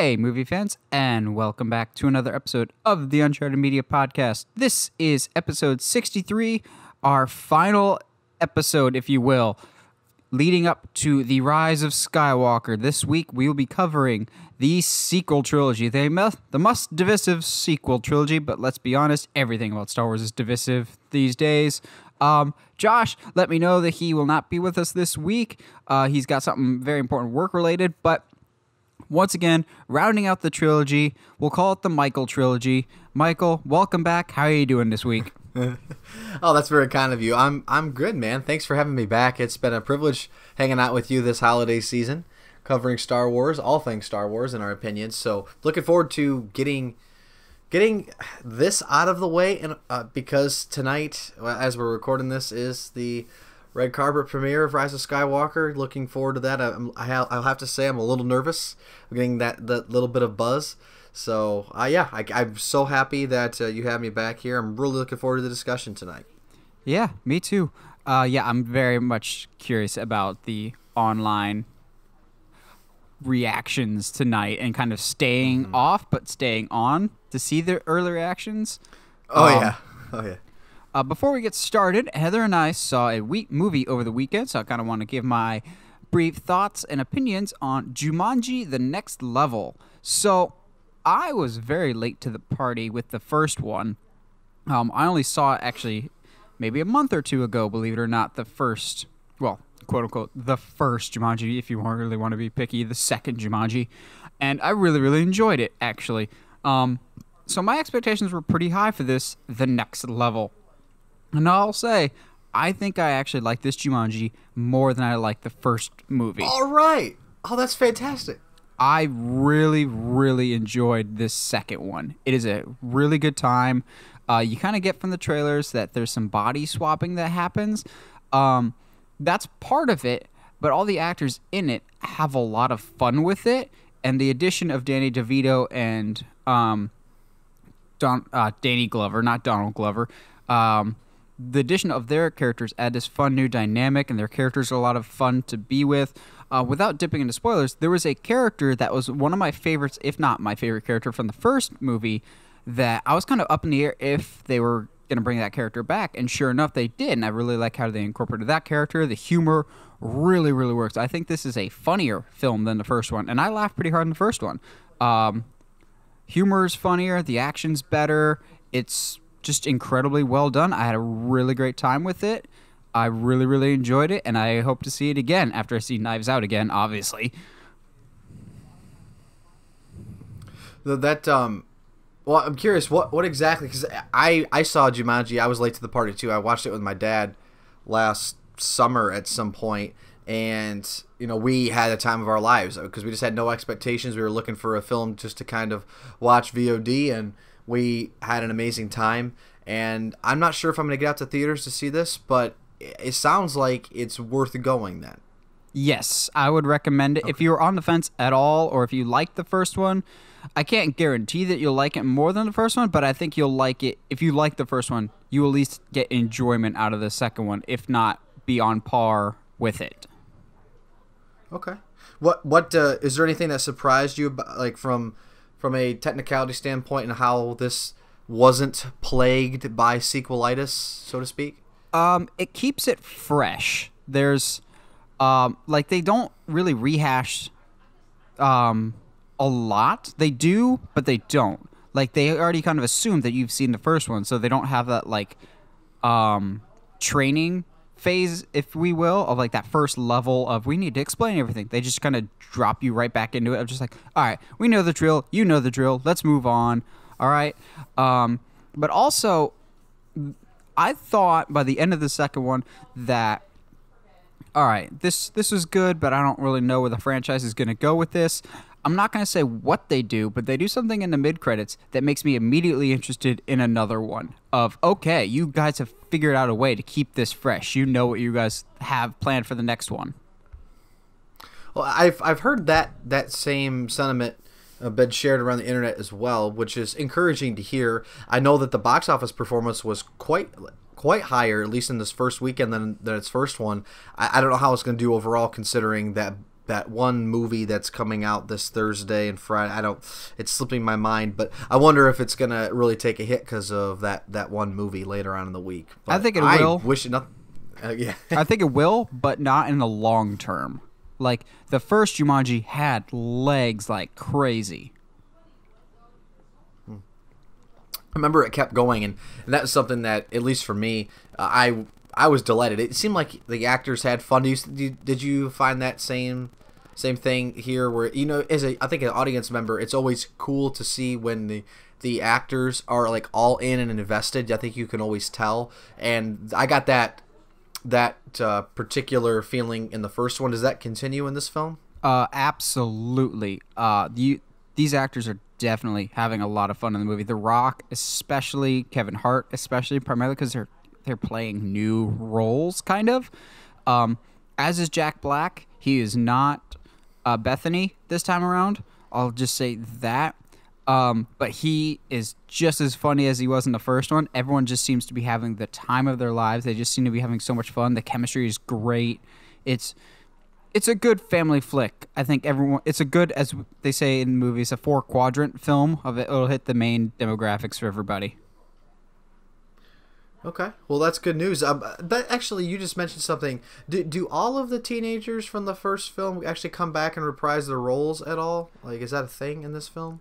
Hey, movie fans, and welcome back to another episode of the Uncharted Media Podcast. This is episode 63, our final episode, if you will, leading up to the Rise of Skywalker. This week, we will be covering the sequel trilogy, the, the must divisive sequel trilogy, but let's be honest, everything about Star Wars is divisive these days. Um, Josh let me know that he will not be with us this week. Uh, he's got something very important work related, but once again, rounding out the trilogy, we'll call it the Michael trilogy. Michael, welcome back. How are you doing this week? oh, that's very kind of you. I'm I'm good, man. Thanks for having me back. It's been a privilege hanging out with you this holiday season, covering Star Wars, all things Star Wars in our opinions. So, looking forward to getting getting this out of the way and uh, because tonight as we're recording this is the red carpet premiere of Rise of Skywalker. Looking forward to that. I'm, I have, I'll have to say I'm a little nervous. I'm getting that that little bit of buzz. So uh, yeah, I, am so happy that uh, you have me back here. I'm really looking forward to the discussion tonight. Yeah, me too. Uh, yeah, I'm very much curious about the online reactions tonight and kind of staying mm-hmm. off but staying on to see the early reactions. Oh um, yeah, oh yeah. Uh, before we get started, Heather and I saw a week movie over the weekend, so I kind of want to give my brief thoughts and opinions on Jumanji: The Next Level. So, I was very late to the party with the first one. Um, I only saw it actually maybe a month or two ago, believe it or not. The first, well, quote unquote, the first Jumanji, if you really want to be picky, the second Jumanji, and I really, really enjoyed it actually. Um, so my expectations were pretty high for this, the next level. And I'll say, I think I actually like this Jumanji more than I like the first movie. All right. Oh, that's fantastic. I really, really enjoyed this second one. It is a really good time. Uh, you kind of get from the trailers that there's some body swapping that happens. Um, that's part of it, but all the actors in it have a lot of fun with it. And the addition of Danny DeVito and um, Don, uh, Danny Glover, not Donald Glover, um, the addition of their characters add this fun new dynamic, and their characters are a lot of fun to be with. Uh, without dipping into spoilers, there was a character that was one of my favorites, if not my favorite character from the first movie, that I was kind of up in the air if they were going to bring that character back. And sure enough, they did. And I really like how they incorporated that character. The humor really, really works. I think this is a funnier film than the first one. And I laughed pretty hard in the first one. Um, humor is funnier, the action's better. It's just incredibly well done. I had a really great time with it. I really, really enjoyed it, and I hope to see it again after I see Knives Out again, obviously. That um, well, I'm curious what what exactly because I I saw Jumanji. I was late to the party too. I watched it with my dad last summer at some point, and you know we had a time of our lives because we just had no expectations. We were looking for a film just to kind of watch VOD and we had an amazing time, and I'm not sure if I'm going to get out to theaters to see this, but it sounds like it's worth going then. Yes, I would recommend it. Okay. If you're on the fence at all, or if you like the first one, I can't guarantee that you'll like it more than the first one, but I think you'll like it. If you like the first one, you at least get enjoyment out of the second one, if not be on par with it. Okay. What what uh, is there anything that surprised you about, like from from a technicality standpoint and how this wasn't plagued by sequelitis, so to speak? Um, it keeps it fresh. There's, um, like they don't really rehash, um, a lot. They do, but they don't. Like they already kind of assume that you've seen the first one, so they don't have that like, um, training phase, if we will, of like that first level of we need to explain everything. They just kind of drop you right back into it. I'm just like, all right, we know the drill. You know the drill. Let's move on. All right. Um, but also, I thought by the end of the second one that all right, this this was good, but I don't really know where the franchise is going to go with this. I'm not going to say what they do, but they do something in the mid credits that makes me immediately interested in another one. Of okay, you guys have figured out a way to keep this fresh. You know what you guys have planned for the next one. Well, I've I've heard that that same sentiment uh, been shared around the internet as well, which is encouraging to hear. I know that the box office performance was quite quite higher, at least in this first weekend than, than its first one. I, I don't know how it's going to do overall, considering that that one movie that's coming out this Thursday and Friday. I don't. It's slipping my mind, but I wonder if it's gonna really take a hit because of that that one movie later on in the week. I think it will. Wish it not. Uh, yeah. I think it will, but not in the long term. Like the first Jumanji had legs like crazy. I remember it kept going, and, and that was something that, at least for me, uh, I I was delighted. It seemed like the actors had fun. Did you, did you find that same same thing here? Where you know, as a I think an audience member, it's always cool to see when the the actors are like all in and invested. I think you can always tell, and I got that that uh, particular feeling in the first one. Does that continue in this film? Uh, absolutely. Uh, you, these actors are definitely having a lot of fun in the movie. The Rock, especially Kevin Hart, especially primarily because they're they're playing new roles, kind of. Um, as is Jack Black. He is not uh, Bethany this time around. I'll just say that. Um, but he is just as funny as he was in the first one. Everyone just seems to be having the time of their lives. They just seem to be having so much fun. The chemistry is great. It's it's a good family flick. I think everyone. It's a good, as they say in movies, a four quadrant film of it. It'll hit the main demographics for everybody. Okay, well that's good news. Um, but actually, you just mentioned something. Do, do all of the teenagers from the first film actually come back and reprise their roles at all? Like, is that a thing in this film?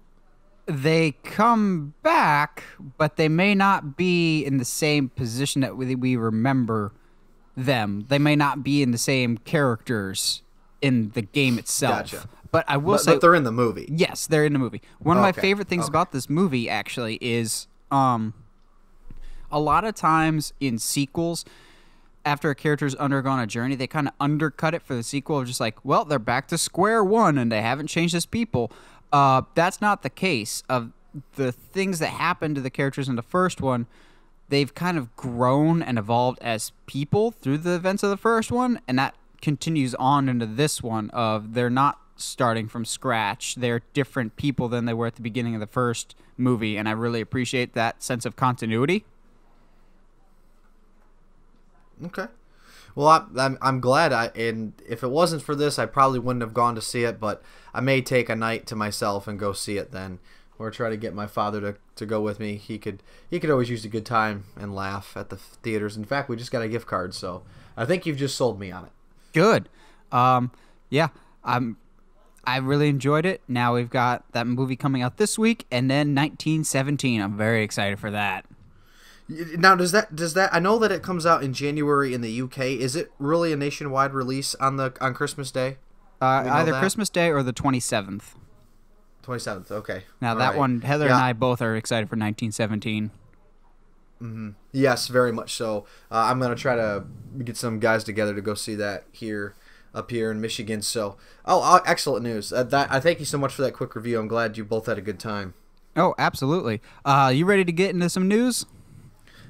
They come back, but they may not be in the same position that we, we remember them. They may not be in the same characters in the game itself. Gotcha. But I will But, say, but they're in the movie. Yes, they're in the movie. One of my favorite things okay. about this movie actually is um a lot of times in sequels after a character's undergone a journey, they kind of undercut it for the sequel of just like, well, they're back to square one and they haven't changed as people. Uh, that's not the case. Of the things that happened to the characters in the first one, they've kind of grown and evolved as people through the events of the first one, and that continues on into this one. Of they're not starting from scratch; they're different people than they were at the beginning of the first movie, and I really appreciate that sense of continuity. Okay. Well, I, I'm I'm glad. I and if it wasn't for this, I probably wouldn't have gone to see it. But I may take a night to myself and go see it then, or try to get my father to, to go with me. He could he could always use a good time and laugh at the theaters. In fact, we just got a gift card, so I think you've just sold me on it. Good. Um, yeah, I'm. I really enjoyed it. Now we've got that movie coming out this week, and then 1917. I'm very excited for that. Now, does that does that? I know that it comes out in January in the UK. Is it really a nationwide release on the on Christmas Day? Uh, either that? Christmas Day or the 27th. Twenty seventh. Okay. Now All that right. one, Heather and I both are excited for 1917. Yes, very much so. Uh, I'm gonna try to get some guys together to go see that here, up here in Michigan. So, oh, uh, excellent news. Uh, that I thank you so much for that quick review. I'm glad you both had a good time. Oh, absolutely. Uh, you ready to get into some news?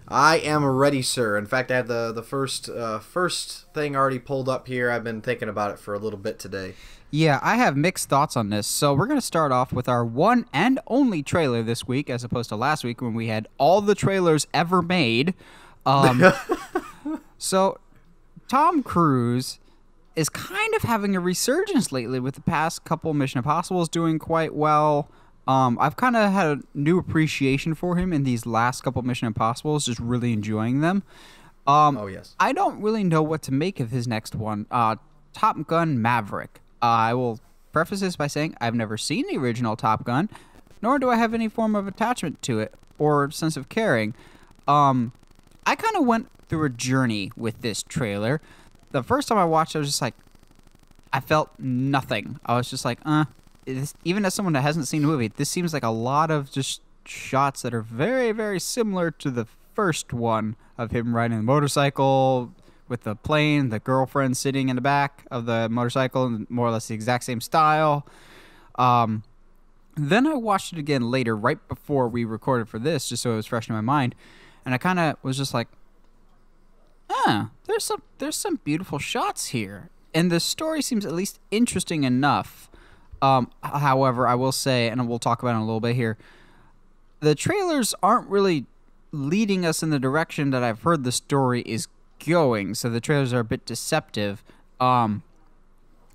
I am ready, sir. In fact, I have the the first uh, first thing already pulled up here. I've been thinking about it for a little bit today. Yeah, I have mixed thoughts on this. So we're going to start off with our one and only trailer this week, as opposed to last week when we had all the trailers ever made. Um, so Tom Cruise is kind of having a resurgence lately with the past couple Mission Impossibles doing quite well. Um, I've kind of had a new appreciation for him in these last couple Mission Impossibles, just really enjoying them. Um, Oh yes. I don't really know what to make of his next one. Uh, Top Gun Maverick. Uh, I will preface this by saying I've never seen the original Top Gun, nor do I have any form of attachment to it or sense of caring. Um, I kind of went through a journey with this trailer. The first time I watched, it, I was just like, I felt nothing. I was just like, uh, this, even as someone that hasn't seen the movie, this seems like a lot of just shots that are very, very similar to the first one of him riding the motorcycle with the plane, the girlfriend sitting in the back of the motorcycle, more or less the exact same style. Um, then I watched it again later, right before we recorded for this, just so it was fresh in my mind, and I kind of was just like, ah, there's some there's some beautiful shots here, and the story seems at least interesting enough. Um, however, I will say, and we'll talk about it in a little bit here, the trailers aren't really leading us in the direction that I've heard the story is going. So the trailers are a bit deceptive. Um,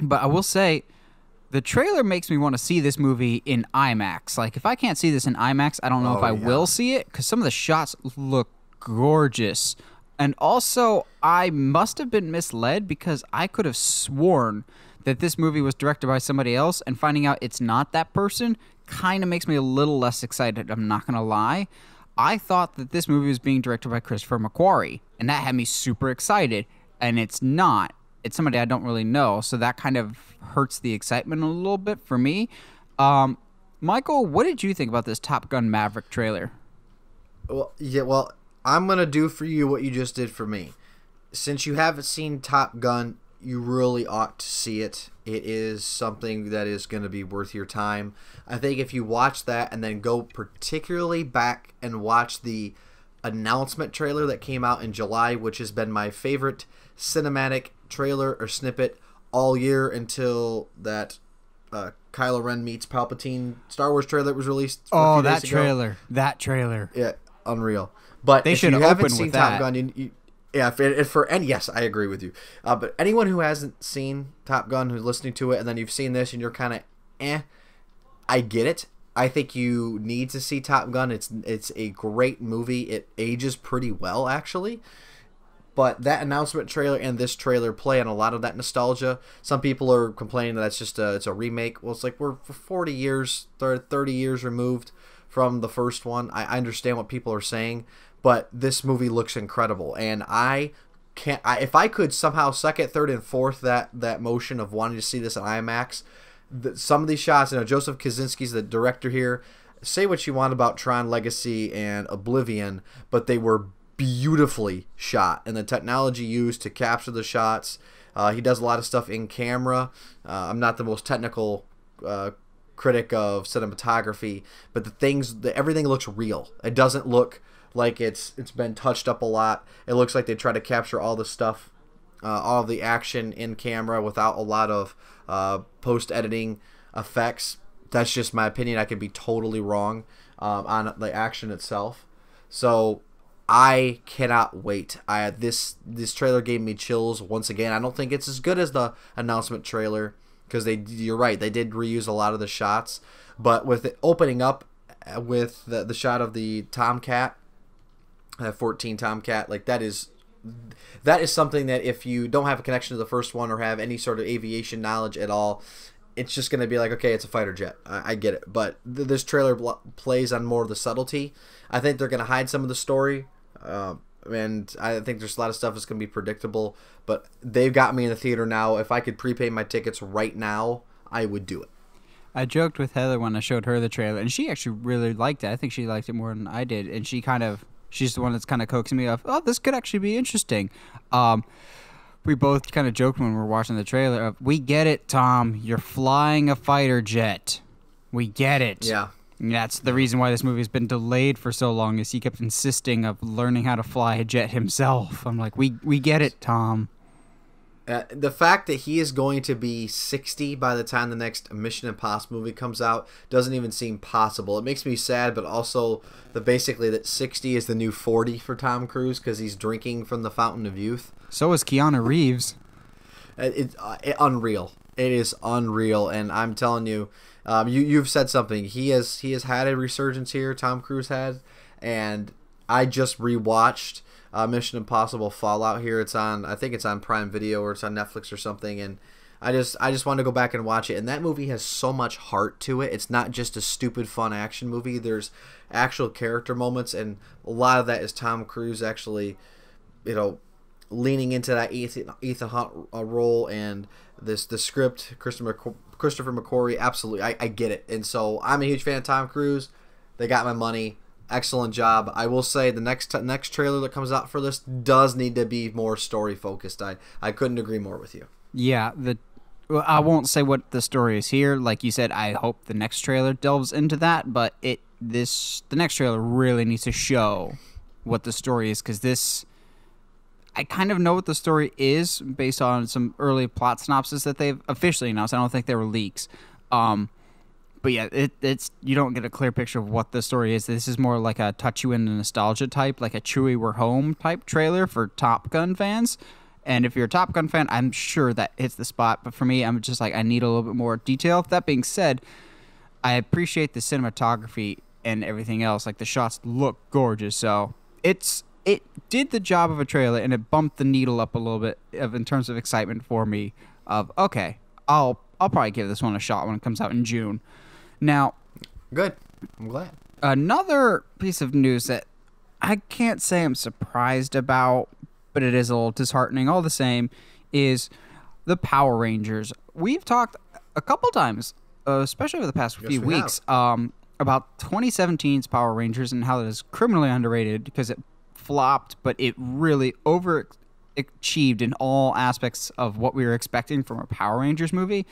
But I will say, the trailer makes me want to see this movie in IMAX. Like, if I can't see this in IMAX, I don't know if Oh, I yeah. will see it because some of the shots look gorgeous. And also, I must have been misled because I could have sworn that this movie was directed by somebody else, and finding out it's not that person kind of makes me a little less excited. I'm not going to lie. I thought that this movie was being directed by Christopher McQuarrie, and that had me super excited, and it's not. It's somebody I don't really know, so that kind of hurts the excitement a little bit for me. Um, Michael, what did you think about this Top Gun Maverick trailer? Well, yeah. Well, I'm gonna do for you what you just did for me. Since you haven't seen Top Gun, you really ought to see it. It is something that is going to be worth your time. I think if you watch that and then go particularly back and watch the announcement trailer that came out in July, which has been my favorite cinematic trailer or snippet all year until that uh, Kylo Ren meets Palpatine Star Wars trailer that was released. Oh, that trailer. That trailer. Yeah, unreal. But They if should you haven't seen with Top that. Gun, you, you, yeah, for and yes, I agree with you. Uh, but anyone who hasn't seen Top Gun, who's listening to it, and then you've seen this, and you're kind of, eh, I get it. I think you need to see Top Gun. It's it's a great movie. It ages pretty well, actually. But that announcement trailer and this trailer play on a lot of that nostalgia. Some people are complaining that that's just a it's a remake. Well, it's like we're 40 years, 30 years removed from the first one. I, I understand what people are saying, but this movie looks incredible, and I can't. I, if I could somehow second, third, and fourth that that motion of wanting to see this in IMAX, the, some of these shots. You know, Joseph Kosinski's the director here. Say what you want about Tron Legacy and Oblivion, but they were beautifully shot, and the technology used to capture the shots. Uh, he does a lot of stuff in camera. Uh, I'm not the most technical uh, critic of cinematography, but the things, the, everything looks real. It doesn't look like it's it's been touched up a lot. It looks like they try to capture all the stuff, uh, all the action in camera without a lot of uh, post editing effects. That's just my opinion. I could be totally wrong um, on the action itself. So I cannot wait. I this this trailer gave me chills once again. I don't think it's as good as the announcement trailer because they you're right they did reuse a lot of the shots, but with it opening up uh, with the, the shot of the Tomcat, that 14 Tomcat, like that is that is something that if you don't have a connection to the first one or have any sort of aviation knowledge at all, it's just going to be like, okay, it's a fighter jet. I, I get it. But th- this trailer bl- plays on more of the subtlety. I think they're going to hide some of the story. Uh, and I think there's a lot of stuff that's going to be predictable. But they've got me in the theater now. If I could prepay my tickets right now, I would do it. I joked with Heather when I showed her the trailer, and she actually really liked it. I think she liked it more than I did, and she kind of she's the one that's kind of coaxing me off. Oh, this could actually be interesting. Um, we both kind of joked when we were watching the trailer. Of, we get it, Tom. You're flying a fighter jet. We get it. Yeah. And that's the reason why this movie has been delayed for so long. Is he kept insisting of learning how to fly a jet himself? I'm like, we we get it, Tom. Uh, the fact that he is going to be 60 by the time the next Mission Impossible movie comes out doesn't even seem possible. It makes me sad, but also the basically that 60 is the new 40 for Tom Cruise because he's drinking from the fountain of youth. So is Keanu Reeves. Uh, It's uh, it, unreal. It is unreal, and I'm telling you, um, you you've said something. He has he has had a resurgence here. Tom Cruise had, and I just rewatched uh, Mission Impossible Fallout. Here, it's on. I think it's on Prime Video or it's on Netflix or something, and. I just I just want to go back and watch it, and that movie has so much heart to it. It's not just a stupid fun action movie. There's actual character moments, and a lot of that is Tom Cruise actually, you know, leaning into that Ethan, Ethan Hunt uh, role and this the script Christopher Christopher McQuarrie absolutely I, I get it and so I'm a huge fan of Tom Cruise they got my money excellent job I will say the next next trailer that comes out for this does need to be more story focused I I couldn't agree more with you Yeah, the well, I won't say what the story is here. Like you said, I hope the next trailer delves into that, but it this the next trailer really needs to show what the story is because this I kind of know what the story is based on some early plot synopsis that they've officially announced. I don't think they were leaks. Um, but yeah, it, it's you don't get a clear picture of what the story is. This is more like a touch you in nostalgia type, like a Chewie We're Home type trailer for Top Gun fans. And if you're a Top Gun fan, I'm sure that hits the spot. But for me, I'm just like, I need a little bit more detail. That being said, I appreciate the cinematography and everything else. Like the shots look gorgeous. So it's it did the job of a trailer and it bumped the needle up a little bit of in terms of excitement for me. Of okay, I'll I'll probably give this one a shot when it comes out in June. Now, Good. I'm glad. another piece of news that I can't say I'm surprised about, but it is a little disheartening all the same, is the Power Rangers. We've talked a couple times, uh, especially over the past few we weeks, um, about 2017's Power Rangers and how it is criminally underrated because it flopped, but it really overachieved in all aspects of what we were expecting from a Power Rangers movie.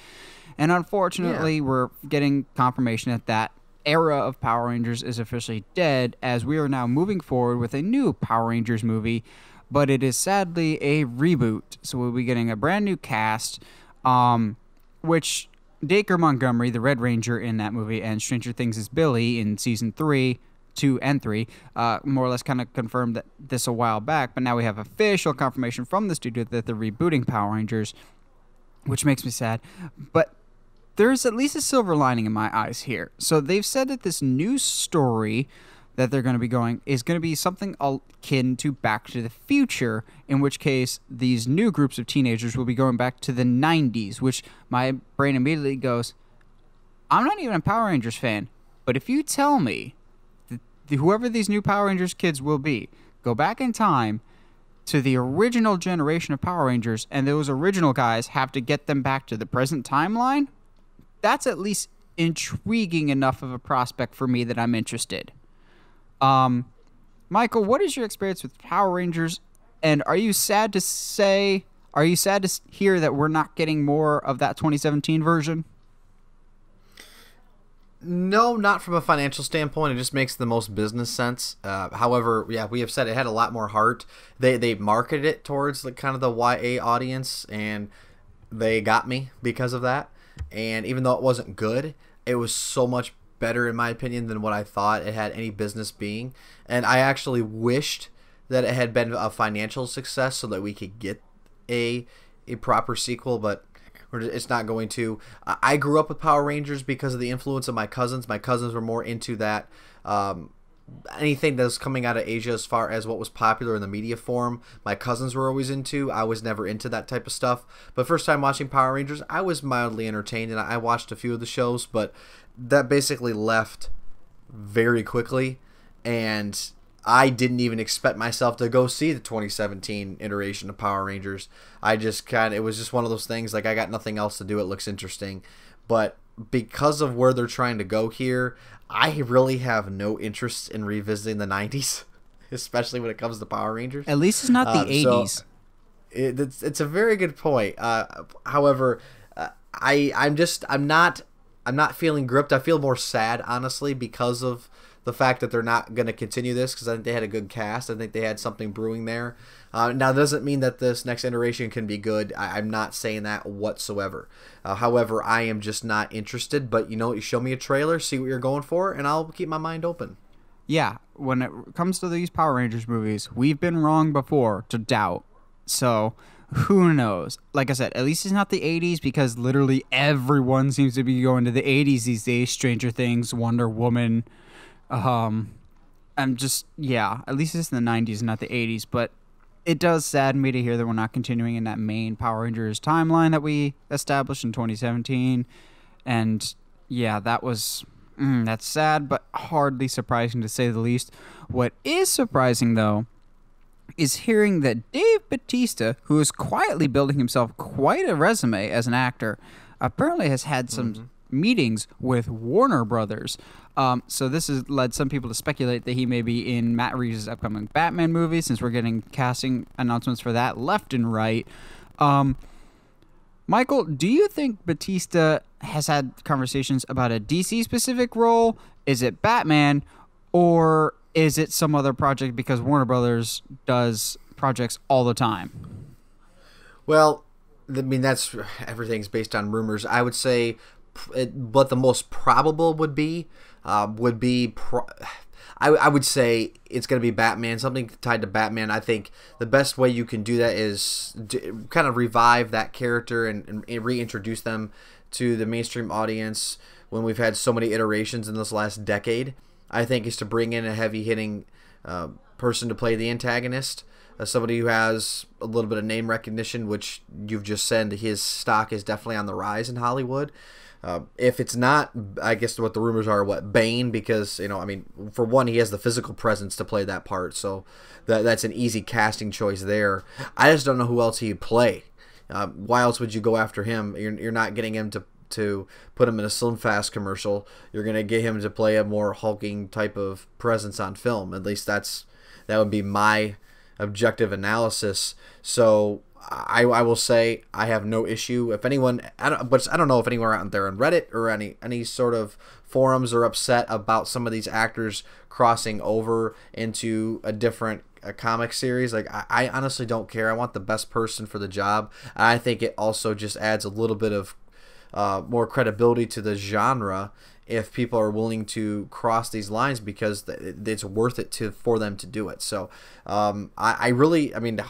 And unfortunately, Yeah. we're getting confirmation that that era of Power Rangers is officially dead as we are now moving forward with a new Power Rangers movie, but it is sadly a reboot. So we'll be getting a brand new cast, um, which Dacre Montgomery, the Red Ranger in that movie, and Stranger Things is Billy in season three, two, and three, uh, more or less kind of confirmed that this a while back, but now we have official confirmation from the studio that they're rebooting Power Rangers, which makes me sad. But there's at least a silver lining in my eyes here. So they've said that this new story that they're going to be going is going to be something akin to Back to the Future, in which case these new groups of teenagers will be going back to the 90s, which my brain immediately goes, I'm not even a Power Rangers fan, but if you tell me that whoever these new Power Rangers kids will be, go back in time to the original generation of Power Rangers, and those original guys have to get them back to the present timeline, that's at least intriguing enough of a prospect for me that I'm interested. Um, Michael, what is your experience with Power Rangers, and are you sad to say? Are you sad to hear that we're not getting more of that 2017 version? No, not from a financial standpoint. It just makes the most business sense. Uh, however, yeah, we have said it had a lot more heart. They they marketed it towards the kind of the YA audience, and they got me because of that. And even though it wasn't good, it was so much better in my opinion than what I thought it had any business being. And I actually wished that it had been a financial success so that we could get a a proper sequel, but it's not going to. I grew up with Power Rangers because of the influence of my cousins. My cousins were more into that. Um, anything that was coming out of Asia as far as what was popular in the media form, my cousins were always into. I was never into that type of stuff. But first time watching Power Rangers, I was mildly entertained and I watched a few of the shows, but that basically left very quickly and I didn't even expect myself to go see the 2017 iteration of Power Rangers. I just kind of it was just one of those things like I got nothing else to do. It looks interesting, but because of where they're trying to go here, I really have no interest in revisiting the 90s, especially when it comes to Power Rangers. At least it's not the Um, so- 80s. It, it's it's a very good point. Uh, however, uh, I I'm just I'm not I'm not feeling gripped. I feel more sad honestly because of the fact that they're not going to continue this because I think they had a good cast. I think they had something brewing there. Uh, now, doesn't mean that this next iteration can be good. I, I'm not saying that whatsoever. Uh, however, I am just not interested. But you know, you show me a trailer, see what you're going for, and I'll keep my mind open. yeah, when it comes to these Power Rangers movies, we've been wrong before to doubt. So who knows? Like I said, at least it's not the 80s because literally everyone seems to be going to the 80s these days. Stranger Things, Wonder Woman. Um, I'm just yeah. At least it's in the 90s, not the 80s. But it does sadden me to hear that we're not continuing in that main Power Rangers timeline that we established in 2017. And yeah, that was mm, that's sad, but hardly surprising to say the least. What is surprising though is hearing that Dave Batista, who is quietly building himself quite a resume as an actor, apparently has had some meetings with Warner Brothers. Um, so this has led some people to speculate that he may be in Matt Reeves' upcoming Batman movie, since we're getting casting announcements for that left and right. Um, Michael, do you think Batista has had conversations about a DC specific role? Is it Batman, or is it some other project because Warner Brothers does projects all the time? Well, I mean that's everything's based on rumors. I would say, what the most probable would be uh, would be. Pro- I, I would say it's going to be Batman, something tied to Batman. I think the best way you can do that is kind of revive that character and, and reintroduce them to the mainstream audience when we've had so many iterations in this last decade. I think is to bring in a heavy hitting uh, person to play the antagonist, uh, somebody who has a little bit of name recognition, which you've just said his stock is definitely on the rise in Hollywood. Uh, if it's not, I guess what the rumors are, what Bane, because you know, I mean, for one, he has the physical presence to play that part, so that that's an easy casting choice there. I just don't know who else he'd play. Uh, why else would you go after him? You're, you're not getting him to to put him in a Slim Fast commercial. You're gonna get him to play a more hulking type of presence on film. At least that's that would be my objective analysis. So I, I will say I have no issue. If anyone, I don't, but I don't know if anyone out there on Reddit or any any sort of forums are upset about some of these actors crossing over into a different a comic series. Like I, I honestly don't care. I want the best person for the job. I think it also just adds a little bit of uh, more credibility to the genre if people are willing to cross these lines because it's worth it to for them to do it. So um, I, I really, I mean,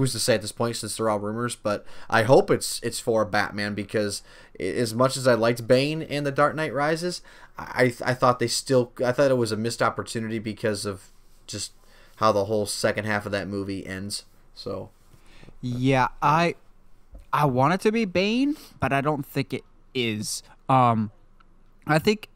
who's to say at this point since they're all rumors but i hope it's it's for batman because as much as i liked bane and the dark knight rises i i thought they still i thought it was a missed opportunity because of just how the whole second half of that movie ends so yeah i i want it to be bane but i don't think it is um i think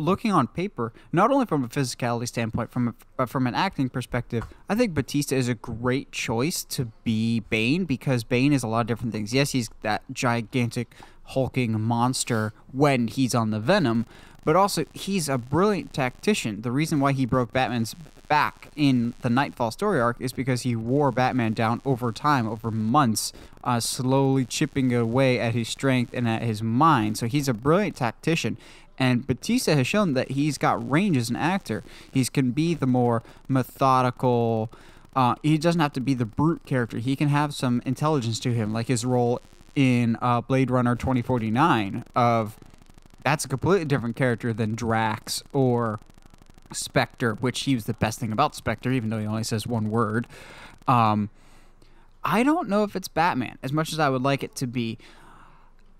looking on paper, not only from a physicality standpoint, from a, but from an acting perspective, I think Batista is a great choice to be Bane because Bane is a lot of different things. Yes, he's that gigantic hulking monster when he's on the Venom, but also he's a brilliant tactician. The reason why he broke Batman's back in the Knightfall story arc is because he wore Batman down over time, over months, uh, slowly chipping away at his strength and at his mind. So he's a brilliant tactician. And Batista has shown that he's got range as an actor. He can be the more methodical. Uh, he doesn't have to be the brute character. He can have some intelligence to him, like his role in uh, Blade Runner 2049. Of that's a completely different character than Drax or Spectre, which he was the best thing about Spectre, even though he only says one word. Um, I don't know if it's Batman as much as I would like it to be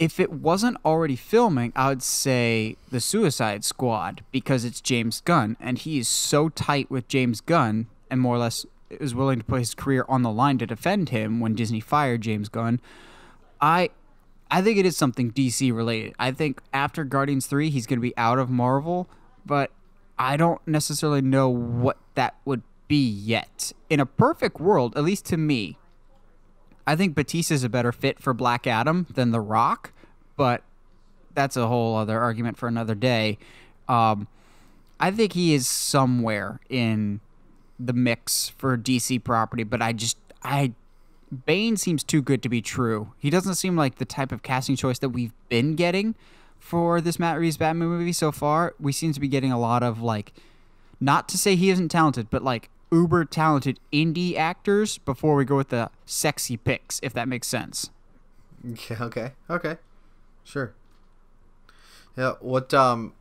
if it wasn't already filming, I would say the Suicide Squad because it's James Gunn, and he is so tight with James Gunn, and more or less is willing to put his career on the line to defend him when Disney fired James Gunn. I, I think it is something DC related. I think after Guardians Three, he's going to be out of Marvel, but I don't necessarily know what that would be yet. In a perfect world, at least to me, I think Batista is a better fit for Black Adam than The Rock, but that's a whole other argument for another day. Um, I think he is somewhere in the mix for DC property, but I just I Bane seems too good to be true. He doesn't seem like the type of casting choice that we've been getting for this Matt Reeves Batman movie so far. We seem to be getting a lot of like not to say he isn't talented, but like uber talented indie actors before we go with the sexy picks, if that makes sense. Yeah, okay. Okay. Sure. Yeah, what um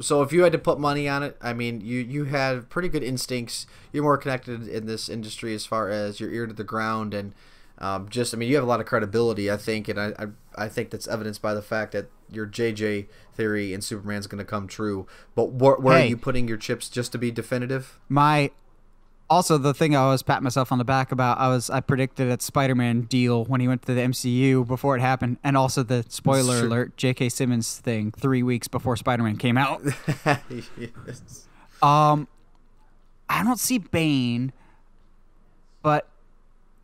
so if you had to put money on it, I mean, you you had pretty good instincts. You're more connected in this industry as far as your ear to the ground and um, just I mean, you have a lot of credibility, I think, and I, I I think that's evidenced by the fact that your JJ theory in Superman's going to come true. But wh- where hey, are you putting your chips just to be definitive? My also the thing I was patting myself on the back about, I was I predicted that Spider-Man deal when he went to the MCU before it happened, and also the spoiler alert J.K. Simmons thing three weeks before Spider-Man came out. yes. Um, I don't see Bane, but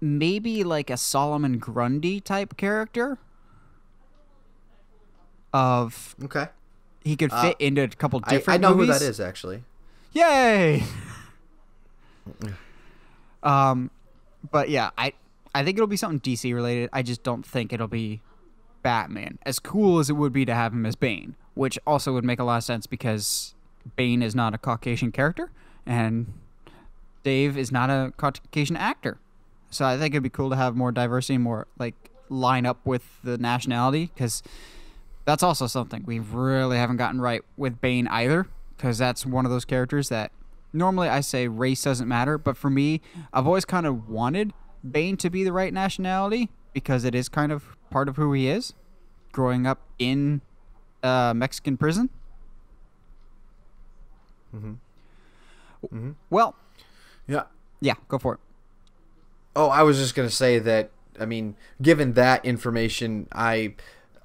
maybe like a Solomon Grundy type character. Of okay, he could fit uh, into a couple different. I, I know movies. who that is actually. Yay! Um, but yeah, I I think it'll be something DC related. I just don't think it'll be Batman. As cool as it would be to have him as Bane, which also would make a lot of sense because Bane is not a Caucasian character and Dave is not a Caucasian actor. So I think it'd be cool to have more diversity, more like line up with the nationality because that's also something we really haven't gotten right with Bane either because that's one of those characters that normally I say race doesn't matter, but for me, I've always kind of wanted Bane to be the right nationality because it is kind of part of who he is, growing up in uh, Mexican prison. Mm-hmm. Mm-hmm. Well, Yeah. yeah, go for it. Oh, I was just gonna say that. I mean, given that information, I,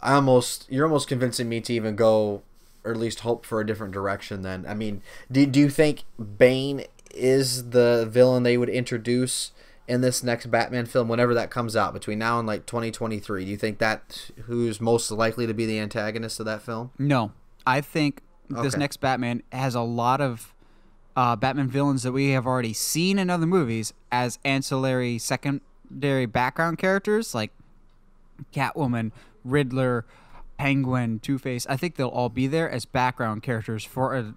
I almost you're almost convincing me to even go, or at least hope for a different direction. Then, I mean, do do you think Bane is the villain they would introduce in this next Batman film, whenever that comes out between now and like 2023? Do you think that who's most likely to be the antagonist of that film? No, I think this Okay. next Batman has a lot of uh, Batman villains that we have already seen in other movies as ancillary secondary background characters like Catwoman, Riddler, Penguin, Two Face. I think they'll all be there as background characters for a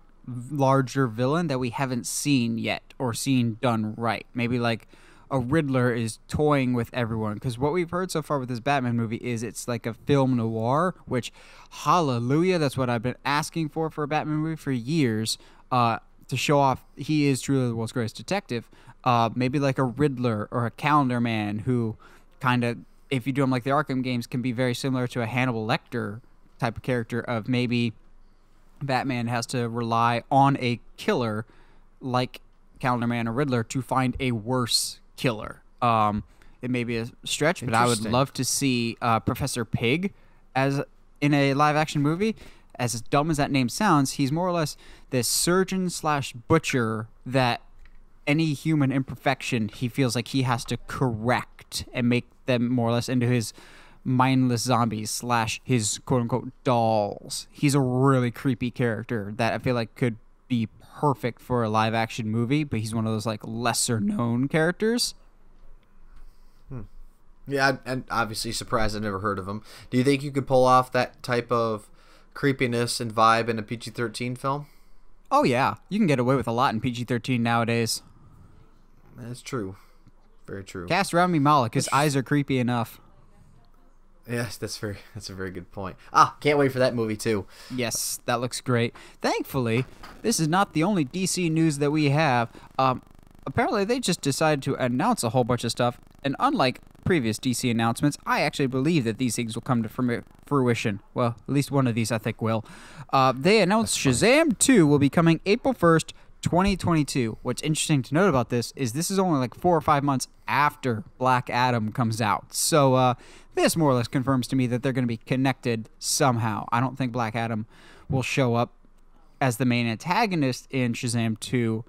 larger villain that we haven't seen yet or seen done right. Maybe like a Riddler is toying with everyone because what we've heard so far with this Batman movie is it's like a film noir, which hallelujah, that's what I've been asking for for a Batman movie for years. Uh, to show off he is truly the world's greatest detective. Uh, maybe like a Riddler or a Calendar Man who kind of, if you do them like the Arkham games, can be very similar to a Hannibal Lecter type of character. Of maybe Batman has to rely on a killer like Calendar Man or Riddler to find a worse killer. Um, it may be a stretch, but I would love to see uh, Professor Pig as in a live action movie. As dumb as that name sounds, he's more or less this surgeon slash butcher that any human imperfection he feels like he has to correct and make them more or less into his mindless zombies slash his quote unquote dolls. He's a really creepy character that I feel like could be perfect for a live action movie, but he's one of those like lesser known characters. Hmm. Yeah, and obviously surprised I never heard of him. Do you think you could pull off that type of creepiness and vibe in a PG-13 film? Oh yeah, you can get away with a lot in PG thirteen nowadays. That's true. Very true. Cast Rami Malek, his eyes are creepy enough. Yes, that's very that's a very good point. Ah, can't wait for that movie too. Yes, that looks great. Thankfully, this is not the only DC news that we have. Um, apparently, they just decided to announce a whole bunch of stuff, and unlike previous DC announcements, I actually believe that these things will come to fruition. Well, at least one of these I think will. Uh, they announced Shazam 2 will be coming April 1st, 2022. What's interesting to note about this is this is only like four or five months after Black Adam comes out. So uh, this more or less confirms to me that they're going to be connected somehow. I don't think Black Adam will show up as the main antagonist in Shazam 2,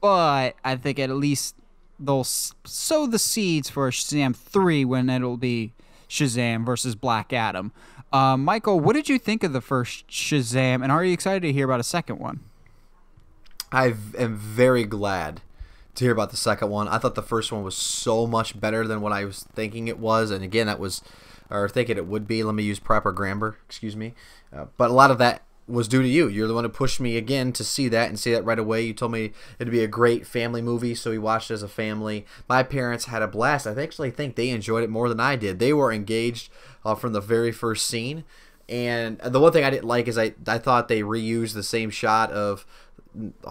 but I think at least they'll sow the seeds for Shazam 3 when it'll be Shazam versus Black Adam. Uh, Michael, what did you think of the first Shazam, and are you excited to hear about a second one? I am very glad to hear about the second one. I thought the first one was so much better than what I was thinking it was, and again, that was or thinking it would be. Let me use proper grammar. Excuse me, uh, but a lot of that was due to you. You're the one who pushed me again to see that and see that right away. You told me it'd be a great family movie, so we watched it as a family. My parents had a blast. I actually think they enjoyed it more than I did. They were engaged uh, from the very first scene. And the one thing I didn't like is I, I thought they reused the same shot of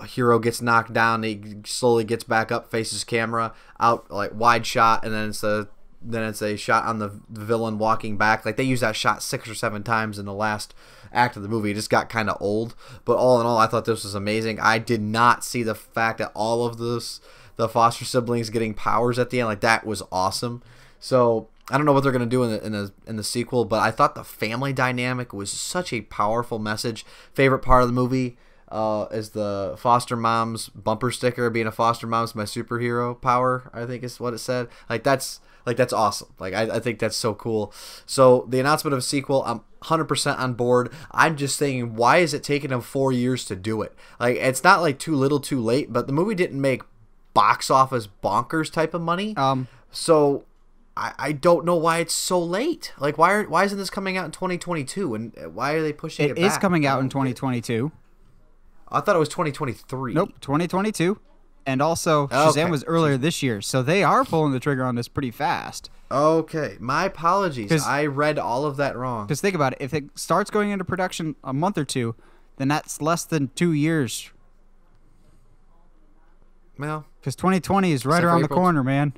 hero gets knocked down, he slowly gets back up, faces camera, out like wide shot, and then it's a then it's a shot on the villain walking back. Like they use that shot six or seven times in the last act of the movie. It just got kind of old. But all in all, I thought this was amazing. I did not see the fact that all of this the foster siblings getting powers at the end like that was awesome. So I don't know what they're gonna do in the in the in the sequel, but I thought the family dynamic was such a powerful message. Favorite part of the movie uh, is the foster mom's bumper sticker. Being a foster mom's my superhero power. I think is what it said. Like that's like that's awesome. Like I, I think that's so cool. So the announcement of a sequel, I'm 100% on board. I'm just thinking, why is it taking them four years to do it? Like it's not like too little, too late. But the movie didn't make box office bonkers type of money. Um, So I, I don't know why it's so late. Like why are, why isn't this coming out in 2022 and why are they pushing it? it is back? coming out in don't get it. 2022. I thought it was 2023. Nope, 2022. And also, Shazam Okay. was earlier this year, so they are pulling the trigger on this pretty fast. Okay, my apologies. I read all of that wrong. Because think about it, if it starts going into production a month or two, then that's less than two years. Well, Because 2020 is right around the April corner, man.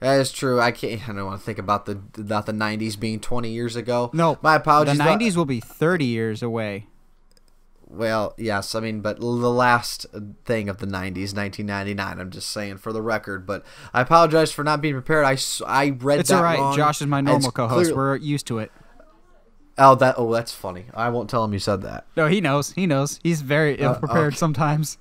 that is true. I can't. I don't want to think about the about the '90s being 20 years ago. No, my apologies. The but- 90s will be 30 years away. Well, yes, I mean, but the last thing of the 90s, 1999, I'm just saying for the record. But I apologize for not being prepared. I, I read It's that all right. wrong. Josh is my normal co-host. clear- We're used to it. Oh, that. Oh, that's funny. I won't tell him you said that. No, he knows. He knows. He's very ill prepared Uh, okay. sometimes.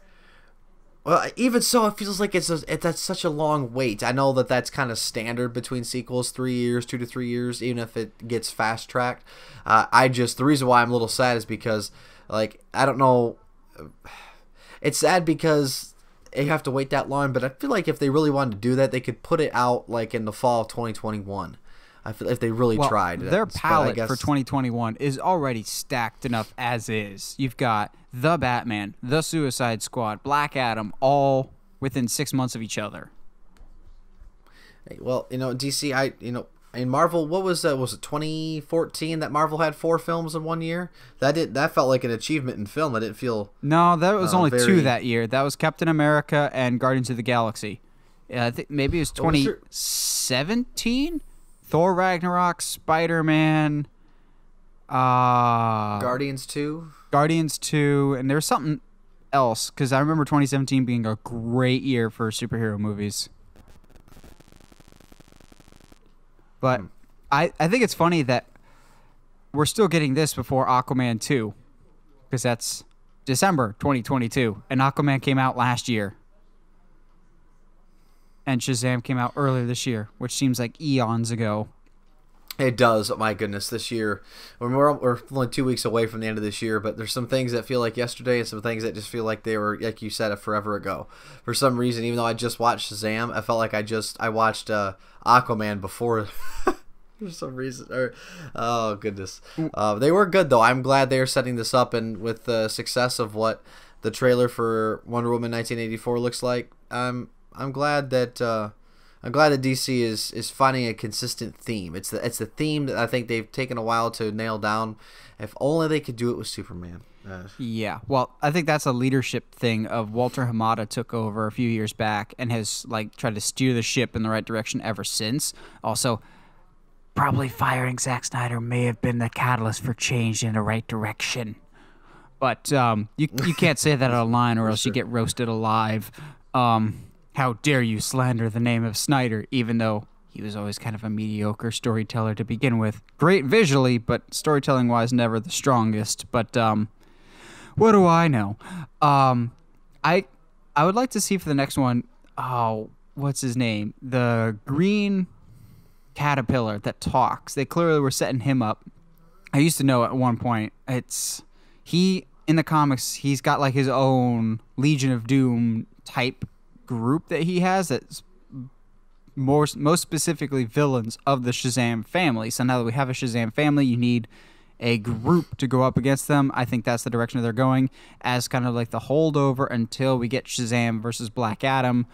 Well, even so, it feels like it's a, it, that's such a long wait. I know that that's kind of standard between sequels, three years, two to three years, even if it gets fast tracked. Uh, I just the reason why I'm a little sad is because, like, I don't know. It's sad because they have to wait that long, but I feel like if they really wanted to do that, they could put it out like in the fall of 2021. I feel if they really Well, tried. their palette guess- for 2021 is already stacked enough as is. You've got the Batman, the Suicide Squad, Black Adam, all within six months of each other. Well, you know, DC, I you know, in Marvel, what was that? Was it 2014 that Marvel had four films in one year? That did that felt like an achievement in film. I didn't feel. No, that was Uh, only very- two that year. That was Captain America and Guardians of the Galaxy. Yeah, I think maybe it was What was your- 2017. Thor Ragnarok, Spider Man, uh, Guardians two. Guardians 2, and there was something else because I remember 2017 being a great year for superhero movies. But Hmm. I, I think it's funny that we're still getting this before Aquaman 2 because that's December 2022, and Aquaman came out last year. And Shazam came out earlier this year, which seems like eons ago. It does. Oh my goodness, this year we're we're we're only two weeks away from the end of this year, but there's some things that feel like yesterday and some things that just feel like they were, like you said, a forever ago. For some reason, even though I just watched Shazam, I felt like I just I watched uh, Aquaman before. For some reason, or oh goodness, uh, they were good though. I'm glad they are setting this up, and with the success of what the trailer for Wonder Woman 1984 looks like, I'm I'm glad that. Uh, I'm glad that DC is is finding a consistent theme. It's the it's the theme that I think they've taken a while to nail down. If only they could do it with Superman. Uh, Yeah, well, I think that's a leadership thing of Walter Hamada took over a few years back and has like tried to steer the ship in the right direction ever since. Also, probably firing Zack Snyder may have been the catalyst for change in the right direction. But um, you you can't say that online or else you get roasted alive. Um, how dare you slander the name of Snyder, even though he was always kind of a mediocre storyteller to begin with. Great visually, but storytelling wise, never the strongest. But um, what do I know? Um, I I would like to see for the next one. Oh, what's his name? The green caterpillar that talks. They clearly were setting him up. I used to know at one point. It's he in the comics. He's got like his own Legion of Doom type group that he has. That's more most specifically villains of the Shazam family. So now that we have a Shazam family, you need a group to go up against them. I think that's the direction they're going as kind of like the holdover until we get Shazam versus Black Adam.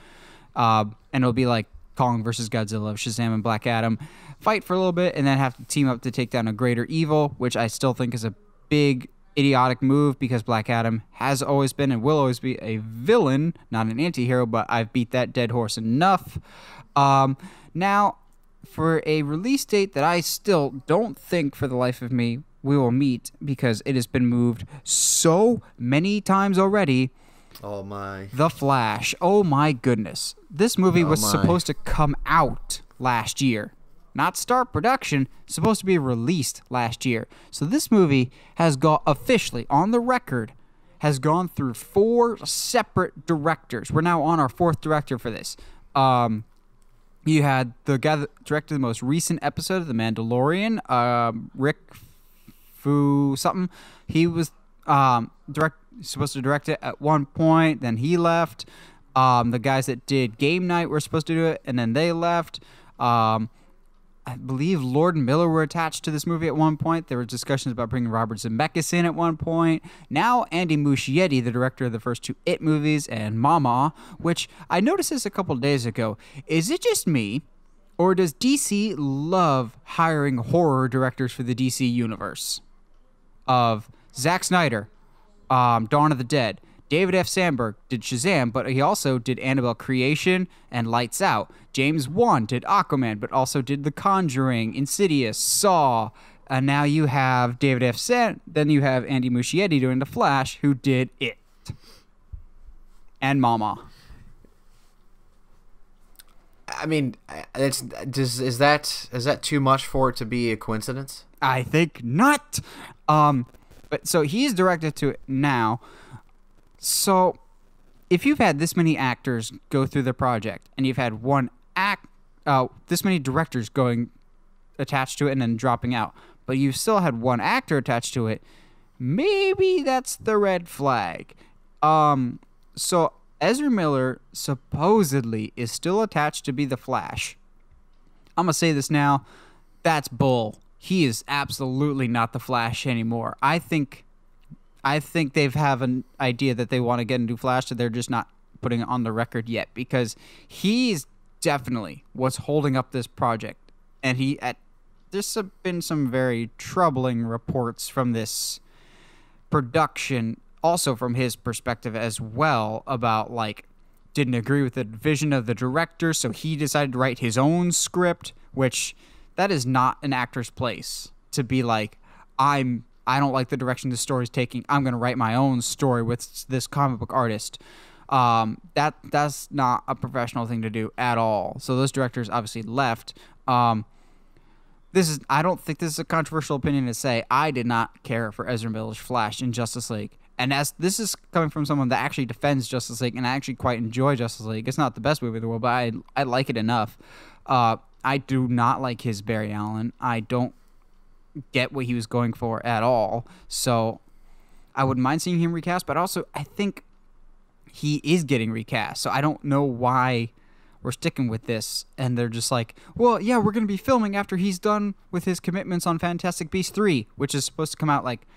Uh, and it'll be like Kong versus Godzilla, Shazam and Black Adam fight for a little bit and then have to team up to take down a greater evil, which I still think is a big idiotic move because Black Adam has always been and will always be a villain, not an anti-hero, but I've beat that dead horse enough. Um, now, for a release date that I still don't think for the life of me we will meet because it has been moved so many times already. oh my! The Flash. Oh my goodness. This movie Oh was my. supposed to come out last year. Not start production, supposed to be released last year. So this movie has got officially on the record has gone through four separate directors. We're now on our fourth director for this. Um you had the guy that directed the most recent episode of The Mandalorian, um, Rick Fu something. He was um, direct supposed to direct it at one point, then he left. Um, the guys that did Game Night were supposed to do it, and then they left. Um, I believe Lord and Miller were attached to this movie at one point. There were discussions about bringing Robert Zemeckis in at one point. Now Andy Muschietti, the director of the first two It movies and Mama, which I noticed this a couple days ago. Is it just me, or does DC love hiring horror directors for the DC universe? Of Zack Snyder, um, Dawn of the Dead, David F. Sandberg did Shazam, but he also did Annabelle Creation and Lights Out. James Wan did Aquaman, but also did The Conjuring, Insidious, Saw. And now you have David F. San. Then you have Andy Muschietti doing The Flash, who did It. And Mama. I mean, it's does is that is that too much for it to be a coincidence? I think not. Um, but so he's directed to it now. So if you've had this many actors go through the project and you've had one act, uh, this many directors going attached to it and then dropping out, but you've still had one actor attached to it, maybe that's the red flag. Um, so Ezra Miller supposedly is still attached to be the Flash. I'm gonna say this now. That's bull. He is absolutely not the Flash anymore. I think, I think they've have an idea that they want to get into Flash, that they're just not putting it on the record yet because he's definitely what's holding up this project, and he at there's been some very troubling reports from this production also from his perspective as well about like didn't agree with the vision of the director so he decided to write his own script which that is not an actor's place to be like i'm i don't like the direction the story's taking i'm going to write my own story with this comic book artist um, that that's not a professional thing to do at all so those directors obviously left um, this is I don't think this is a controversial opinion to say. I did not care for Ezra Miller's Flash in Justice League. And as this is coming from someone that actually defends Justice League and I actually quite enjoy Justice League. It's not the best movie in the world, but I I like it enough. Uh, I do not like his Barry Allen. I don't get what he was going for at all. So I wouldn't mind seeing him recast, but also I think he is getting recast. So I don't know why we're sticking with this and they're just like well yeah we're going to be filming after he's done with his commitments on fantastic beasts 3 which is supposed to come out like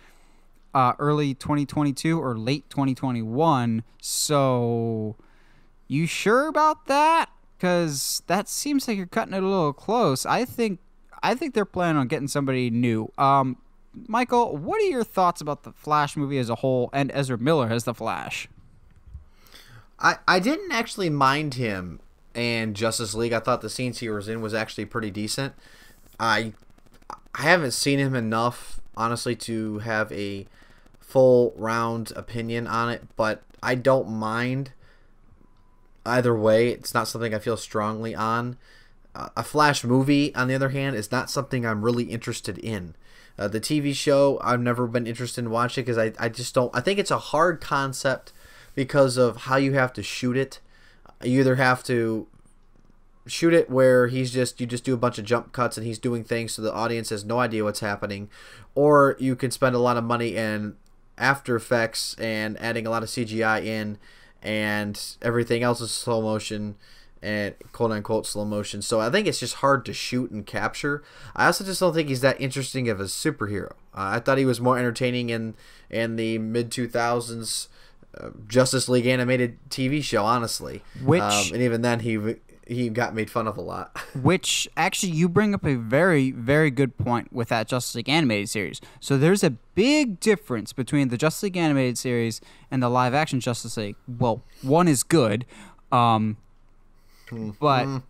uh, early 2022 or late 2021 so you sure about that because that seems like you're cutting it a little close i think i think they're planning on getting somebody new um, michael what are your thoughts about the flash movie as a whole and ezra miller as the flash I, I didn't actually mind him and Justice League. I thought the scenes he was in was actually pretty decent. I I haven't seen him enough, honestly, to have a full round opinion on it, but I don't mind either way. It's not something I feel strongly on. A Flash movie, on the other hand, is not something I'm really interested in. Uh, the TV show, I've never been interested in watching because I, I just don't. I think it's a hard concept because of how you have to shoot it you either have to shoot it where he's just you just do a bunch of jump cuts and he's doing things so the audience has no idea what's happening or you can spend a lot of money in after effects and adding a lot of cgi in and everything else is slow motion and quote unquote slow motion so i think it's just hard to shoot and capture i also just don't think he's that interesting of a superhero uh, i thought he was more entertaining in in the mid 2000s Justice League animated TV show, honestly. Which um, and even then he he got made fun of a lot. which actually you bring up a very very good point with that Justice League animated series. So there's a big difference between the Justice League animated series and the live action Justice League. Well, one is good. Um, but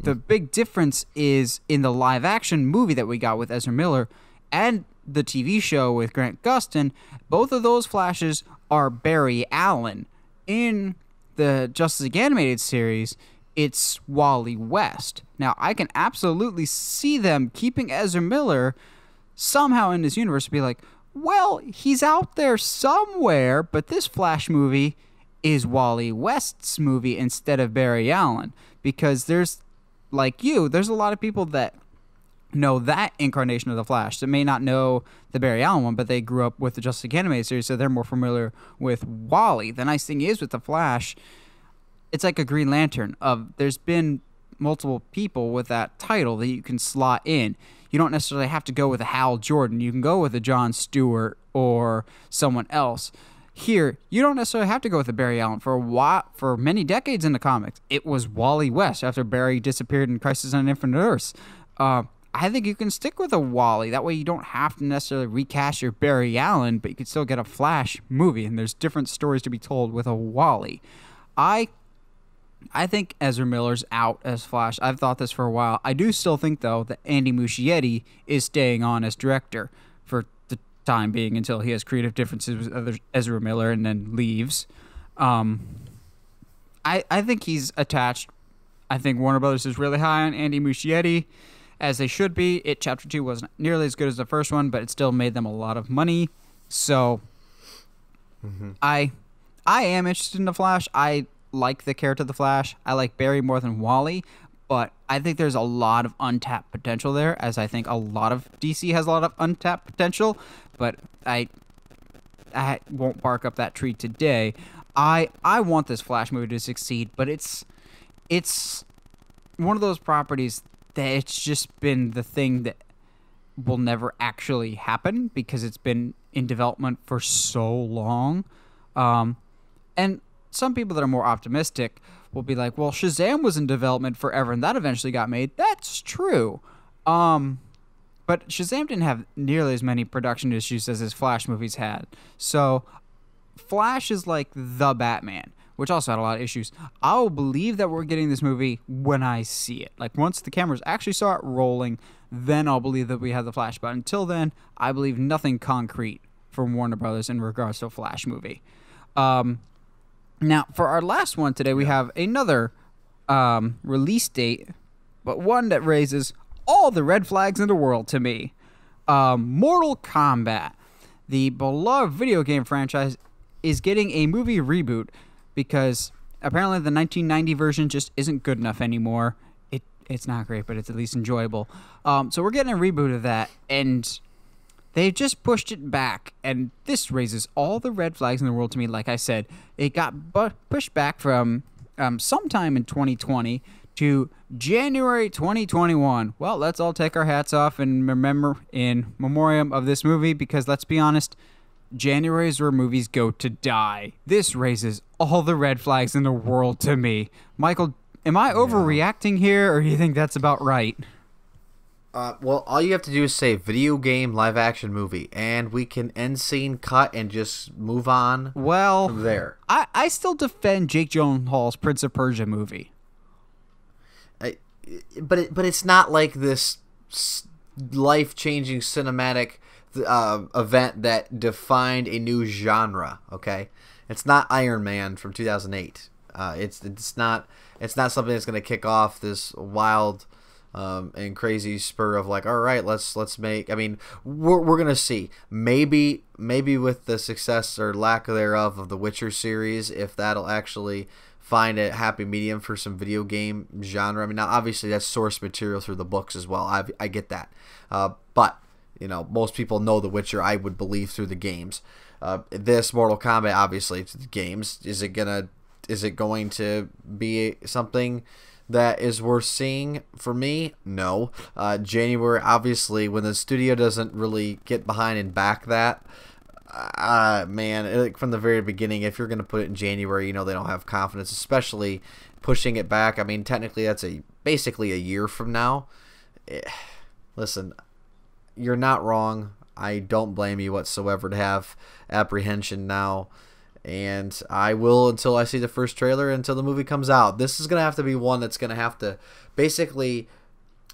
the big difference is in the live action movie that we got with Ezra Miller and the TV show with Grant Gustin, both of those flashes are Barry Allen. In the Justice League animated series, it's Wally West. Now, I can absolutely see them keeping Ezra Miller somehow in this universe be like, well, he's out there somewhere, but this Flash movie is Wally West's movie instead of Barry Allen. Because there's, like you, there's a lot of people that know that incarnation of the Flash that may not know the Barry Allen one, but they grew up with the Justice League series, so they're more familiar with Wally. The nice thing is with the Flash, it's like a Green Lantern. Of there's been multiple people with that title that you can slot in. You don't necessarily have to go with a Hal Jordan. You can go with a John Stewart or someone else. Here, you don't necessarily have to go with a Barry Allen. For a while, for many decades in the comics, it was Wally West after Barry disappeared in Crisis on Infinite Earths. Uh, I think you can stick with a Wally. That way, you don't have to necessarily recast your Barry Allen, but you could still get a Flash movie, and there's different stories to be told with a Wally. I I think Ezra Miller's out as Flash. I've thought this for a while. I do still think though that Andy Muschietti is staying on as director time being until he has creative differences with Ezra Miller and then leaves. Um, I I think he's attached. I think Warner Brothers is really high on Andy Muschietti, as they should be. It Chapter Two wasn't nearly as good as the first one, but it still made them a lot of money. So, mm-hmm. I I am interested in the Flash. I like the character of the Flash. I like Barry more than Wally, but I think there's a lot of untapped potential there, as I think a lot of DC has a lot of untapped potential. But I, I won't bark up that tree today. I I want this Flash movie to succeed, but it's it's one of those properties that it's just been the thing that will never actually happen because it's been in development for so long. Um, and some people that are more optimistic will be like, well, Shazam was in development forever and that eventually got made. That's true. Um, but Shazam didn't have nearly as many production issues as his Flash movies had. So Flash is like the Batman, which also had a lot of issues. I will believe that we're getting this movie when I see it. Like once the cameras actually start rolling, then I'll believe that we have the Flash. But until then, I believe nothing concrete from Warner Brothers in regards to a Flash movie. Um, now, for our last one today, we have another um, release date, but one that raises all the red flags in the world to me. Um, Mortal Kombat, the beloved video game franchise, is getting a movie reboot because apparently the 1990 version just isn't good enough anymore. It it's not great, but it's at least enjoyable. Um, so we're getting a reboot of that, and They've just pushed it back, and this raises all the red flags in the world to me. Like I said, it got bu- pushed back from um, sometime in 2020 to January 2021. Well, let's all take our hats off and remember in memoriam of this movie because let's be honest, January is where movies go to die. This raises all the red flags in the world to me. Michael, am I overreacting here, or do you think that's about right? Uh, well, all you have to do is say video game live action movie, and we can end scene cut and just move on. Well, from there, I, I still defend Jake Gyllenhaal's Prince of Persia movie. But it, but it's not like this life changing cinematic uh, event that defined a new genre. Okay, it's not Iron Man from 2008. Uh, it's it's not it's not something that's going to kick off this wild um, and crazy spur of like, all right, let's let's make. I mean, we're, we're gonna see. Maybe maybe with the success or lack thereof of the Witcher series, if that'll actually find a happy medium for some video game genre. I mean, now obviously that's source material through the books as well. I I get that, uh, but you know, most people know The Witcher. I would believe through the games. Uh, this Mortal Kombat, obviously, the games. Is it gonna? Is it going to be something? that is worth seeing for me? No. Uh, January, obviously, when the studio doesn't really get behind and back that, uh, man, like from the very beginning, if you're going to put it in January, you know they don't have confidence, especially pushing it back. I mean, technically, that's a basically a year from now. Eh, listen, you're not wrong. I don't blame you whatsoever to have apprehension now and I will until I see the first trailer until the movie comes out. This is gonna have to be one that's gonna have to basically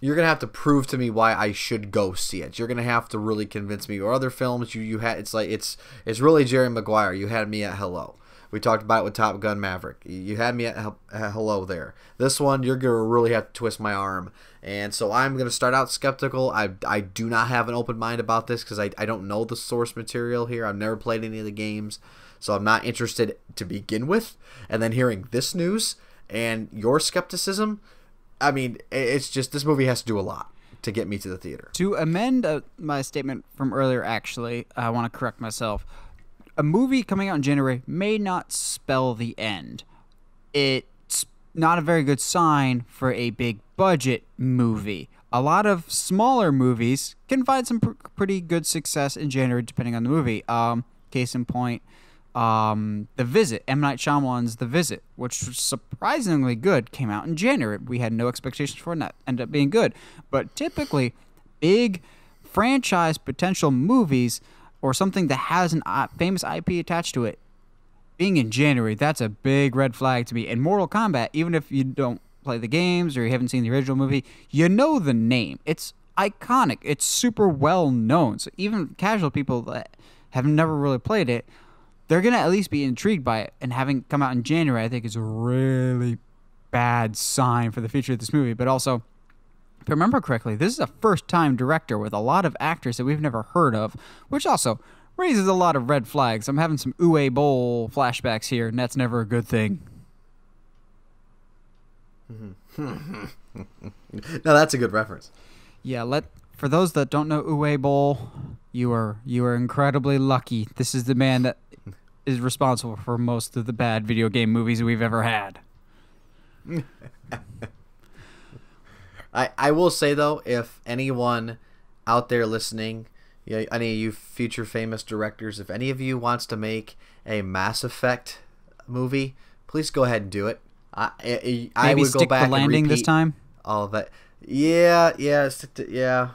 you're gonna have to prove to me why I should go see it. You're gonna have to really convince me. Or other films you you had it's like it's it's really Jerry Maguire. You had me at hello. We talked about it with Top Gun Maverick. You had me at, hello there. This one you're gonna really have to twist my arm. And so I'm gonna start out skeptical. I, I do not have an open mind about this because I, I don't know the source material here. I've never played any of the games so I'm not interested to begin with. And then hearing this news and your skepticism, I mean, it's just this movie has to do a lot to get me to the theater. To amend uh, my statement from earlier, actually, I want to correct myself. A movie coming out in January may not spell the end. It's not a very good sign for a big budget movie. A lot of smaller movies can find some pr- pretty good success in January, depending on the movie. Um, case in point, Um, The Visit, M Night Shyamalan's The Visit, which was surprisingly good, came out in January. We had no expectations for it, and that ended up being good. But typically, big franchise potential movies or something that has an uh, famous IP attached to it, being in January, that's a big red flag to me. And Mortal Kombat, even if you don't play the games or you haven't seen the original movie, you know the name. It's iconic. It's super well known. So even casual people that have never really played it, they're gonna at least be intrigued by it. And having come out in January, I think is a really bad sign for the future of this movie. But also, if I remember correctly, this is a first time director with a lot of actors that we've never heard of, which also raises a lot of red flags. I'm having some Uwe Boll flashbacks here, and that's never a good thing. no, that's a good reference. Yeah, let for those that don't know Uwe Boll, you are you are incredibly lucky. This is the man that is responsible for most of the bad video game movies we've ever had. I I will say though, if anyone out there listening, yeah, any of you future famous directors, if any of you wants to make a Mass Effect movie, please go ahead and do it. I I, I would go back the landing and this repeat time. all of that. Yeah, yeah, yeah.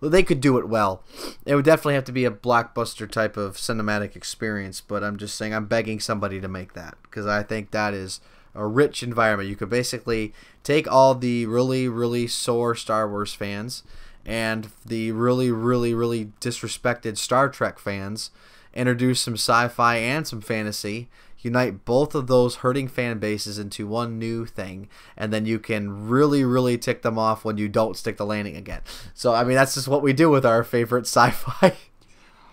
They could do it well. It would definitely have to be a blockbuster type of cinematic experience, but I'm just saying I'm begging somebody to make that because I think that is a rich environment. You could basically take all the really, really sore Star Wars fans and the really, really, really disrespected Star Trek fans, introduce some sci-fi and some fantasy, unite both of those hurting fan bases into one new thing, and then you can really, really tick them off when you don't stick the landing again. So, I mean, that's just what we do with our favorite sci-fi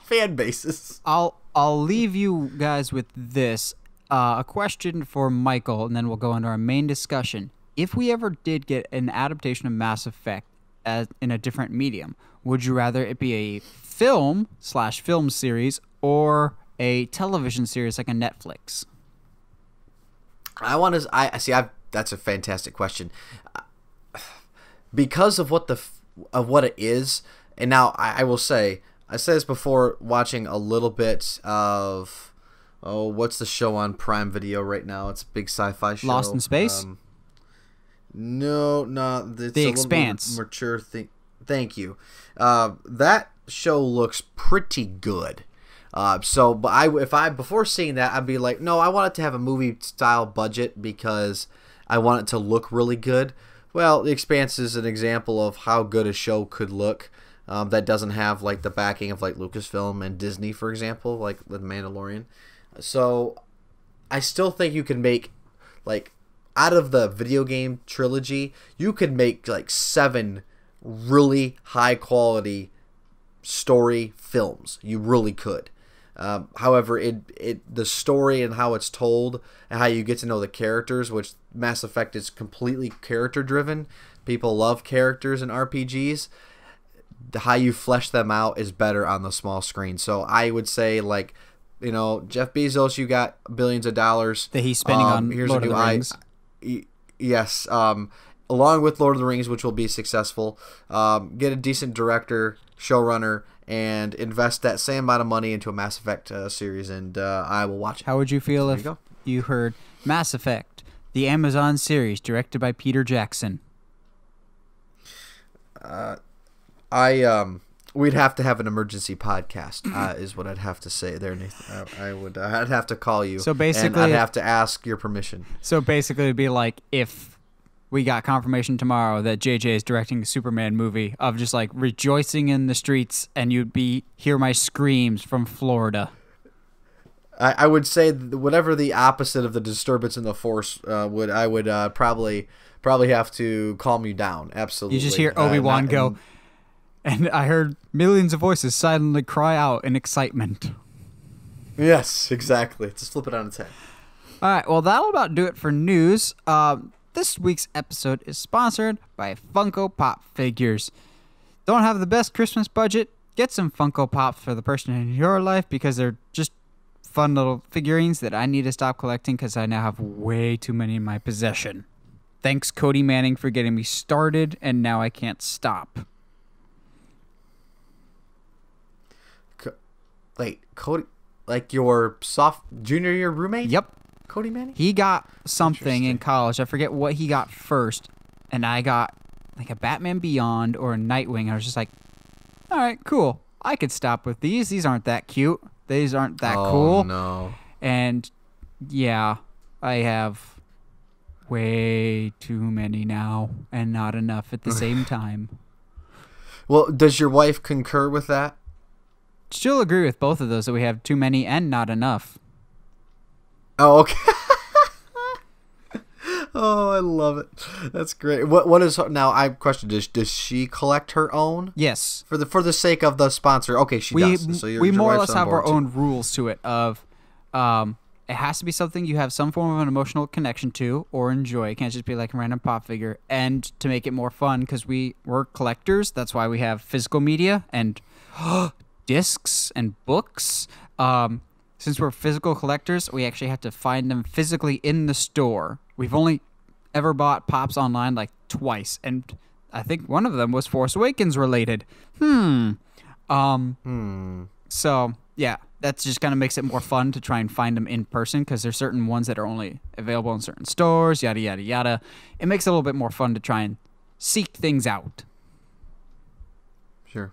fan bases. I'll I'll leave you guys with this. Uh, a question for Michael, and then we'll go into our main discussion. If we ever did get an adaptation of Mass Effect as in a different medium, would you rather it be a film slash film series or a television series like a Netflix? I want to. I see. I've. that's a fantastic question. Because of what the of what it is, and now I, I will say I said this before watching a little bit of oh what's the show on Prime Video right now? It's a big sci-fi show. Lost in Space? Um, no, no, it's The Expanse. mature thing. Thank you. Uh, that show looks pretty good. Uh, so, but I if I before seeing that, I'd be like, no, I want it to have a movie style budget because I want it to look really good. Well, The Expanse is an example of how good a show could look. Um, that doesn't have like the backing of like Lucasfilm and Disney, for example, like The Mandalorian. So, I still think you can make like out of the video game trilogy, you could make like seven really high quality story films. You really could. Um, however, it it the story and how it's told and how you get to know the characters, which Mass Effect is completely character driven. People love characters in RPGs. The how you flesh them out is better on the small screen. So I would say like, you know, Jeff Bezos, you got billions of dollars That he's spending Um, on here's Lord a of the new i- Rings. yes, um, along with Lord of the Rings, which will be successful. Um, get a decent director, showrunner, and invest that same amount of money into a Mass Effect uh, series, and uh, I will watch it. How would you feel There if you you heard Mass Effect, the Amazon series directed by Peter Jackson? I um, we'd have to have an emergency podcast, uh, is what I'd have to say there, Nathan. Uh, I would. I'd have to call you. So and basically- I'd have to ask your permission. So basically, it'd be like if we got confirmation tomorrow that JJ is directing a Superman movie of just like rejoicing in the streets, and you'd be hear my screams from Florida. I, I would say whatever the opposite of the disturbance in the force uh, would I would uh, probably probably have to calm you down. Absolutely. You just hear Uh, Obi Wan not- go, and I heard millions of voices silently cry out in excitement. Yes, exactly. Just flip it on its head. All right, well, that'll about do it for news. Um, this week's episode is sponsored by Funko Pop Figures. Don't have the best Christmas budget? Get some Funko Pops for the person in your life because they're just fun little figurines that I need to stop collecting because I now have way too many in my possession. Thanks, Cody Manning, for getting me started, and now I can't stop. Co- Wait, Cody. like your soft junior year roommate? Yep. Cody Manning. He got something in college. I forget what he got first, and I got like a Batman Beyond or a Nightwing. I was just like, all right, cool. I could stop with these. These aren't that cute. These aren't that oh, cool. No. And yeah, I have way too many now and not enough at the same time. Well, does your wife concur with that? She'll agree with both of those that we have too many and not enough. Oh, okay. oh, I love it. That's great. What what is now? I question: Does does she collect her own Yes. for the for the sake of the sponsor? Okay, she we does. So we more or less have our too. own rules to it of um it has to be something you have some form of an emotional connection to or enjoy. It can't just be like a random pop figure. And to make it more fun, because we we're collectors, that's why we have physical media and discs and books. Um, since we're physical collectors, we actually have to find them physically in the store. We've only ever bought pops online like twice, and I think one of them was Force Awakens related. Hmm. Um. Hmm. So yeah, that just kind of makes it more fun to try and find them in person because there's certain ones that are only available in certain stores. Yada yada yada. It makes it a little bit more fun to try and seek things out. Sure.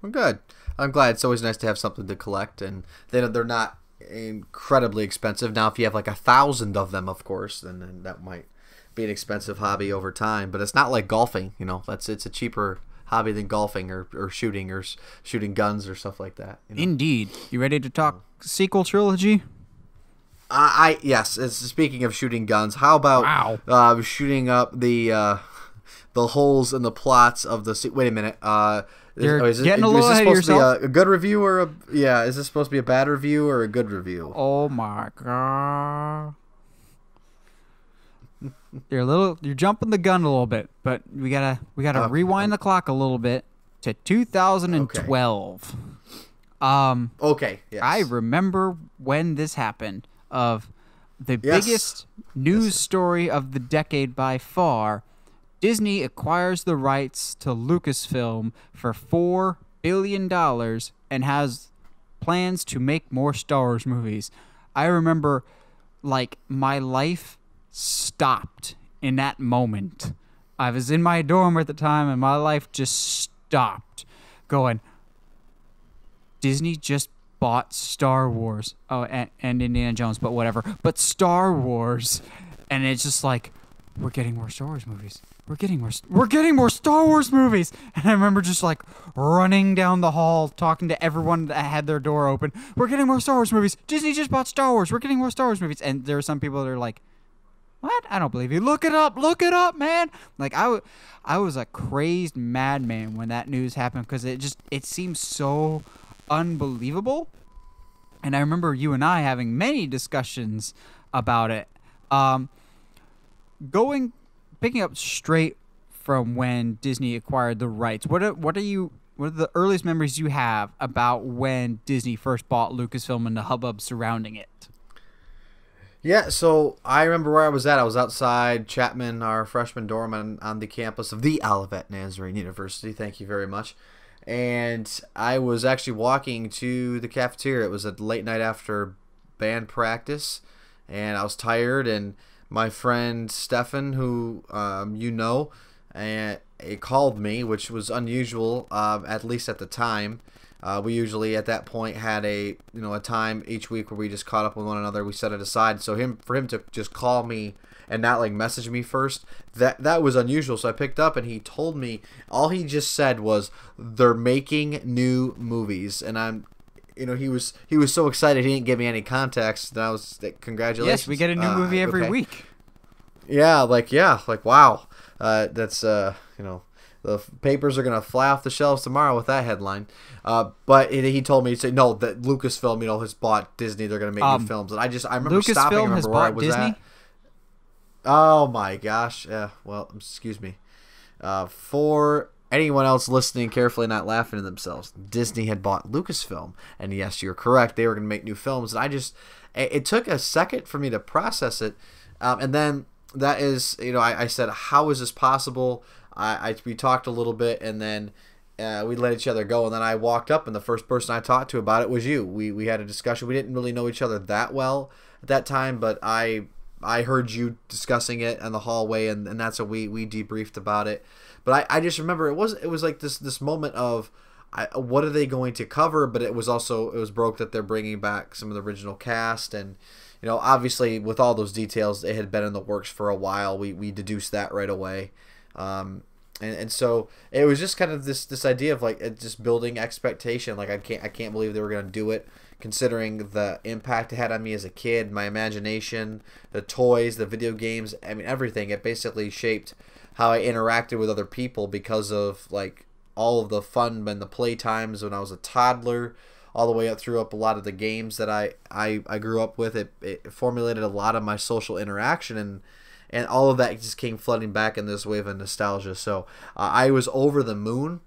Well, good. I'm glad. It's always nice to have something to collect, and they they're not incredibly expensive. Now, if you have like a thousand of them, of course, then, then that might be an expensive hobby over time. But it's not like golfing. You know, that's it's a cheaper hobby than golfing or, or shooting or s- shooting guns or stuff like that. You know? Indeed. You ready to talk sequel trilogy? I, I yes. It's, speaking of shooting guns, how about Wow. uh, shooting up the uh, the holes in the plots of the? se- Wait a minute. Uh, is- You're oh, is, it- getting a little ahead of supposed to be yourself. a, a good review or a yeah? Is this supposed to be a bad review or a good review? Oh my god. You're a little you're jumping the gun a little bit, but we gotta we gotta Uh, rewind the clock a little bit to 2012. Um Okay. Yes. I remember when this happened of the Yes. biggest news story of the decade by far. Disney acquires the rights to Lucasfilm for 4 billion dollars and has plans to make more Star Wars movies. I remember like my life stopped in that moment. I was in my dorm at the time and my life just stopped going Disney just bought Star Wars. Oh, and, and Indiana Jones, but whatever. But Star Wars, and it's just like we're getting more Star Wars movies. We're getting more. We're getting more Star Wars movies. And I remember just like running down the hall, talking to everyone that had their door open. We're getting more Star Wars movies. Disney just bought Star Wars. We're getting more Star Wars movies. And there are some people that are like, what? I don't believe you. Look it up. Look it up, man. Like I, w- I was a crazed madman when that news happened because it just it seems so unbelievable. And I remember you and I having many discussions about it. Um, going, picking up straight from when Disney acquired the rights. What are, what are you? What are the earliest memories you have about when Disney first bought Lucasfilm and the hubbub surrounding it? Yeah, so I remember where I was at. I was outside Chapman, our freshman dorm on, on the campus of the Olivet Nazarene University. Thank you very much. And I was actually walking to the cafeteria. It was a late night after band practice, and I was tired. And my friend Stefan, who um, you know, and it called me, which was unusual, uh, at least at the time. Uh, we usually at that point had a you know a time each week where we just caught up with one another. We set it aside. So him for him to just call me and not like message me first that that was unusual. So I picked up and he told me all he just said was they're making new movies and I'm you know he was he was so excited he didn't give me any context. And I was like, congratulations. Yes, we get a new Uh, movie every okay. week. Yeah, like yeah, like wow. Uh, that's uh, you know, the papers are gonna fly off the shelves tomorrow with that headline. Uh, but it, he told me to say no that Lucasfilm, you know, has bought Disney. They're gonna make Um, new films, and I just I remember stopping. I Lucasfilm remember has where I bought was Disney. at. Oh my gosh! Yeah. Well, excuse me. Uh, for anyone else listening carefully, not laughing to themselves, Disney had bought Lucasfilm, and yes, you're correct. They were going to make new films, and I just it, took a second for me to process it, um, and then that is you know I, I said how is this possible? I, I we talked a little bit, and then uh, we let each other go, and then I walked up, and the first person I talked to about it was you. We we had a discussion. We didn't really know each other that well at that time, but I I heard you discussing it in the hallway, and, and that's what we we debriefed about it. But I, I just remember it was it was like this this moment of I, what are they going to cover? But it was also it was broke that they're bringing back some of the original cast, and you know obviously with all those details, it had been in the works for a while. We we deduced that right away. Um, and, and so it was just kind of this this idea of like just building expectation like i can't i can't believe they were going to do it considering the impact it had on me as a kid my imagination the toys the video games i mean everything it basically shaped how i interacted with other people because of like all of the fun and the play times when i was a toddler all the way up through up a lot of the games that i i, I grew up with it, it formulated a lot of my social interaction and and all of that just came flooding back in this wave of nostalgia. So uh, I was over the moon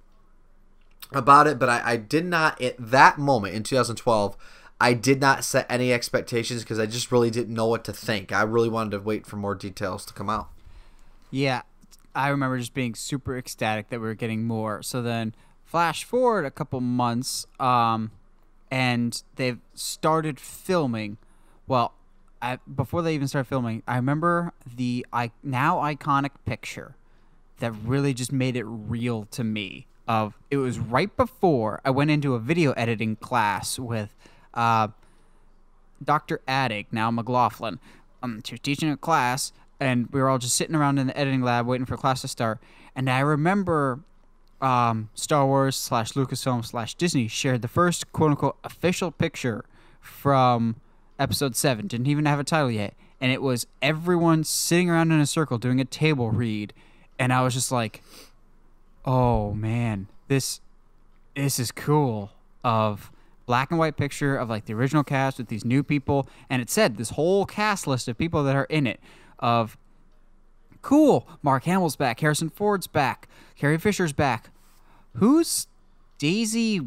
about it, but I, I did not at that moment in 2012. I did not set any expectations because I just really didn't know what to think. I really wanted to wait for more details to come out. Yeah, I remember just being super ecstatic that we were getting more. So then, flash forward a couple months, um, and they've started filming. Well, I, before they even started filming, I remember the I, now iconic picture that really just made it real to me. Of it was right before I went into a video editing class with uh, Dr. Addig, now McLaughlin. Um, she was teaching a class, and we were all just sitting around in the editing lab waiting for class to start. And I remember um, Star Wars slash Lucasfilm slash Disney shared the first quote unquote official picture from episode 7 didn't even have a title yet. And it was everyone sitting around in a circle doing a table read. And i was just like oh man this this is cool of black and white picture of like the original cast with these new people. And it said this whole cast list of people that are in it of cool mark hamill's back harrison ford's back carrie fisher's back who's daisy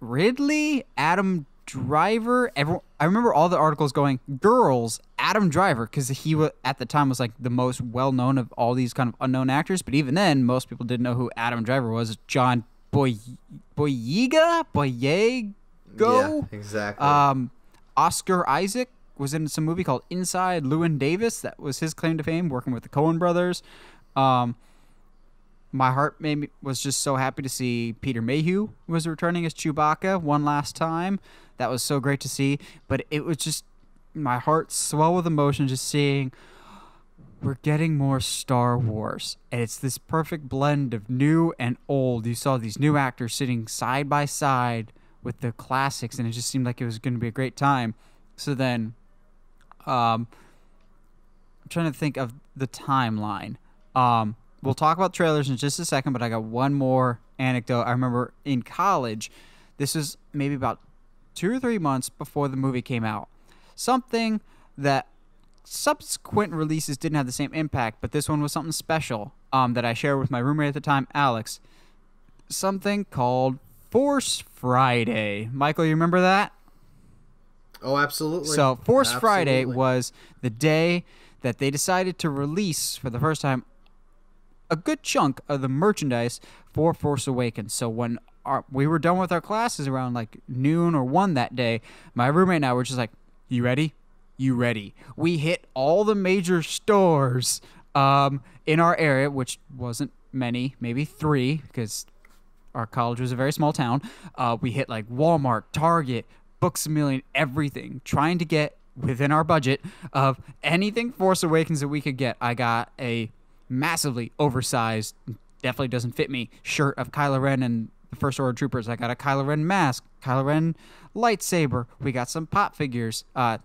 ridley adam Driver. Everyone, I remember all the articles going, "Girls, Adam Driver," because he was, at the time was like the most well known of all these kind of unknown actors. But even then, most people didn't know who Adam Driver was. John Boy Boyega Boyego. Yeah, exactly. Um, Oscar Isaac was in some movie called Inside. Llewyn Davis, that was his claim to fame, working with the Coen brothers. Um, my heart made me, was just so happy to see Peter Mayhew was returning as Chewbacca one last time. That was so great to see. But it was just my heart swelled with emotion just seeing we're getting more Star Wars. And it's this perfect blend of new and old. You saw these new actors sitting side by side with the classics, and it just seemed like it was going to be a great time. So then, um, I'm trying to think of the timeline. Um, we'll talk about trailers in just a second, but I got one more anecdote. I remember in college, this was maybe about two or three months before the movie came out. Something that subsequent releases didn't have the same impact, but this one was something special um, that I shared with my roommate at the time, Alex. Something called Force Friday. Michael, you remember that? Oh, absolutely. So, Force absolutely. Friday was the day that they decided to release for the first time a good chunk of the merchandise for Force Awakens. So when our, we were done with our classes around like noon or one that day, my roommate and I were just like, "You ready? You ready?" We hit all the major stores um, in our area, which wasn't many, maybe three, because our college was a very small town. Uh, we hit like Walmart, Target, Books a Million, everything, trying to get within our budget of anything Force Awakens that we could get. I got a massively oversized, definitely doesn't fit me shirt of Kylo Ren and the First Order Troopers. I got a Kylo Ren mask, Kylo Ren lightsaber. We got some pop figures. Uh,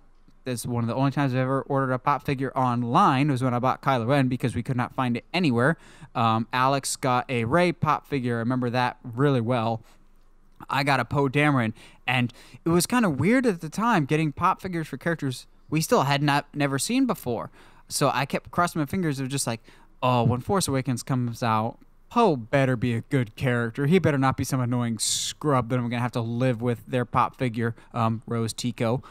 one of the only times I've ever ordered a pop figure online was when I bought Kylo Ren because we could not find it anywhere. Um, Alex got a Rey pop figure. I remember that really well. I got a Poe Dameron, and it was kind of weird at the time getting pop figures for characters we still had not never seen before. So I kept crossing my fingers of just like, oh, when Force Awakens comes out, Poe better be a good character. He better not be some annoying scrub that I'm gonna have to live with their pop figure, um, Rose Tico.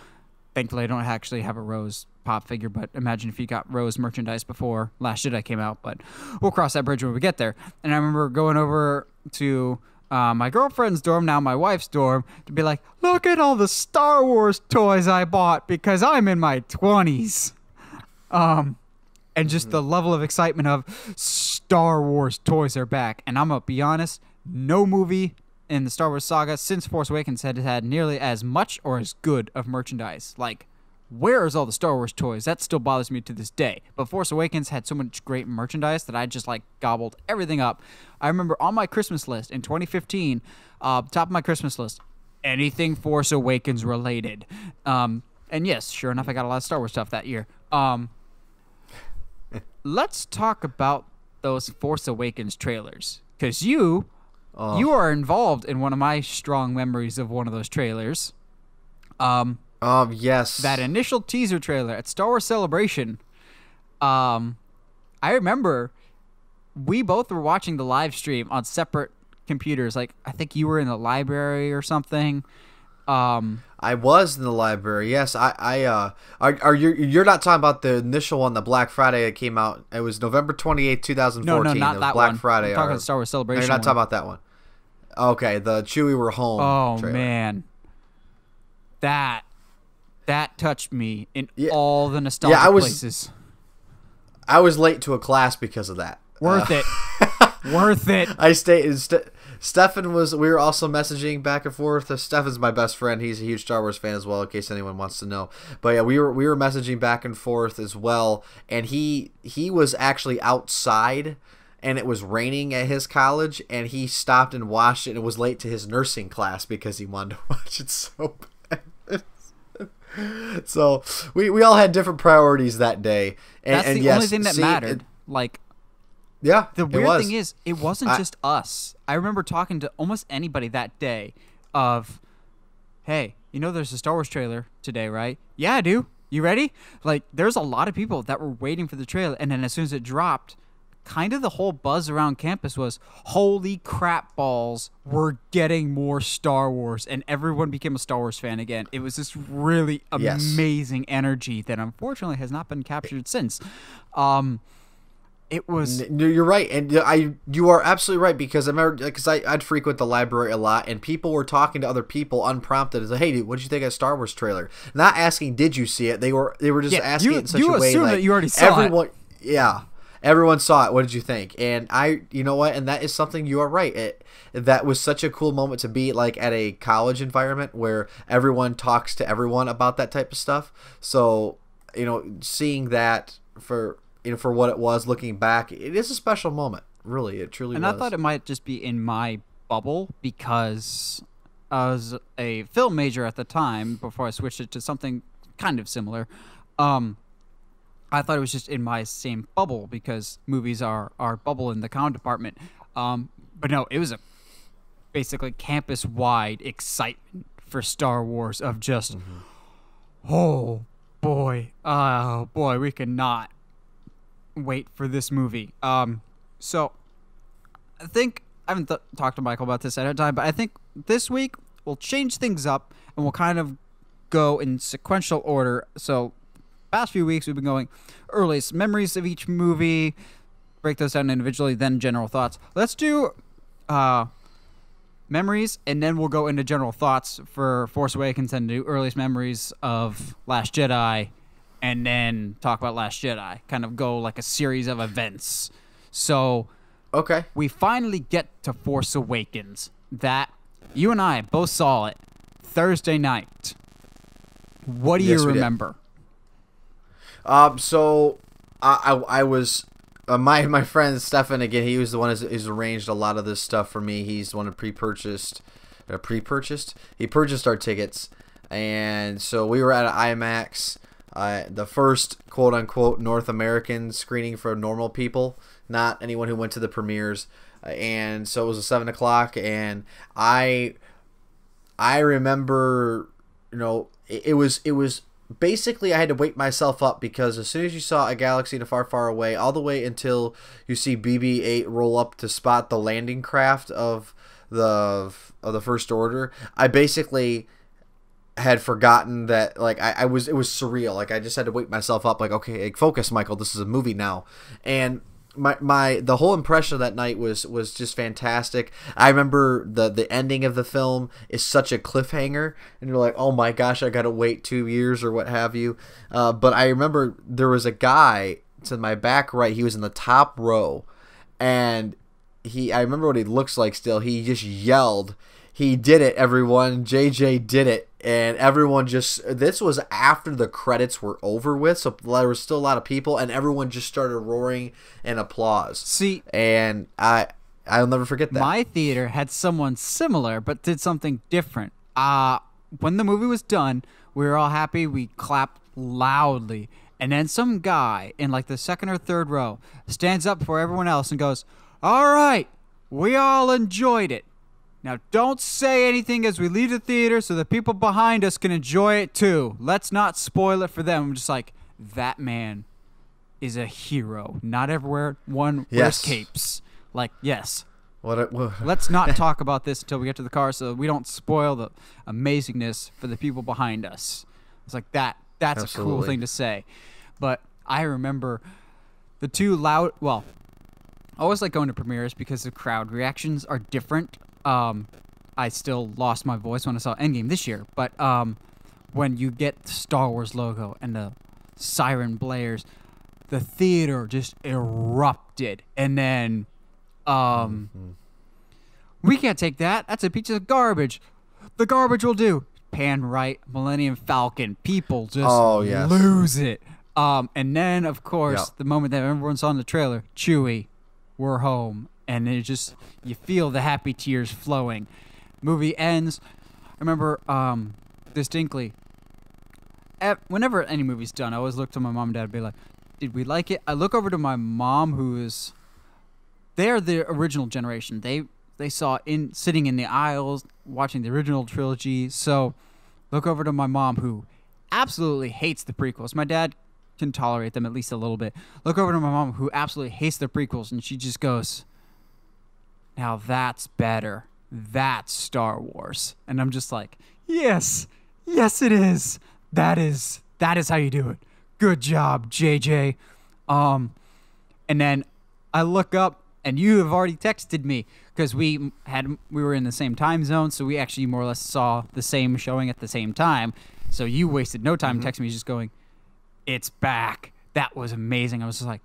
Thankfully, I don't actually have a Rose pop figure, but imagine if you got Rose merchandise before Last Jedi came out. But we'll cross that bridge when we get there. And I remember going over to uh, my girlfriend's dorm, now my wife's dorm, to be like, look at all the Star Wars toys I bought because I'm in my 20s. Um, and just the level of excitement of Star Wars toys are back. And I'm going to be honest, no movie in the Star Wars saga since Force Awakens had had nearly as much or as good of merchandise. Like, where is all the Star Wars toys? That still bothers me to this day. But Force Awakens had so much great merchandise that I just like gobbled everything up. I remember on my Christmas list in 2015, uh, top of my Christmas list, anything Force Awakens related. Um, and yes, sure enough, I got a lot of Star Wars stuff that year. Um, let's talk about those Force Awakens trailers because you, you are involved in one of my strong memories of one of those trailers. Um, Um, yes. that initial teaser trailer at Star Wars Celebration, um, I remember we both were watching the live stream on separate computers. Like I think you were in the library or something. Um, I was in the library. Yes, I, I, uh, are, are you? You're not talking about the initial one, the Black Friday that came out. It was November 28th, 2014. no, no, It not was that Black one. Friday. I'm talking or- about Star Wars No, Celebration. you're not one. talking about that one. Okay, the Chewie were home. Oh trailer. man, that that touched me in Yeah. all the nostalgic yeah, I was- places. I was late to a class because of that. Worth Uh, it. Worth it. I stayed. St- Stefan was. We were also messaging back and forth. Stefan's my best friend. He's a huge Star Wars fan as well. In case anyone wants to know. But yeah, we were we were messaging back and forth as well. And he he was actually outside, and it was raining at his college. And he stopped and watched it, and was late to his nursing class because he wanted to watch it so bad. so we, we all had different priorities that day. And, That's and the yes, only thing that see, mattered. it- like yeah, The weird thing is, it wasn't I- just us. I remember talking to almost anybody that day of, hey, you know there's a Star Wars trailer today, right? Yeah, I do. You ready? Like, there's a lot of people that were waiting for the trailer, and then as soon as it dropped, kind of the whole buzz around campus was, holy crap balls, we're getting more Star Wars, and everyone became a Star Wars fan again. It was this really Yes. amazing energy that unfortunately has not been captured since. Um, it was No, you're right, and I you are absolutely right because I remember because I I'd frequent the library a lot, and people were talking to other people unprompted. As like, hey, dude, what did you think of Star Wars trailer? Not asking, did you see it? They were they were just Yeah, asking you- it in such you a way like that you already saw it. everyone. Yeah, everyone saw it. What did you think? And I, you know what? And that is something you are right. It that was such a cool moment to be like at a college environment where everyone talks to everyone about that type of stuff. So you know, seeing that for you know for what it was, looking back, it is a special moment. Really, it truly and was. I thought it might just be in my bubble because I was a film major at the time before I switched it to something kind of similar. Um, I thought it was just in my same bubble because movies are our bubble in the comm department. Um, but no, it was a basically campus wide excitement for Star Wars of just, oh boy, oh boy, we cannot wait for this movie. Um, so I think I haven't th- talked to Michael about this at a time, but I think this week we'll change things up and we'll kind of go in sequential order. So, past few weeks we've been going earliest memories of each movie, break those down individually, then general thoughts. Let's do uh, memories, and then we'll go into general thoughts for Force Awakens and do earliest memories of Last Jedi, and then talk about Last Jedi. Kind of go like a series of events. So okay. we finally get to Force Awakens. That you and I both saw it Thursday night. What do Yes, you remember? Um, so I, I, I was uh, my my friend Stefan again. He was the one who's, who's arranged a lot of this stuff for me. He's the one who pre-purchased, uh, pre-purchased. He purchased our tickets, and so we were at IMAX. Uh, the first quote unquote North American screening for normal people, not anyone who went to the premieres. And so it was a seven o'clock, and I I remember, you know, it, it was it was basically I had to wake myself up because as soon as you saw a galaxy in a far, far away, all the way until you see BB-8 roll up to spot the landing craft of the of the First Order, I basically had forgotten that like I, I was it was surreal. Like i just had to wake myself up like okay focus michael this is a movie now. And my my the whole impression of that night was was just fantastic. I remember the the ending of the film is such a cliffhanger, and you're like, oh my gosh, I gotta wait two years or what have you. Uh, but I remember there was a guy to my back right. He was in the top row, and he I remember what he looks like. Still, he just yelled. He did it, everyone. JJ did it and everyone just this was after the credits were over with so there was still a lot of people and everyone just started roaring and applause See, and i i'll never forget that my theater had someone similar, but did something different. Uh, when the movie was done, we were all happy. We clapped loudly. And then some guy in like the second or third row stands up for everyone else and goes, All right, we all enjoyed it. Now don't say anything as we leave the theater so the people behind us can enjoy it too. Let's not spoil it for them. I'm just like, that man is a hero. Not everywhere one wears Yes. capes. Like, yes, what, a, what Let's not talk about this until we get to the car so we don't spoil the amazingness for the people behind us. It's like that. That's a cool thing to say. But I remember the two loud. Well, I always like going to premieres because the crowd reactions are different. Um, I still lost my voice when I saw Endgame this year, but um, when you get the Star Wars logo and the siren blares, the theater just erupted, and then um, we can't take that. That's a piece of garbage. The garbage will do. Pan right, Millennium Falcon. People just Oh, yes. lose it. Um, and then of course Yeah. the moment that everyone saw in the trailer, Chewie, we're home, and it just you feel the happy tears flowing. Movie ends. I remember um, distinctly. ev- Whenever any movie's done, I always look to my mom and dad and be like, "Did we like it?" I look over to my mom, who is they're the original generation. They they saw in sitting in the aisles watching the original trilogy. So look over to my mom who absolutely hates the prequels. My dad can tolerate them at least a little bit. Look over to my mom who absolutely hates the prequels and she just goes, "Now that's better. That's Star Wars." And I'm just like, "Yes. Yes it is. That is that is how you do it. Good job, JJ." Um and then I look up and you have already texted me because we had we were in the same time zone, so we actually more or less saw the same showing at the same time. So you wasted no time texting me, just going, "It's back." That was amazing. I was just like,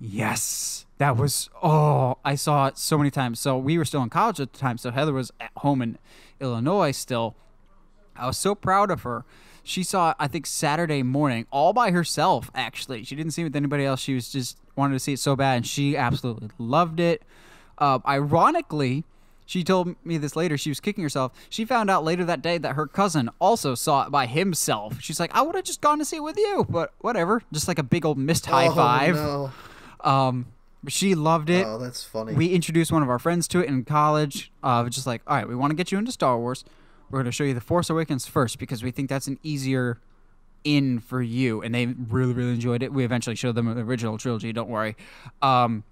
"Yes, that was." Oh, I saw it so many times. So we were still in college at the time. So Heather was at home in Illinois still. I was so proud of her. She saw it, I think, Saturday morning, all by herself, actually. She didn't see it with anybody else. She was just wanted to see it so bad, and she absolutely loved it. Uh, ironically, she told me this later. She was kicking herself. She found out later that day that her cousin also saw it by himself. She's like, I would have just gone to see it with you, but whatever. Just like a big old missed high Oh, five. no. Um, she loved it oh that's funny we introduced one of our friends to it in college. Uh, just like, all right, we want to get you into Star Wars. We're going to show you The Force Awakens first because we think that's an easier in for you. And they really, really enjoyed it. We eventually showed them the original trilogy. Don't worry. Um,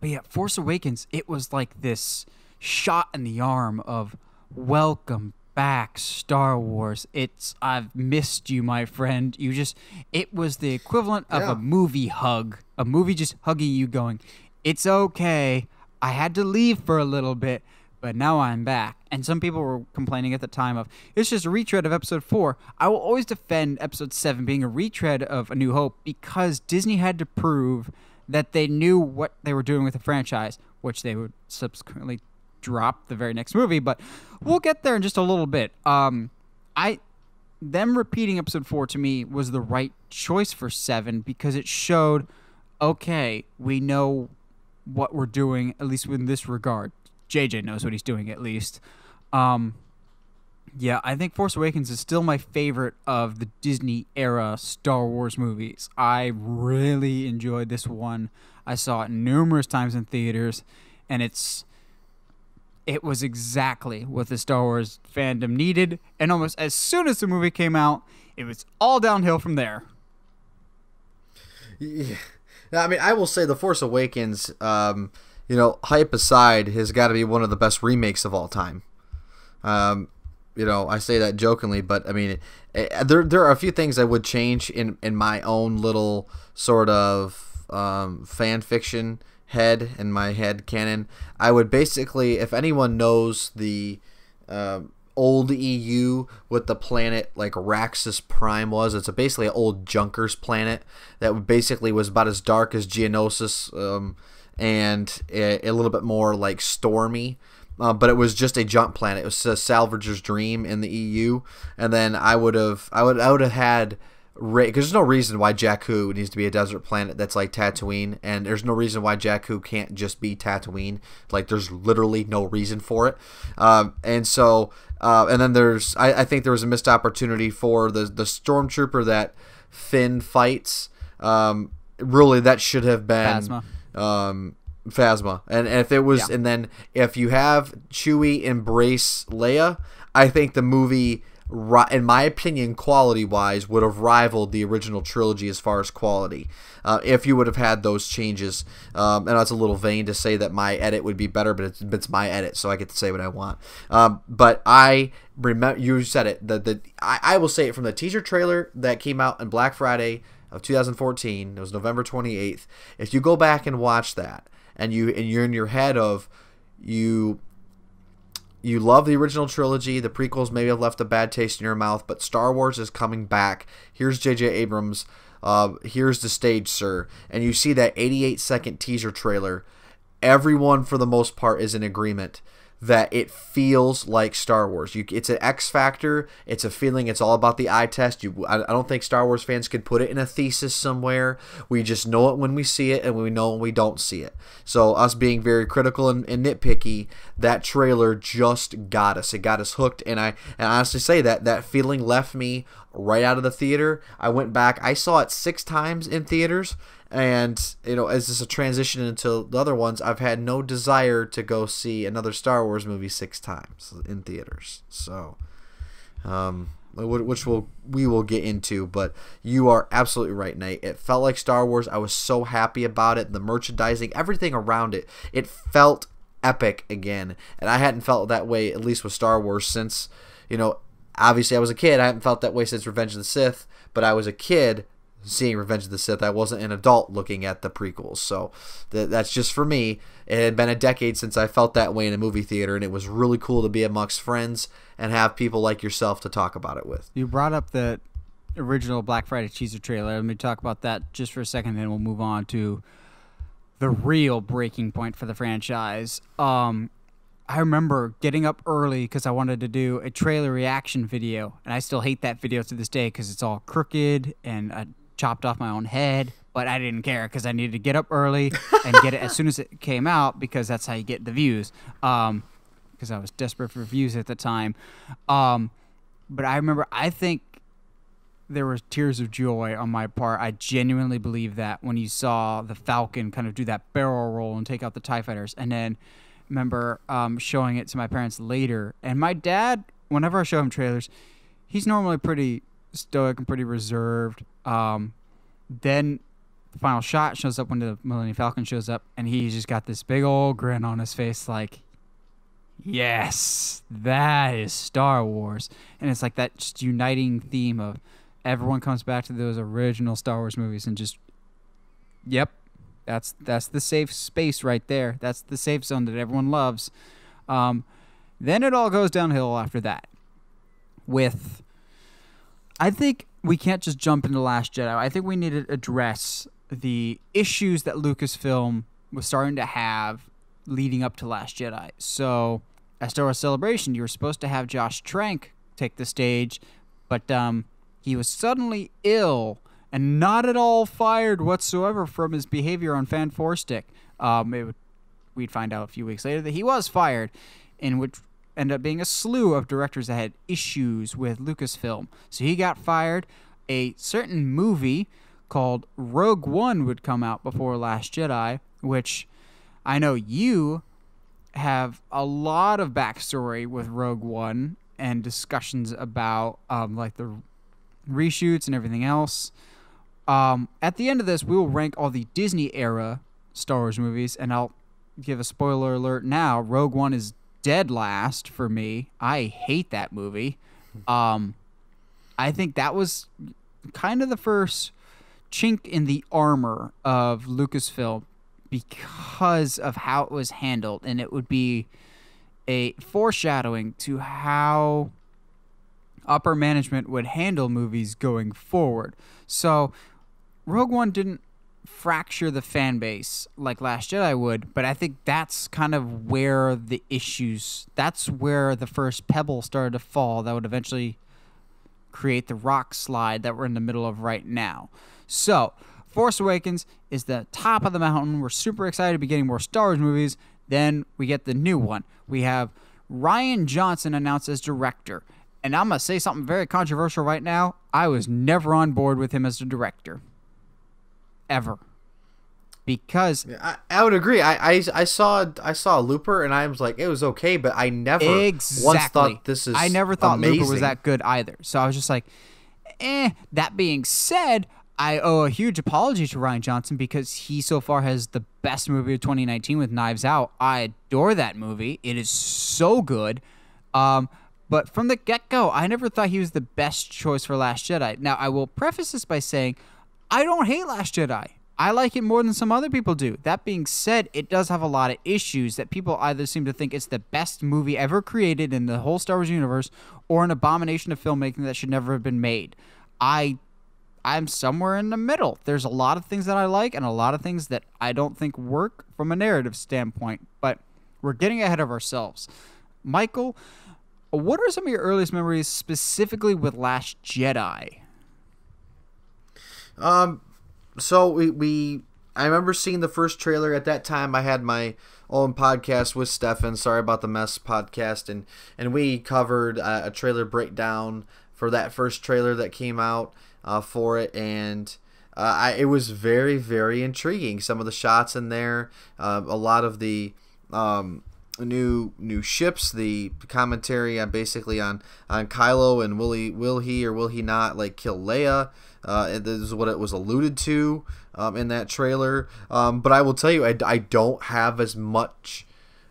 but yeah, Force Awakens, it was like this shot in the arm of welcome back Star Wars. It's I've missed you, my friend. You just it was the equivalent of Yeah. a movie hug. A movie just hugging you going, "It's okay. I had to leave for a little bit, but now I'm back." And some people were complaining at the time of, "It's just a retread of episode 4." I will always defend episode 7 being a retread of A New Hope because Disney had to prove that they knew what they were doing with the franchise, which they would subsequently drop the very next movie. But we'll get there in just a little bit. Um, I them repeating episode four to me was the right choice for seven because it showed, okay, we know what we're doing at least in this regard. JJ knows what he's doing at least. Um, yeah, I think Force Awakens is still my favorite of the Disney era Star Wars movies. I really enjoyed this one. I saw it numerous times in theaters, and it's it was exactly what the Star Wars fandom needed. And almost as soon as the movie came out, it was all downhill from there. Yeah. I mean, I will say The Force Awakens, um, you know, hype aside, has got to be one of the best remakes of all time. Um, you know, I say that jokingly, but I mean, eh, there there are a few things I would change in in my own little sort of um, fan fiction head in my head canon, I would basically, if anyone knows the um, old EU with the planet like Raxus Prime was. It's a basically an old Junkers planet that basically was about as dark as Geonosis um, and a, a, little bit more like stormy. Uh, but it was just a jump planet. It was a salvager's dream in the EU, and then I would have, I would, I would have had because there's no reason why Jakku needs to be a desert planet that's like Tatooine, and there's no reason why Jakku can't just be Tatooine. Like, there's literally no reason for it. Um, and so, uh, and then there's, I, I, think there was a missed opportunity for the the stormtrooper that Finn fights. Um, really, that should have been Phasma. Um, Phasma. And, and if it was, yeah. and then if you have Chewie embrace Leia, I think the movie in my opinion, quality wise, would have rivaled the original trilogy as far as quality. Uh, if you would have had those changes, um, and that's a little vain to say that my edit would be better, but it's, it's my edit, so I get to say what I want. Um, but I remember you said it. The, the I, I will say it from the teaser trailer that came out on Black Friday of 2014. It was November 28th. If you go back and watch that, and you and you're in your head of you you love the original trilogy. The prequels maybe have left a bad taste in your mouth, but Star Wars is coming back. Here's J.J. Abrams. Uh, here's the stage, sir. And you see that 88 second teaser trailer. Everyone, for the most part, is in agreement that it feels like Star Wars. You, it's an X factor. It's a feeling. It's all about the eye test. You, I, I, don't think Star Wars fans could put it in a thesis somewhere. We just know it when we see it, and we know when we don't see it. So us being very critical and, and nitpicky, that trailer just got us. It got us hooked, and I and I honestly say that that feeling left me right out of the theater. I went back. I saw it six times in theaters and you know as this a transition into the other ones i've had no desire to go see another star wars movie six times in theaters. So um which will we will get into but you are absolutely right nate. It felt like star wars. I was so happy about it. The merchandising everything around it it felt epic again. And i hadn't felt that way at least with star wars since you know obviously i was a kid i haven't felt that way since revenge of the sith but i was a kid seeing Revenge of the Sith. I wasn't an adult looking at the prequels. So th- that's just for me. It had been a decade since I felt that way in a movie theater, and it was really cool to be amongst friends and have people like yourself to talk about it with. You brought up the original Black Friday teaser trailer. Let me talk about that just for a second, then we'll move on to the real breaking point for the franchise. Um, I remember getting up early because I wanted to do a trailer reaction video, and I still hate that video to this day because it's all crooked and I chopped off my own head, but I didn't care because I needed to get up early and get it as soon as it came out because that's how you get the views. Um, because I was desperate for views at the time. Um, but I remember, I think there were tears of joy on my part. I genuinely believe that when you saw the Falcon kind of do that barrel roll and take out the Tie Fighters, and then remember um, showing it to my parents later. And my dad, whenever I show him trailers, he's normally pretty stoic and pretty reserved. Um, then the final shot shows up when the Millennium Falcon shows up, and he's just got this big old grin on his face, like, yes, that is Star Wars. And it's like that just uniting theme of everyone comes back to those original Star Wars movies and just, yep, that's that's the safe space right there. That's the safe zone that everyone loves. Um, then it all goes downhill after that with I think we can't just jump into Last Jedi. I think we need to address the issues that Lucasfilm was starting to have leading up to Last Jedi. So, at Star Wars Celebration, you were supposed to have Josh Trank take the stage, but um, he was suddenly ill and not at all fired whatsoever from his behavior on Fan Four Stick. Um, would, we'd find out a few weeks later that he was fired, in which end up being a slew of directors that had issues with Lucasfilm. So he got fired. A certain movie called Rogue One would come out before Last Jedi, which I know you have a lot of backstory with Rogue One and discussions about um, like the reshoots and everything else. Um, at the end of this, we will rank all the Disney era Star Wars movies, and I'll give a spoiler alert now. Rogue One is dead last for me. I hate that movie. Um, I think that was kind of the first chink in the armor of Lucasfilm because of how it was handled, and it would be a foreshadowing to how upper management would handle movies going forward. So, Rogue One didn't fracture the fan base like Last Jedi would, but I think that's kind of where the issues, that's where the first pebble started to fall that would eventually create the rock slide that we're in the middle of right now. So, Force Awakens is the top of the mountain. We're super excited to be getting more Star Wars movies. Then we get the new one. We have Rian Johnson announced as director. And I'm going to say something very controversial right now. I was never on board with him as the director. Ever. Because I, I would agree. I, I I saw I saw Looper and I was like it was okay, but I never exactly. once thought this is I never thought amazing. Looper was that good either. So I was just like, eh. That being said, I owe a huge apology to Rian Johnson because he so far has the best movie of 2019 with Knives Out. I adore that movie. It is so good. Um, but from the get go, I never thought he was the best choice for Last Jedi. Now, I will preface this by saying I don't hate Last Jedi. I like it more than some other people do. That being said, it does have a lot of issues that people either seem to think it's the best movie ever created in the whole Star Wars universe or an abomination of filmmaking that should never have been made. I I'm somewhere in the middle. There's a lot of things that I like and a lot of things that I don't think work from a narrative standpoint, but we're getting ahead of ourselves. Michael, what are some of your earliest memories specifically with Last Jedi? Um, so we, we I remember seeing the first trailer at that time. I had my own podcast with Stefan. Sorry about the mess podcast, and and we covered a, trailer breakdown for that first trailer that came out uh, for it, and. Uh, I, it was very, very intriguing. Some of the shots in there, uh, a lot of the um, new new ships, the commentary on basically on on Kylo and will he will he or will he not like kill Leia? Uh, this is what it was alluded to um, in that trailer. Um, but I will tell you, I, I don't have as much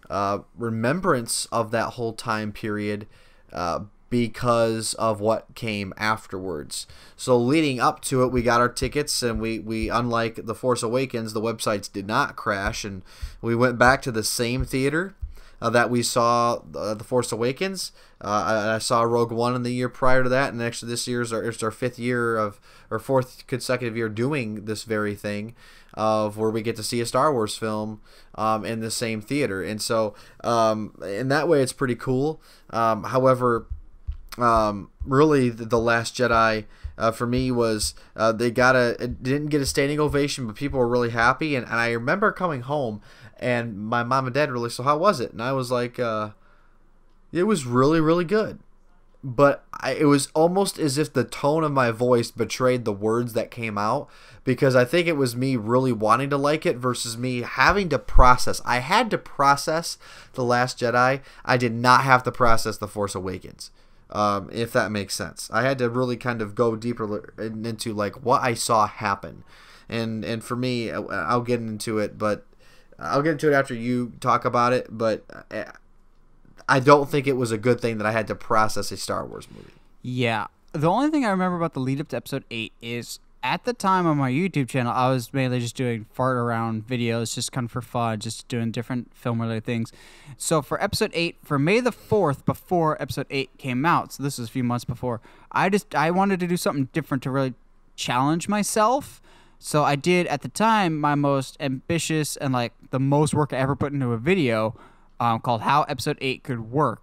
uh, remembrance of that whole time period uh, because of what came afterwards. So leading up to it, we got our tickets, and we, we unlike the Force Awakens, the websites did not crash, and we went back to the same theater uh, that we saw uh, the Force Awakens. Uh, I, I, saw Rogue One in the year prior to that, and actually this year is our, our fifth year of or fourth consecutive year doing this very thing of where we get to see a Star Wars film um, in the same theater, and so um, in that way it's pretty cool. Um, however, um, really the, the Last Jedi. Uh, for me was uh, they got a didn't get a standing ovation, but people were really happy. And, and I remember coming home and my mom and dad were like, "So how was it?" And I was like, uh, "It was really, really good." But I, it was almost as if the tone of my voice betrayed the words that came out because I think it was me really wanting to like it versus me having to process. I had to process The Last Jedi. I did not have to process The Force Awakens. Um, if that makes sense, I had to really kind of go deeper into like what I saw happen, and and for me, I'll get into it, but I'll get into it after you talk about it, but uh, I don't think it was a good thing that I had to process a Star Wars movie. Yeah. The only thing I remember about the lead up to episode 8 is at the time on my YouTube channel, I was mainly just doing fart around videos, just kind of for fun, just doing different film related things. So for episode 8, for May the 4th, before episode 8 came out, so this was a few months before, I just I wanted to do something different to really challenge myself so I did at the time my most ambitious and like the most work I ever put into a video um, called How Episode 8 Could Work.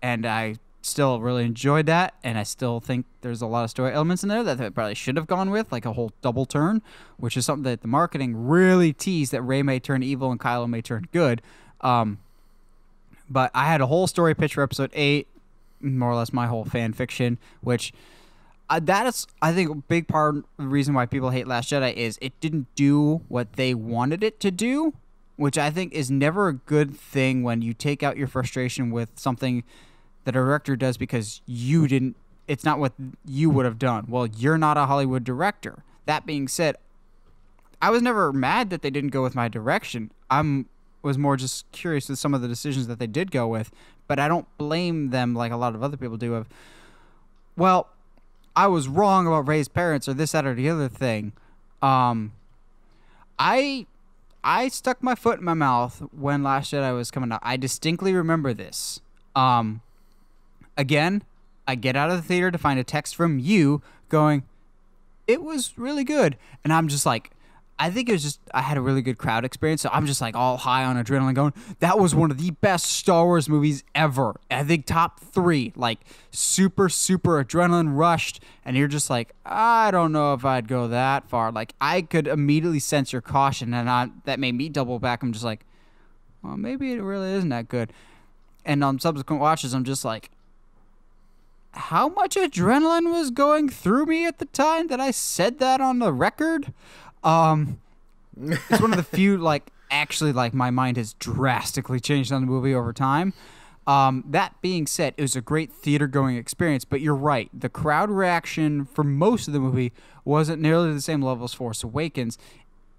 And I still really enjoyed that. And I still think there's a lot of story elements in there that probably should have gone with, like a whole double turn, which is something that the marketing really teased that Rey may turn evil and Kylo may turn good. Um, but I had a whole story pitch for episode 8, more or less my whole fan fiction, which uh, that is, I think, a big part of the reason why people hate Last Jedi is it didn't do what they wanted it to do, which I think is never a good thing when you take out your frustration with something a director does because you didn't. It's not what you would have done. Well, you're not a Hollywood director. That being said, I was never mad that they didn't go with my direction. I'm was more just curious with some of the decisions that they did go with, but I don't blame them like a lot of other people do. Of well, I was wrong about Rey's parents or this, that, or the other thing. Um, I I stuck my foot in my mouth when Last Jedi was coming out. I distinctly remember this. Um, again, I get out of the theater to find a text from you going, "It was really good," and I'm just like. I think it was just I had a really good crowd experience, so I'm just like all high on adrenaline, going, "That was one of the best Star Wars movies ever." I think top three, like super, super adrenaline rushed, and you're just like, I don't know if I'd go that far. Like I could immediately sense your caution, and I, that made me double back. I'm just like, well, maybe it really isn't that good. And on subsequent watches, I'm just like, how much adrenaline was going through me at the time that I said that on the record? Um, it's one of the few like actually like my mind has drastically changed on the movie over time. Um, that being said, it was a great theater going experience, but you're right. The crowd reaction for most of the movie wasn't nearly the same level as Force Awakens,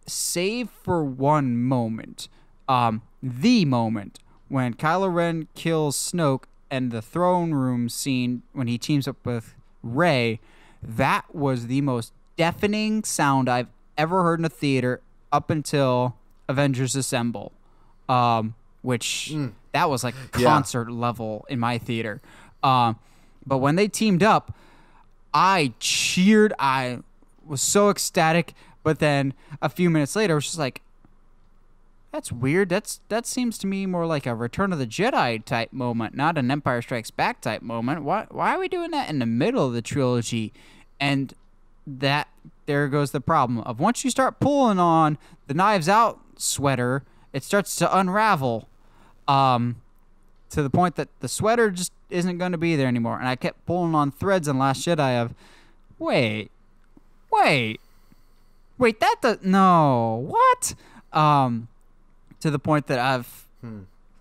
save for one moment. Um, the moment when Kylo Ren kills Snoke and the throne room scene when he teams up with Rey, that was the most deafening sound I've ever heard in a theater up until Avengers Assemble, um, which Mm. that was like Yeah. concert level in my theater. Um, but when they teamed up, I cheered. I was so ecstatic. But then a few minutes later, I was just like, "That's weird. That's that seems to me more like a Return of the Jedi type moment, not an Empire Strikes Back type moment. Why why are we doing that in the middle of the trilogy?" And that there goes the problem of once you start pulling on the knives out sweater, it starts to unravel. Um, to the point that the sweater just isn't going to be there anymore. And I kept pulling on threads in Last Jedi of, wait, wait, wait, that does no what? Um, to the point that I've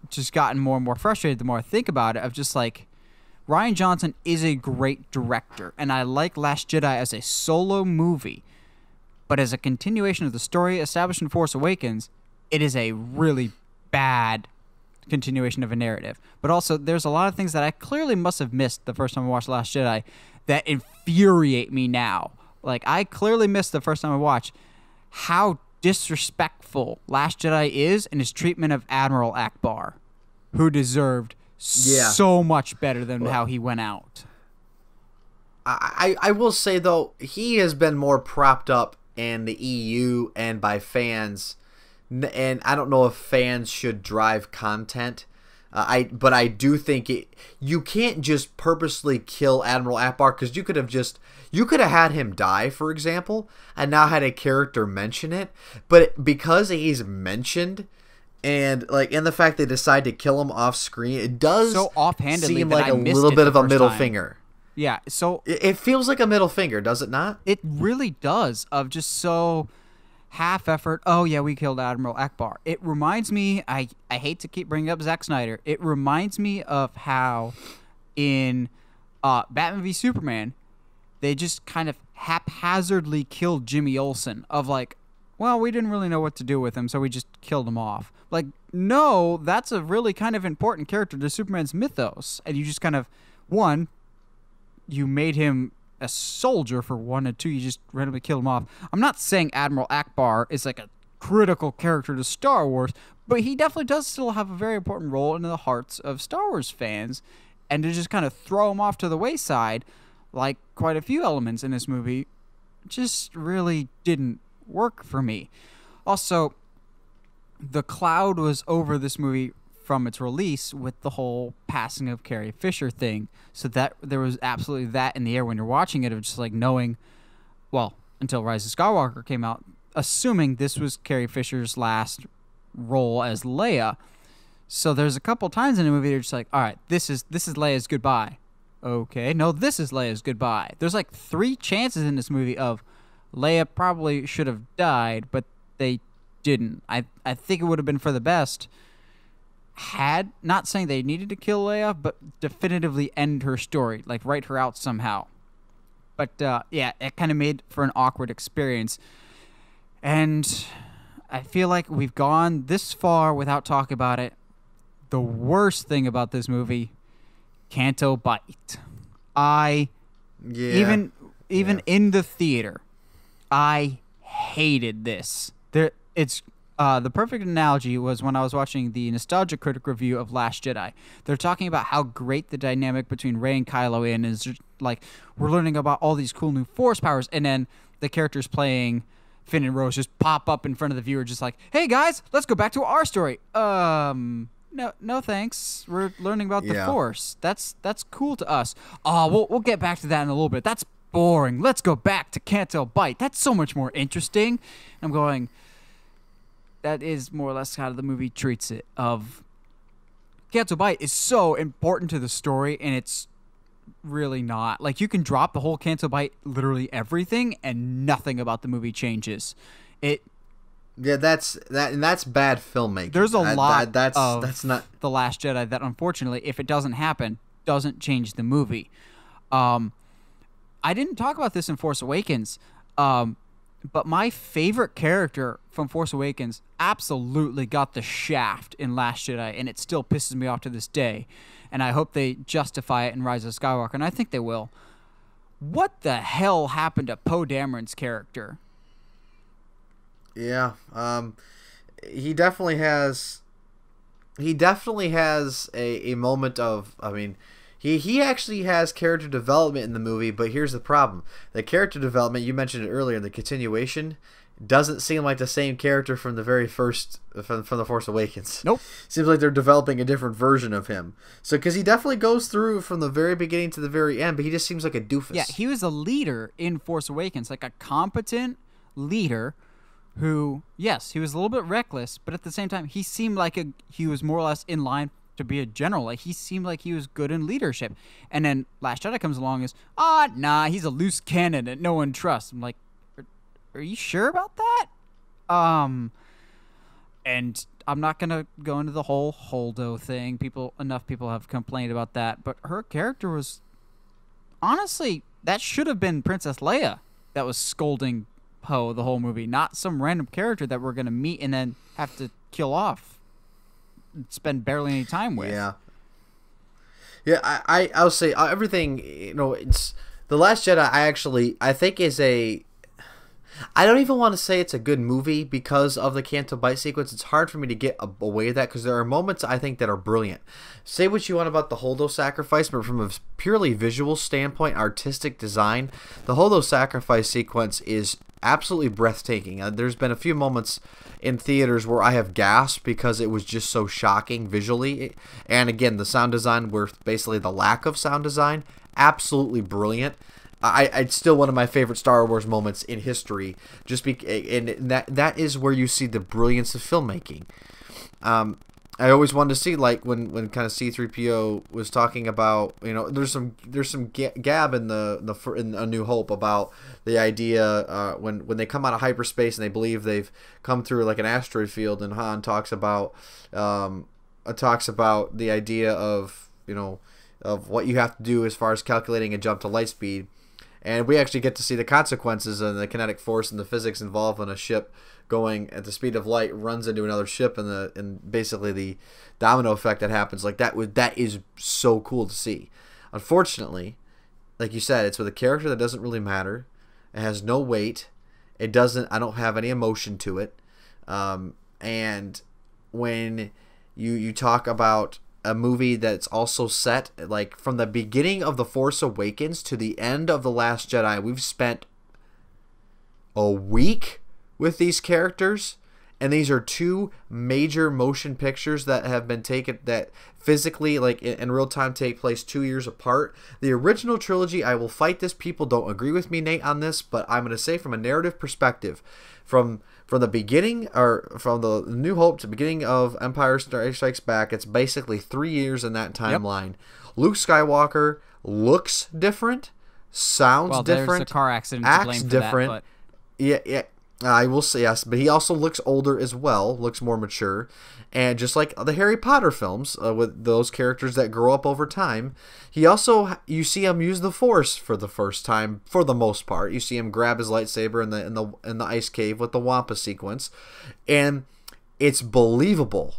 just gotten more and more frustrated the more I think about it. Of just like, Rian Johnson is a great director, and I like Last Jedi as a solo movie, but as a continuation of the story established in Force Awakens, it is a really bad continuation of a narrative. But also, there's a lot of things that I clearly must have missed the first time I watched Last Jedi that infuriate me now. Like, I clearly missed the first time I watched how disrespectful Last Jedi is in his treatment of Admiral Ackbar, who deserved Yeah. so much better than how he went out. I, I will say though he has been more propped up in the EU and by fans, and I don't know if fans should drive content. Uh, I but I do think it. You can't just purposely kill Admiral Ackbar because you could have just you could have had him die, for example, and now had a character mention it. But because he's mentioned, and like in the fact they decide to kill him off screen, it does So offhandedly seem like I a little bit of a middle time. finger. Yeah, so It, it feels like a middle finger, does it not? it really does of just so half effort. Oh yeah, we killed Admiral Ackbar. It reminds me. I I hate to keep bringing up Zack Snyder. It reminds me of how in uh, Batman v Superman they just kind of haphazardly killed Jimmy Olsen. Of like, well, we didn't really know what to do with him, so we just killed him off. Like, no, that's a really kind of important character to Superman's mythos, and you just kind of one you made him a soldier for one and two you just randomly killed him off. I'm not saying admiral ackbar is like a critical character to star wars but he definitely does still have a very important role in the hearts of star wars fans. And to just kind of throw him off to the wayside like quite a few elements in this movie just really didn't work for me also the cloud was over this movie from its release with the whole passing of Carrie Fisher thing. So that there was absolutely that in the air when you're watching it of just like knowing, well, until Rise of Skywalker came out, assuming this was Carrie Fisher's last role as Leia. So there's a couple times in the movie you're just like, all right, this is this is Leia's goodbye. Okay, no, this is Leia's goodbye. There's like three chances in this movie of Leia probably should have died, but they didn't. I I think it would have been for the best had not saying they needed to kill Leia, but definitively end her story, like write her out somehow. But uh, yeah, it kind of made for an awkward experience, and I feel like we've gone this far without talking about it. The worst thing about this movie, Canto Bight. I Yeah. even even in the theater, I hated this. There, it's uh, the perfect analogy was when I was watching the Nostalgia Critic review of Last Jedi. They're talking about how great the dynamic between Rey and Kylo Ren is. Like we're learning about all these cool new Force powers, and then the characters playing Finn and Rose just pop up in front of the viewer, just like, "Hey guys, let's go back to our story." Um, no, no, thanks. We're learning about the Yeah. Force. That's that's cool to us. Oh, we'll we'll get back to that in a little bit. That's boring. Let's go back to Canto Bight. That's so much more interesting. I'm going. That is more or less how the movie treats it. Of Canto Bight is so important to the story, and it's really not. Like you can drop the whole Canto Bight, literally everything, and nothing about the movie changes. It Yeah, that's that, and that's bad filmmaking. there's a lot that- that's that's not. the Last Jedi that unfortunately, if it doesn't happen, doesn't change the movie. Um, I didn't talk about this in Force Awakens, um, but my favorite character from Force Awakens absolutely got the shaft in Last Jedi, and it still pisses me off to this day. And I hope they justify it in Rise of Skywalker, and I think they will. What the hell happened to Poe Dameron's character? Yeah, um, he definitely has. He definitely has a, a moment of. I mean, he he actually has character development in the movie, but here's the problem: the character development you mentioned it earlier, in the continuation doesn't seem like the same character from the very first from, from the Force Awakens. Nope. Seems like they're developing a different version of him. So, because he definitely goes through from the very beginning to the very end, but he just seems like a doofus. Yeah, he was a leader in Force Awakens, like a competent leader who, yes, he was a little bit reckless, but at the same time, he seemed like a he was more or less in line to be a general. Like he seemed like he was good in leadership. And then Last Jedi comes along is, ah, nah, he's a loose cannon that no one trusts. I'm like, are, are you sure about that? Um, and I'm not gonna go into the whole Holdo thing. People, enough people have complained about that, but her character was honestly, that should have been Princess Leia that was scolding Poe the whole movie, not some random character that we're gonna meet and then have to kill off, spend barely any time with. Yeah. Yeah, I, I I'll say uh, everything. You know, it's the Last Jedi. I actually I think is a. I don't even want to say it's a good movie because of the Canto Bight sequence. It's hard for me to get away that because there are moments I think that are brilliant. Say what you want about the Holdo sacrifice, but from a purely visual standpoint, artistic design, the Holdo sacrifice sequence is absolutely breathtaking. Uh, there's been a few moments in theaters where I have gasped because it was just so shocking visually. And again, the sound design, were basically the lack of sound design, absolutely brilliant. I, it's still one of my favorite Star Wars moments in history. Just be, and that that is where you see the brilliance of filmmaking. Um, I always wanted to see like when when kind of C-3PO was talking about you know there's some there's some gab in the the in A New Hope about the idea uh, when when they come out of hyperspace and they believe they've come through like an asteroid field and Han talks about um, uh, talks about the idea of you know of what you have to do as far as calculating a jump to light speed. And we actually get to see the consequences and the kinetic force and the physics involved when a ship going at the speed of light runs into another ship and the and basically the domino effect that happens like that would that is so cool to see. Unfortunately like you said it's with a character that doesn't really matter. It has no weight. It doesn't i don't have any emotion to it. Um, and when you you talk about a movie that's also set like from the beginning of the Force Awakens to the end of the Last Jedi. We've spent a week with these characters, and these are two major motion pictures that have been taken that physically, like in, real time, take place two years apart. The original trilogy, I will fight this. People don't agree with me, Nate, on this, but I'm going to say from a narrative perspective, from from the beginning or from the New Hope to beginning of Empire Strikes Back, it's basically three years in that timeline. Luke Skywalker looks different, sounds Well, different, there's a car accident to acts blame for different. that, Yeah, yeah. I will say yes, but he also looks older as well, looks more mature, and just like the Harry Potter films, uh, with those characters that grow up over time, he also you see him use the Force for the first time for the most part. You see him grab his lightsaber in the in the in the ice cave with the Wampa sequence, and it's believable.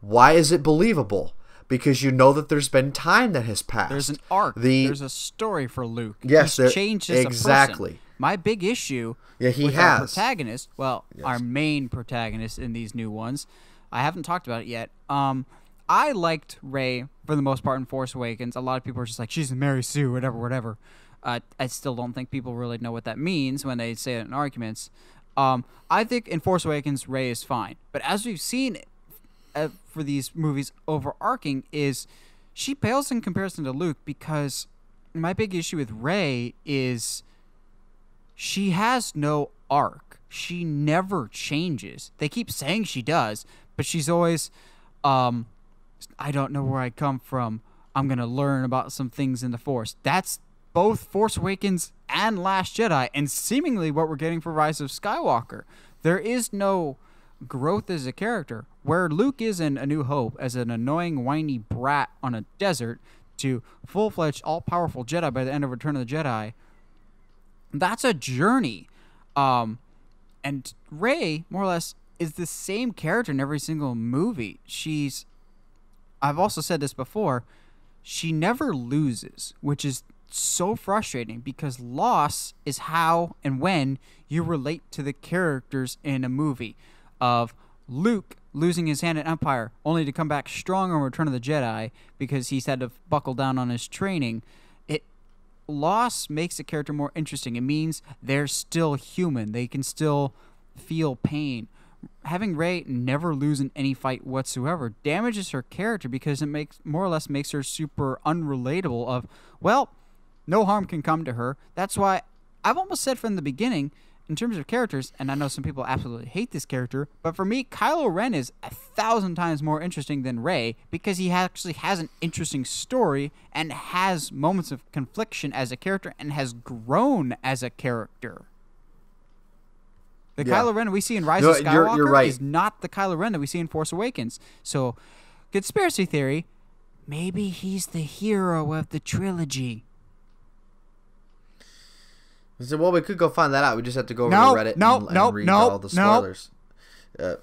Why is it believable? Because you know that there's been time that has passed. There's an arc. The there's a story for Luke. Yes, He's there- changed as a exactly. My big issue Yeah, he with our protagonist, well, our main protagonist in these new ones, I haven't talked about it yet. Um, I liked Rey for the most part in Force Awakens. A lot of people are just like, she's a Mary Sue, whatever, whatever. Uh, I still don't think people really know what that means when they say it in arguments. Um, I think in Force Awakens, Rey is fine, but as we've seen uh, for these movies, overarching is she pales in comparison to Luke because my big issue with Rey is she has no arc. She never changes. They keep saying she does, but she's always, um, I don't know where I come from. I'm gonna learn about some things in the Force. That's both Force Awakens and Last Jedi, and seemingly what we're getting for Rise of Skywalker. There is no growth as a character. Where Luke is in A New Hope as an annoying, whiny brat on a desert to full fledged, all powerful Jedi by the end of Return of the Jedi, that's a journey. Um, and Rey, more or less, is the same character in every single movie. She's, I've also said this before, she never loses, which is so frustrating because loss is how and when you relate to the characters in a movie. Of Luke losing his hand in Empire only to come back strong on Return of the Jedi because he's had to buckle down on his training. Loss makes a character more interesting. It means they're still human. They can still feel pain. Having Rey never lose in any fight whatsoever damages her character because it makes more or less makes her super unrelatable of well, no harm can come to her. That's why I've almost said from the beginning in terms of characters, and I know some people absolutely hate this character, but for me, Kylo Ren is a thousand times more interesting than Rey because he actually has an interesting story and has moments of confliction as a character and has grown as a character. The Yeah. Kylo Ren we see in Rise No, of you're- Skywalker you're right. is not the Kylo Ren that we see in Force Awakens. So, conspiracy theory, maybe he's the hero of the trilogy. I said, well, we could go find that out. We just have to go over No, to Reddit no, and, and no, read no, all the spoilers. Uh,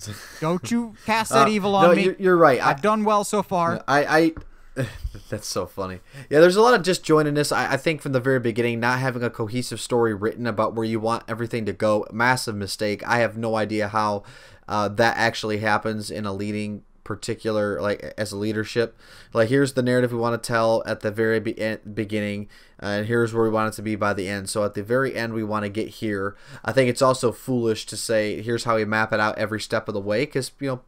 Don't you cast that uh, evil on no, me. You're, you're right. I, I've done well so far. I, I that's so funny. Yeah, there's a lot of disjointedness. I, I think from the very beginning, not having a cohesive story written about where you want everything to go, massive mistake. I have no idea how uh, that actually happens in a leading particular like as a leadership like here's the narrative we want to tell at the very be- beginning and here's where we want it to be by the end so at the very end we want to get here i think it's also foolish to say here's how we map it out every step of the way because you know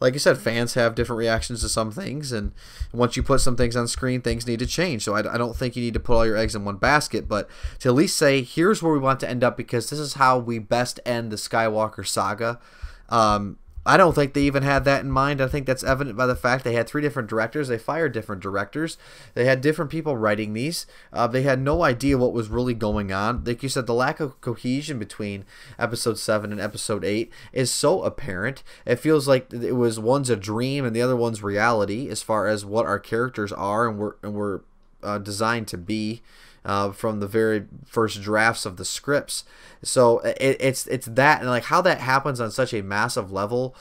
like you said, fans have different reactions to some things, and once you put some things on screen, things need to change. So I, I don't think you need to put all your eggs in one basket, but to at least say, here's where we want to end up because this is how we best end the Skywalker saga. Um, I don't think they even had that in mind. I think that's evident by the fact they had three different directors. They fired different directors. They had different people writing these. Uh, they had no idea what was really going on. Like you said, the lack of cohesion between episode 7 and episode 8 is so apparent. It feels like it was one's a dream and the other one's reality as far as what our characters are and we're, and we're uh, designed to be uh, from the very first drafts of the scripts. So it, it's it's that and like how that happens on such a massive level.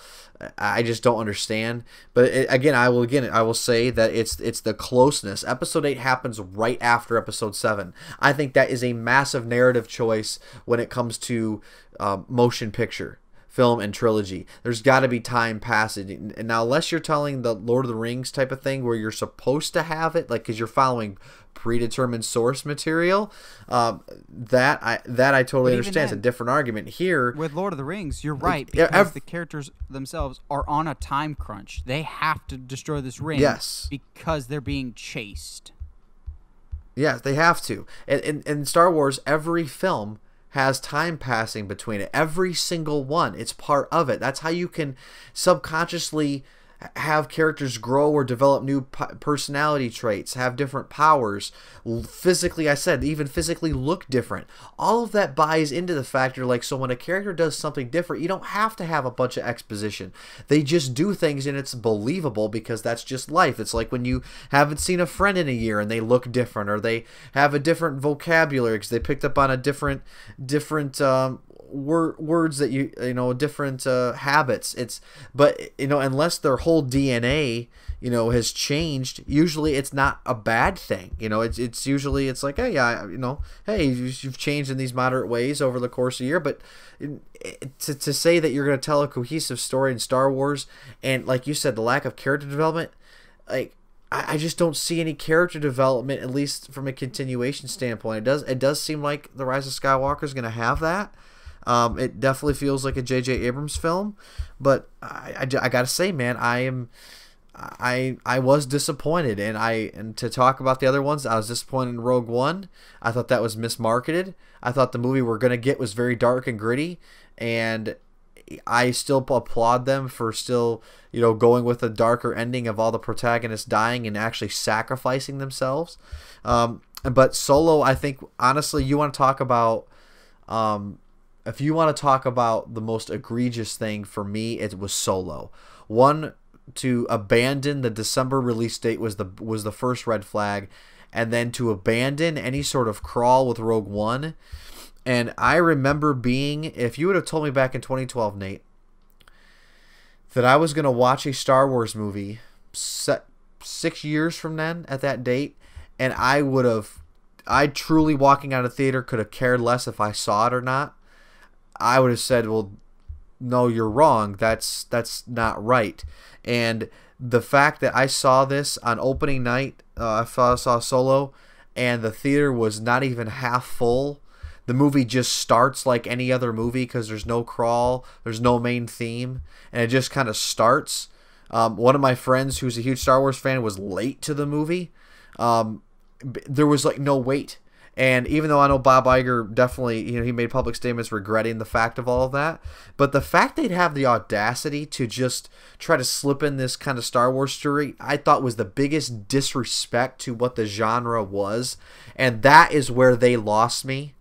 I just don't understand. But it, again, I will again I will say that it's it's the closeness. Episode eight happens right after episode seven. I think that is a massive narrative choice when it comes to uh, motion picture film and trilogy. There's got to be time passage. And now, unless you're telling the Lord of the Rings type of thing where you're supposed to have it, like because you're following predetermined source material, um, that I that I totally understand. It's a different argument here. With Lord of the Rings, you're right because the characters themselves are on a time crunch. They have to destroy this ring Yes. because they're being chased. Yes, they have to. And in Star Wars, every film has time passing between it. Every single one. It's part of it. That's how you can subconsciously have characters grow or develop new personality traits, have different powers. Physically, I said, even physically look different. All of that buys into the factor like, so when a character does something different, you don't have to have a bunch of exposition. They just do things and it's believable because that's just life. It's like when you haven't seen a friend in a year and they look different or they have a different vocabulary because they picked up on a different, different, um, wor- words that you you know different uh, habits. It's but you know unless their whole DNA you know has changed, usually it's not a bad thing. You know, it's it's usually it's like hey yeah you know hey you've changed in these moderate ways over the course of a year, but to, to say that you're going to tell a cohesive story in Star Wars and like you said the lack of character development like I, just don't see any character development, at least from a continuation standpoint. It does it does seem like the Rise of Skywalker is going to have that. Um, it definitely feels like a J.J. Abrams film, but I, I, I gotta say, man, I am. I I was disappointed, and I and to talk about the other ones, I was disappointed in Rogue One. I thought that was mismarketed. I thought the movie we're gonna get was very dark and gritty, and I still applaud them for still, you know, going with a darker ending of all the protagonists dying and actually sacrificing themselves. Um, but Solo, I think honestly, you want to talk about, um, if you want to talk about the most egregious thing for me, it was Solo. One to abandon the December release date was the was the first red flag, and then to abandon any sort of crawl with Rogue One and I remember being, if you would have told me back in 2012, Nate, that I was going to watch a Star Wars movie six years from then at that date, and I would have, I truly walking out of theater could have cared less if I saw it or not. I would have said, well, no, you're wrong. That's that's not right. And the fact that I saw this on opening night, uh, I saw, Solo, and the theater was not even half full the movie just starts like any other movie because there's no crawl, there's no main theme, and it just kind of starts. Um, one of my friends who's a huge Star Wars fan was late to the movie. Um, there was like no wait. And even though I know Bob Iger definitely, you know, he made public statements regretting the fact of all of that, but the fact they'd have the audacity to just try to slip in this kind of Star Wars story, I thought was the biggest disrespect to what the genre was. And that is where they lost me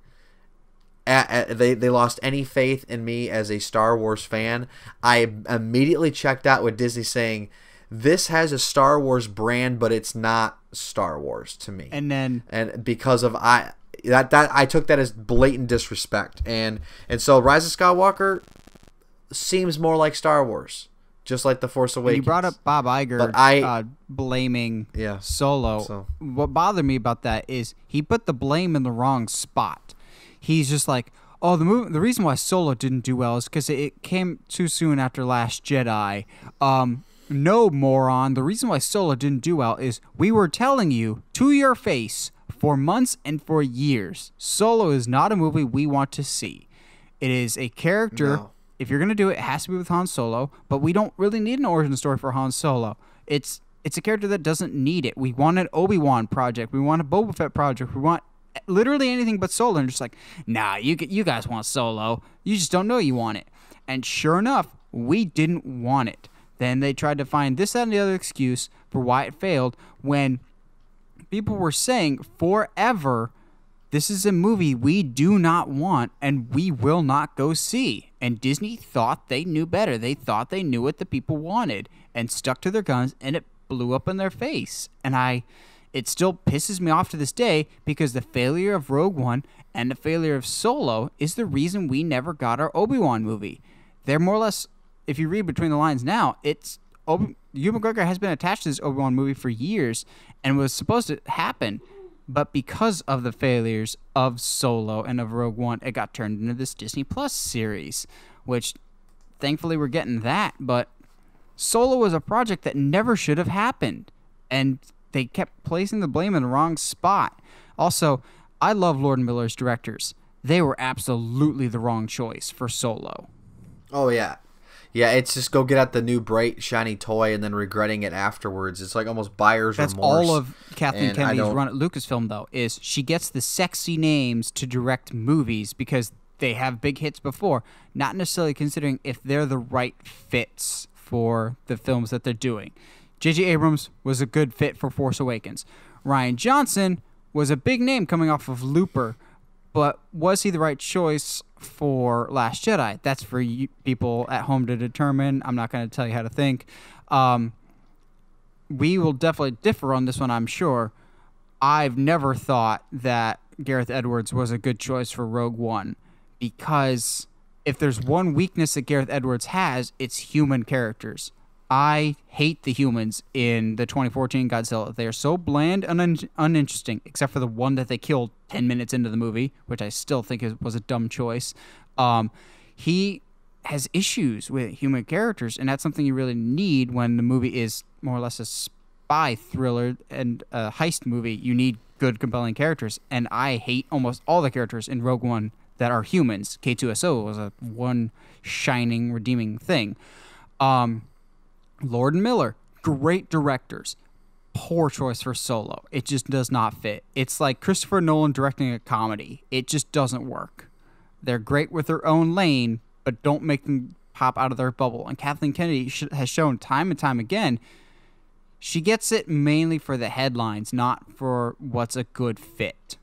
at, at, they they lost any faith in me as a Star Wars fan. I immediately checked out with Disney saying this has a Star Wars brand, but it's not Star Wars to me. And then and because of I that that I took that as blatant disrespect, and and so Rise of Skywalker seems more like Star Wars. Just like the Force Awakens. You brought up Bob Iger but I, uh, blaming yeah, Solo. So. What bothered me about that is he put the blame in the wrong spot he's just like, oh, the movie, the reason why Solo didn't do well is because it came too soon after Last Jedi. Um, no, moron. The reason why Solo didn't do well is we were telling you to your face for months and for years. Solo is not a movie we want to see. It is a character. No. If you're gonna do it, it has to be with Han Solo. But we don't really need an origin story for Han Solo. It's it's a character that doesn't need it. We want an Obi Wan project. We want a Boba Fett project. We want literally anything but solo and just like nah you you guys want solo you just don't know you want it and sure enough we didn't want it then they tried to find this that, and the other excuse for why it failed when people were saying forever this is a movie we do not want and we will not go see. And disney thought they knew better. They thought they knew what the people wanted and stuck to their guns and it blew up in their face. And i it still pisses me off to this day because the failure of Rogue One and the failure of Solo is the reason we never got our Obi Wan movie. They're more or less, if you read between the lines now, it's Obi- Ewan McGregor has been attached to this Obi Wan movie for years and was supposed to happen, but because of the failures of Solo and of Rogue One, it got turned into this Disney Plus series, which thankfully we're getting that, but Solo was a project that never should have happened. And they kept placing the blame in the wrong spot. Also, I love Lord Miller's directors. They were absolutely the wrong choice for Solo. Oh yeah. Yeah, it's just go get out the new bright shiny toy and then regretting it afterwards. It's like almost buyer's That's remorse. all of Kathleen and Kennedy's run at Lucasfilm though, is she gets the sexy names to direct movies because they have big hits before, not necessarily considering if they're the right fits for the films that they're doing. J.J. Abrams was a good fit for Force Awakens. Rian Johnson was a big name coming off of Looper, but was he the right choice for Last Jedi? That's for you people at home to determine. I'm not going to tell you how to think. Um, we will definitely differ on this one, I'm sure. I've never thought that Gareth Edwards was a good choice for Rogue One because if there's one weakness that Gareth Edwards has, it's human characters. I hate the humans in the 2014 Godzilla. They are so bland and un- uninteresting, except for the one that they killed 10 minutes into the movie, which I still think is, was a dumb choice. Um, he has issues with human characters, and that's something you really need when the movie is more or less a spy thriller and a heist movie. You need good, compelling characters, and I hate almost all the characters in Rogue One that are humans. K2SO was a one shining, redeeming thing. Um, Lord and Miller, great directors. Poor choice for Solo. It just does not fit. It's like Christopher Nolan directing a comedy. It just doesn't work. They're great with their own lane, but don't make them pop out of their bubble. And Kathleen Kennedy sh- has shown time and time again she gets it mainly for the headlines, not for what's a good fit.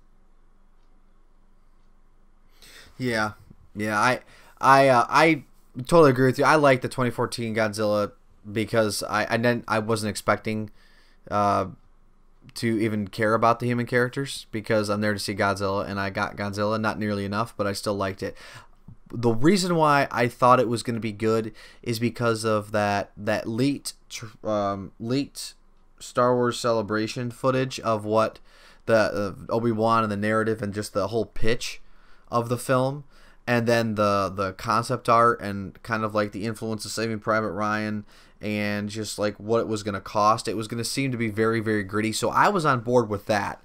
Yeah, yeah, I, I, uh, I totally agree with you. I like the 2014 Godzilla because I, I didn't, I wasn't expecting, uh, to even care about the human characters because I'm there to see Godzilla and I got Godzilla, not nearly enough, but I still liked it. The reason why I thought it was going to be good is because of that that leaked um, leaked Star Wars Celebration footage of what the uh, Obi Wan and the narrative and just the whole pitch of the film, and then the the concept art and kind of like the influence of Saving Private Ryan and just like what it was going to cost. It was going to seem to be very very gritty. So I was on board with that.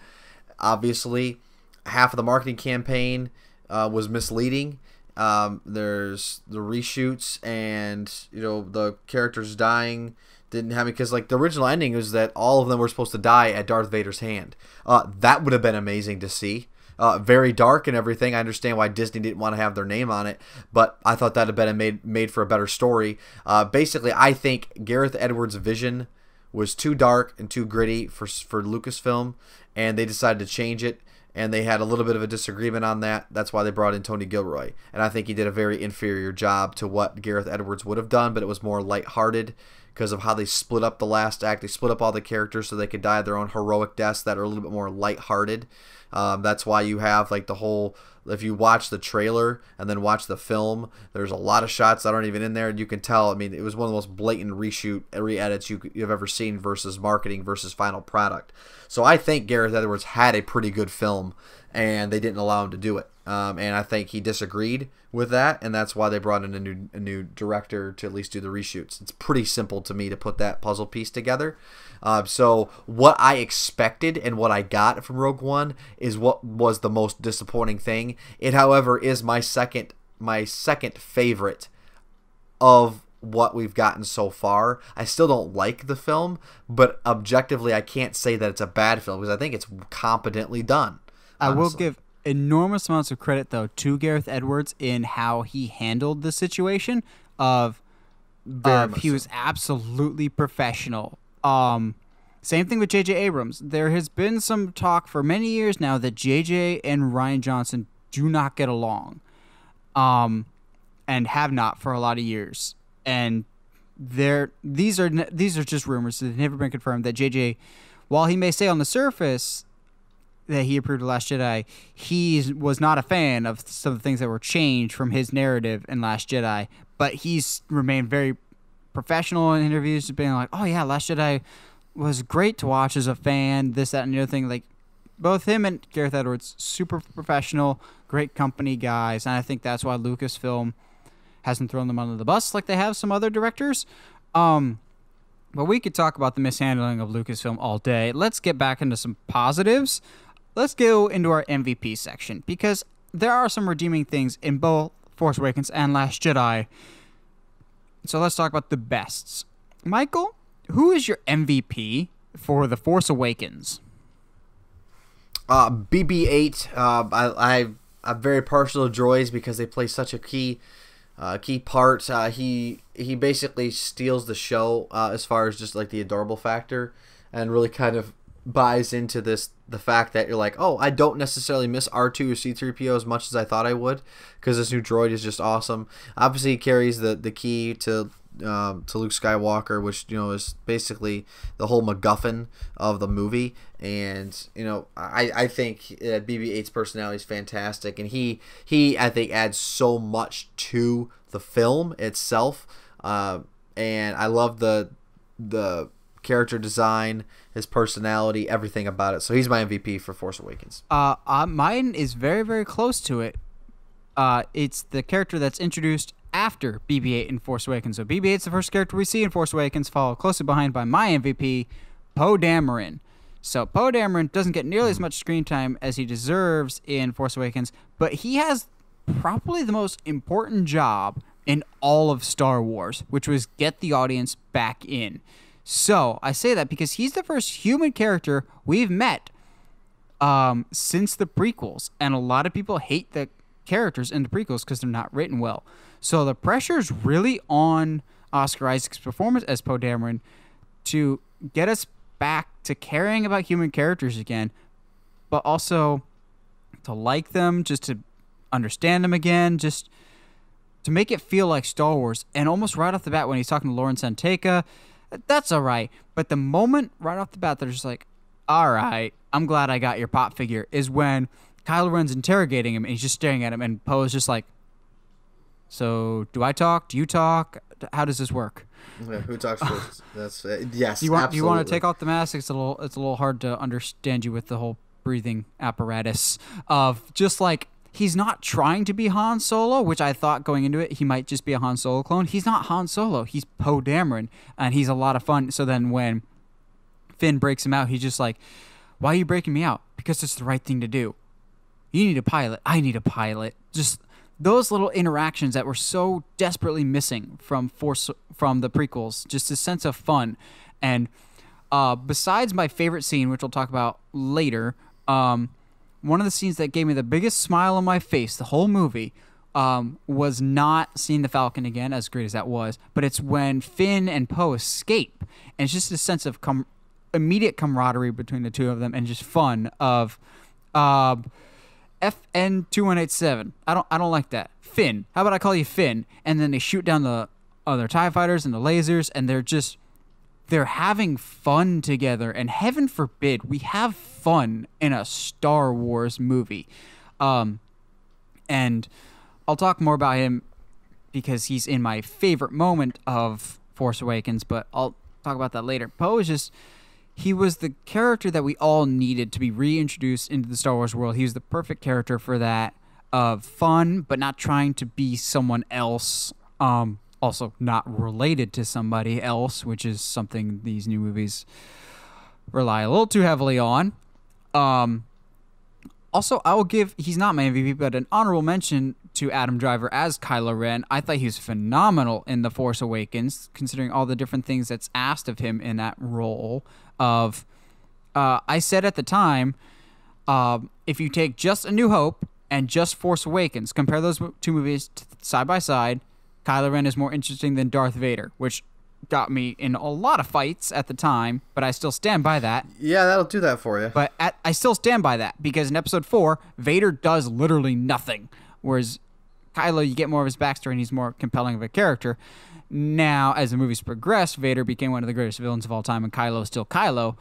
Obviously, half of the marketing campaign uh, was misleading. Um, there's the reshoots and you know the characters dying didn't have because like the original ending was that all of them were supposed to die at Darth Vader's hand. Uh, that would have been amazing to see. Uh, very dark and everything. I understand why Disney didn't want to have their name on it, but I thought that'd been made made for a better story. Uh, basically, I think Gareth Edwards' vision was too dark and too gritty for for Lucasfilm, and they decided to change it. And they had a little bit of a disagreement on that. That's why they brought in Tony Gilroy, and I think he did a very inferior job to what Gareth Edwards would have done. But it was more lighthearted because of how they split up the last act. They split up all the characters so they could die their own heroic deaths that are a little bit more lighthearted. Um, that's why you have like the whole. If you watch the trailer and then watch the film, there's a lot of shots that aren't even in there, and you can tell. I mean, it was one of the most blatant reshoot, re-edits you, you've ever seen versus marketing versus final product. So I think Gareth Edwards had a pretty good film, and they didn't allow him to do it. Um, and I think he disagreed with that, and that's why they brought in a new a new director to at least do the reshoots. It's pretty simple to me to put that puzzle piece together. Uh, so what I expected and what I got from Rogue One is what was the most disappointing thing. It, however, is my second my second favorite of what we've gotten so far. I still don't like the film, but objectively, I can't say that it's a bad film because I think it's competently done. Honestly. I will give enormous amounts of credit though to Gareth Edwards in how he handled the situation of uh, he so. was absolutely professional. Um, same thing with J.J. Abrams. There has been some talk for many years now that J.J. and Rian Johnson do not get along, um, and have not for a lot of years. And there, these are these are just rumors. that have never been confirmed that J.J. While he may say on the surface that he approved of Last Jedi, he was not a fan of some of the things that were changed from his narrative in Last Jedi. But he's remained very professional in interviews, being like, "Oh yeah, Last Jedi was great to watch as a fan." This, that, and the other thing. Like both him and Gareth Edwards, super professional, great company guys, and I think that's why Lucasfilm hasn't thrown them under the bus like they have some other directors. Um, but we could talk about the mishandling of Lucasfilm all day. Let's get back into some positives let's go into our MVP section because there are some redeeming things in both Force Awakens and Last Jedi. So let's talk about the bests. Michael, who is your MVP for The Force Awakens? Uh, BB-8. Uh, I, I I'm very partial to droids because they play such a key uh, key part. Uh, he he basically steals the show uh, as far as just like the adorable factor, and really kind of buys into this the fact that you're like, oh, I don't necessarily miss R2 or C3PO as much as I thought I would because this new droid is just awesome. Obviously, he carries the, the key to um, to Luke Skywalker, which you know is basically the whole MacGuffin of the movie. And you know, I, I think that BB-8's personality is fantastic, and he he I think adds so much to the film itself. Uh, and I love the the character design, his personality, everything about it. So he's my MVP for Force Awakens. Uh, uh mine is very very close to it. Uh, it's the character that's introduced after BB-8 in Force Awakens. So BB-8 is the first character we see in Force Awakens, followed closely behind by my MVP, Poe Dameron. So Poe Dameron doesn't get nearly as much screen time as he deserves in Force Awakens, but he has probably the most important job in all of Star Wars, which was get the audience back in. So I say that because he's the first human character we've met um, since the prequels, and a lot of people hate the characters in the prequels because they're not written well. So the pressure is really on Oscar Isaac's performance as Poe Dameron to get us back to caring about human characters again, but also to like them, just to understand them again, just to make it feel like Star Wars. And almost right off the bat, when he's talking to Lor San Tekka, that's all right. But the moment right off the bat, they're just like, all right, I'm glad I got your pop figure, is when Kylo Ren's interrogating him and he's just staring at him, and Poe is just like, so do I talk? Do you talk? How does this work? Yeah, who talks first? That's uh, yes. You want absolutely. you want to take off the mask? It's a little it's a little hard to understand you with the whole breathing apparatus of just like he's not trying to be Han Solo, which I thought going into it he might just be a Han Solo clone. He's not Han Solo. He's Poe Dameron, and he's a lot of fun. So then when Finn breaks him out, he's just like, "Why are you breaking me out? Because it's the right thing to do. You need a pilot. I need a pilot." Just those little interactions that were so desperately missing from Force from the prequels, just a sense of fun, and uh, besides my favorite scene, which we'll talk about later, um, one of the scenes that gave me the biggest smile on my face the whole movie um, was not seeing the Falcon again, as great as that was, but it's when Finn and Poe escape, and it's just a sense of com- immediate camaraderie between the two of them, and just fun of. Uh, FN two one eight seven. I don't I don't like that. Finn. How about I call you Finn? And then they shoot down the other TIE fighters and the lasers and they're just they're having fun together and heaven forbid we have fun in a Star Wars movie. Um and I'll talk more about him because he's in my favorite moment of Force Awakens, but I'll talk about that later. Poe is just he was the character that we all needed to be reintroduced into the Star Wars world. He was the perfect character for that of fun, but not trying to be someone else. Um, also not related to somebody else, which is something these new movies rely a little too heavily on. Um, also, I will give he's not my MVP, but an honorable mention to Adam Driver as Kylo Ren. I thought he was phenomenal in The Force Awakens, considering all the different things that's asked of him in that role. Of, uh, I said at the time, uh, if you take just A New Hope and just Force Awakens, compare those two movies side by side, Kylo Ren is more interesting than Darth Vader, which got me in a lot of fights at the time, but I still stand by that. Yeah, that'll do that for you. But at, I still stand by that because in episode four, Vader does literally nothing, whereas Kylo, you get more of his backstory and he's more compelling of a character. Now, as the movies progress, Vader became one of the greatest villains of all time, and Kylo is still Kylo,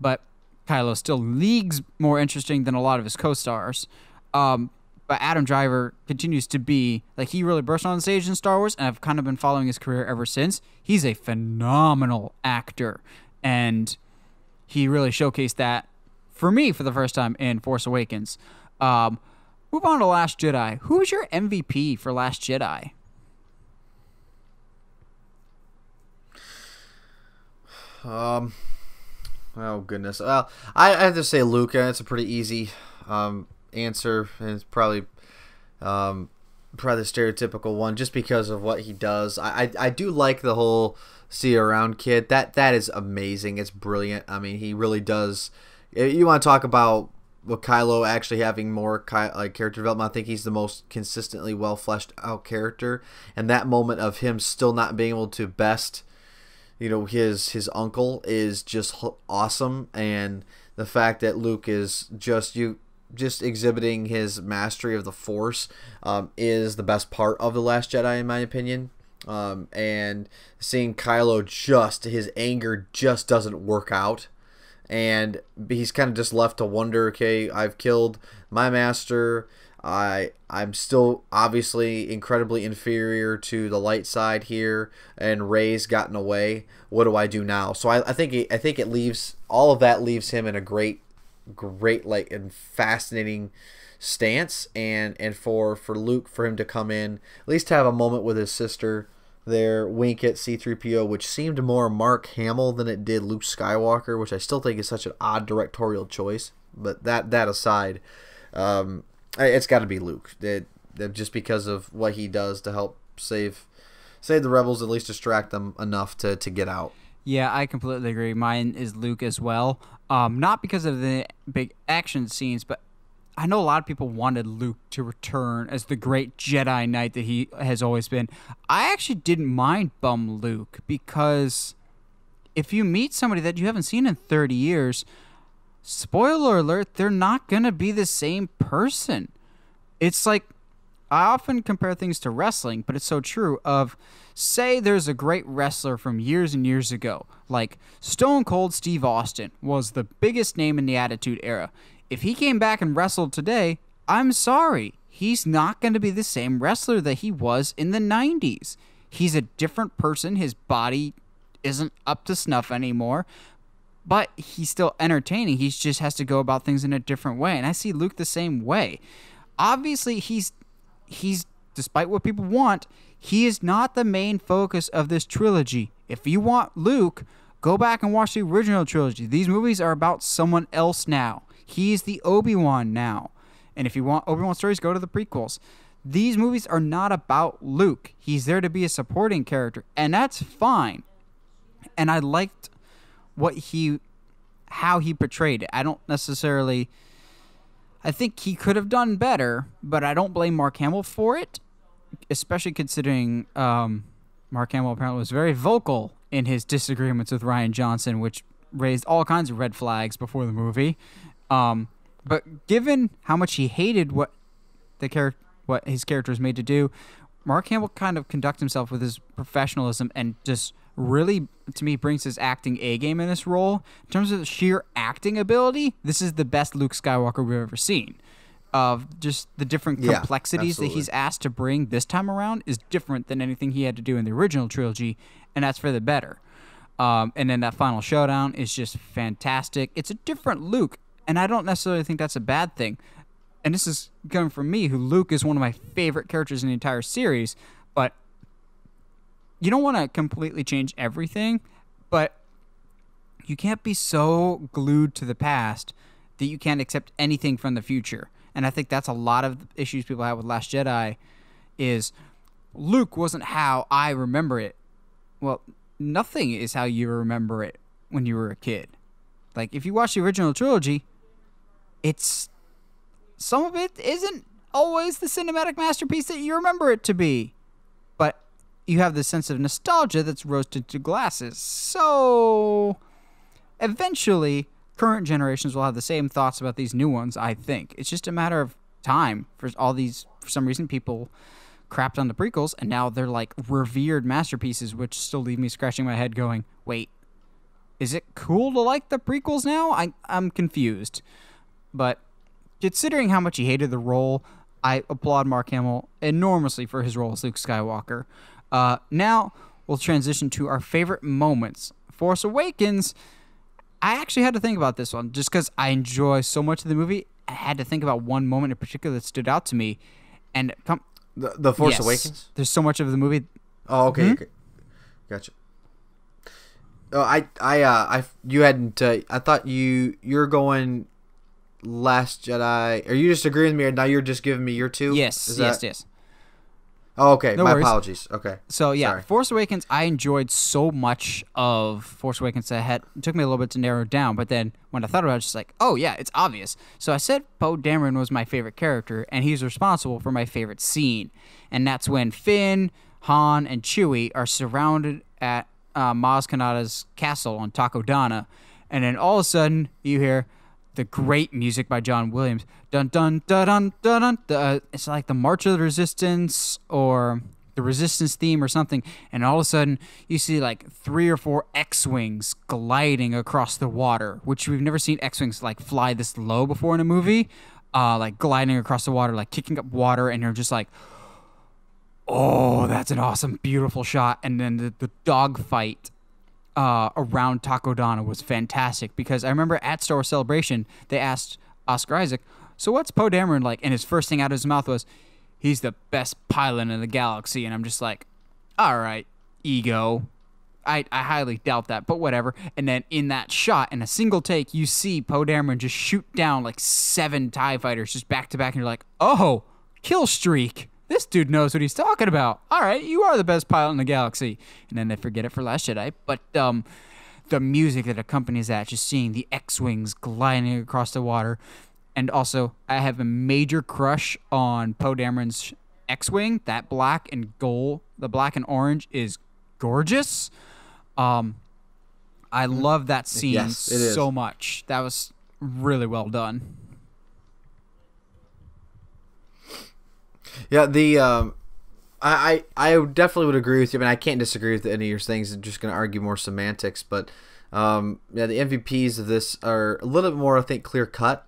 but Kylo still leagues more interesting than a lot of his co-stars. Um, but Adam Driver continues to be like he really burst on the stage in Star Wars, and I've kind of been following his career ever since. He's a phenomenal actor, and he really showcased that for me for the first time in Force Awakens. Um, move on to Last Jedi. Who is your MVP for Last Jedi? Um, oh goodness. Well, I, I have to say Luke. It's a pretty easy um, answer, and it's probably um, probably the stereotypical one, just because of what he does. I, I, I do like the whole see around kid. That that is amazing. It's brilliant. I mean, he really does. You want to talk about with Kylo actually having more like character development, I think he's the most consistently well fleshed out character. And that moment of him still not being able to best, you know, his his uncle is just awesome. And the fact that Luke is just you just exhibiting his mastery of the Force um, is the best part of the Last Jedi, in my opinion. Um, and seeing Kylo just his anger just doesn't work out, and he's kind of just left to wonder. Okay, I've killed my master. I I'm still obviously incredibly inferior to the light side here, and Rey's gotten away. What do I do now? So I, I think I think it leaves all of that leaves him in a great, great like and fascinating stance, and and for for Luke for him to come in at least have a moment with his sister there, wink at C3PO, which seemed more Mark Hamill than it did Luke Skywalker, which I still think is such an odd directorial choice. But that that aside, um, it's got to be Luke. It, it, just because of what he does to help save save the rebels, at least distract them enough to, to get out. Yeah, I completely agree. Mine is Luke as well. Um, not because of the big action scenes, but I know a lot of people wanted Luke to return as the great Jedi Knight that he has always been. I actually didn't mind bum Luke because if you meet somebody that you haven't seen in 30 years, spoiler alert, they're not going to be the same person. It's like I often compare things to wrestling, but it's so true of say there's a great wrestler from years and years ago, like Stone Cold Steve Austin was the biggest name in the Attitude Era. If he came back and wrestled today, I'm sorry. He's not going to be the same wrestler that he was in the 90s. He's a different person. His body isn't up to snuff anymore but he's still entertaining. He just has to go about things in a different way. And I see Luke the same way. Obviously, he's he's despite what people want, he is not the main focus of this trilogy. If you want Luke, go back and watch the original trilogy. These movies are about someone else now. He's the Obi-Wan now. And if you want Obi-Wan stories, go to the prequels. These movies are not about Luke. He's there to be a supporting character, and that's fine. And I liked what he how he portrayed it. I don't necessarily I think he could have done better, but I don't blame Mark Hamill for it, especially considering um, Mark Hamill apparently was very vocal in his disagreements with Rian Johnson, which raised all kinds of red flags before the movie. Um, but given how much he hated what the character, what his character was made to do, Mark Hamill kind of conduct himself with his professionalism and just really to me brings his acting A game in this role. In terms of sheer acting ability, this is the best Luke Skywalker we've ever seen. Of just the different Yeah, complexities that he's asked to bring this time around is different than anything he had to do in the original trilogy, and that's for the better. Um, and then that final showdown is just fantastic. It's a different Luke, and I don't necessarily think that's a bad thing. And this is coming from me, who Luke is one of my favorite characters in the entire series, but you don't want to completely change everything, but you can't be so glued to the past that you can't accept anything from the future. And I think that's a lot of the issues people have with Last Jedi is Luke wasn't how I remember it. Well, nothing is how you remember it when you were a kid. Like if you watch the original trilogy, it's some of it isn't always the cinematic masterpiece that you remember it to be. But you have this sense of nostalgia that's roasted to glasses. So eventually, current generations will have the same thoughts about these new ones, I think. It's just a matter of time for all these, for some reason, people crapped on the prequels, and now they're like revered masterpieces, which still leave me scratching my head going, wait, is it cool to like the prequels now? I, I'm confused. But considering how much he hated the role, I applaud Mark Hamill enormously for his role as Luke Skywalker. Uh, now we'll transition to our favorite moments. Force Awakens. I actually had to think about this one just because I enjoy so much of the movie. I had to think about one moment in particular that stood out to me, and come. The, the Force yes, Awakens. There's so much of the movie. Oh, okay. okay. Gotcha. Oh, I, I, uh, I, you hadn't. Uh, I thought you, you're going Last Jedi. Are you just agreeing with me, or now you're just giving me your two? Yes, Is yes, that- yes. Oh, okay. No My worries. apologies. Okay. So yeah, Sorry. Force Awakens. I enjoyed so much of Force Awakens. I had it took me a little bit to narrow it down, but then when I thought about it, it's just like, oh yeah, it's obvious. So I said Poe Dameron was my favorite character, and he's responsible for my favorite scene, and that's when Finn, Han, and Chewie are surrounded at uh, Maz Kanata's castle on Takodana, and then all of a sudden you hear the great music by John Williams. Dun dun dun dun dun dun. dun. Uh, it's like the March of the Resistance or the resistance theme or something, and all of a sudden you see like three or four X-wings gliding across the water, which we've never seen X-wings like fly this low before in a movie, uh, like gliding across the water, like kicking up water, and you're just like, oh, that's an awesome, beautiful shot. And then the, the dog fight uh, around Takodana was fantastic because I remember at Star Wars Celebration they asked Oscar Isaac, "So what's Poe Dameron like?" And his first thing out of his mouth was, "He's the best pilot in the galaxy." And I'm just like, "All right, ego." I, I highly doubt that, but whatever. And then in that shot, in a single take, you see Poe Dameron just shoot down like seven TIE fighters just back to back, and you're like, oh, kill streak this dude knows what he's talking about. All right, you are the best pilot in the galaxy. And then they forget it for Last Jedi. But um, the music that accompanies that, just seeing the X-wings gliding across the water, and also I have a major crush on Poe Dameron's X-wing. That black and gold, the black and orange is gorgeous. Um, I love that scene yes, so much. That was really well done. Yeah, the um, I, I I definitely would agree with you. I mean, I can't disagree with any of your things. I'm just going to argue more semantics, but um, yeah, the MVPs of this are a little bit more, I think, clear cut.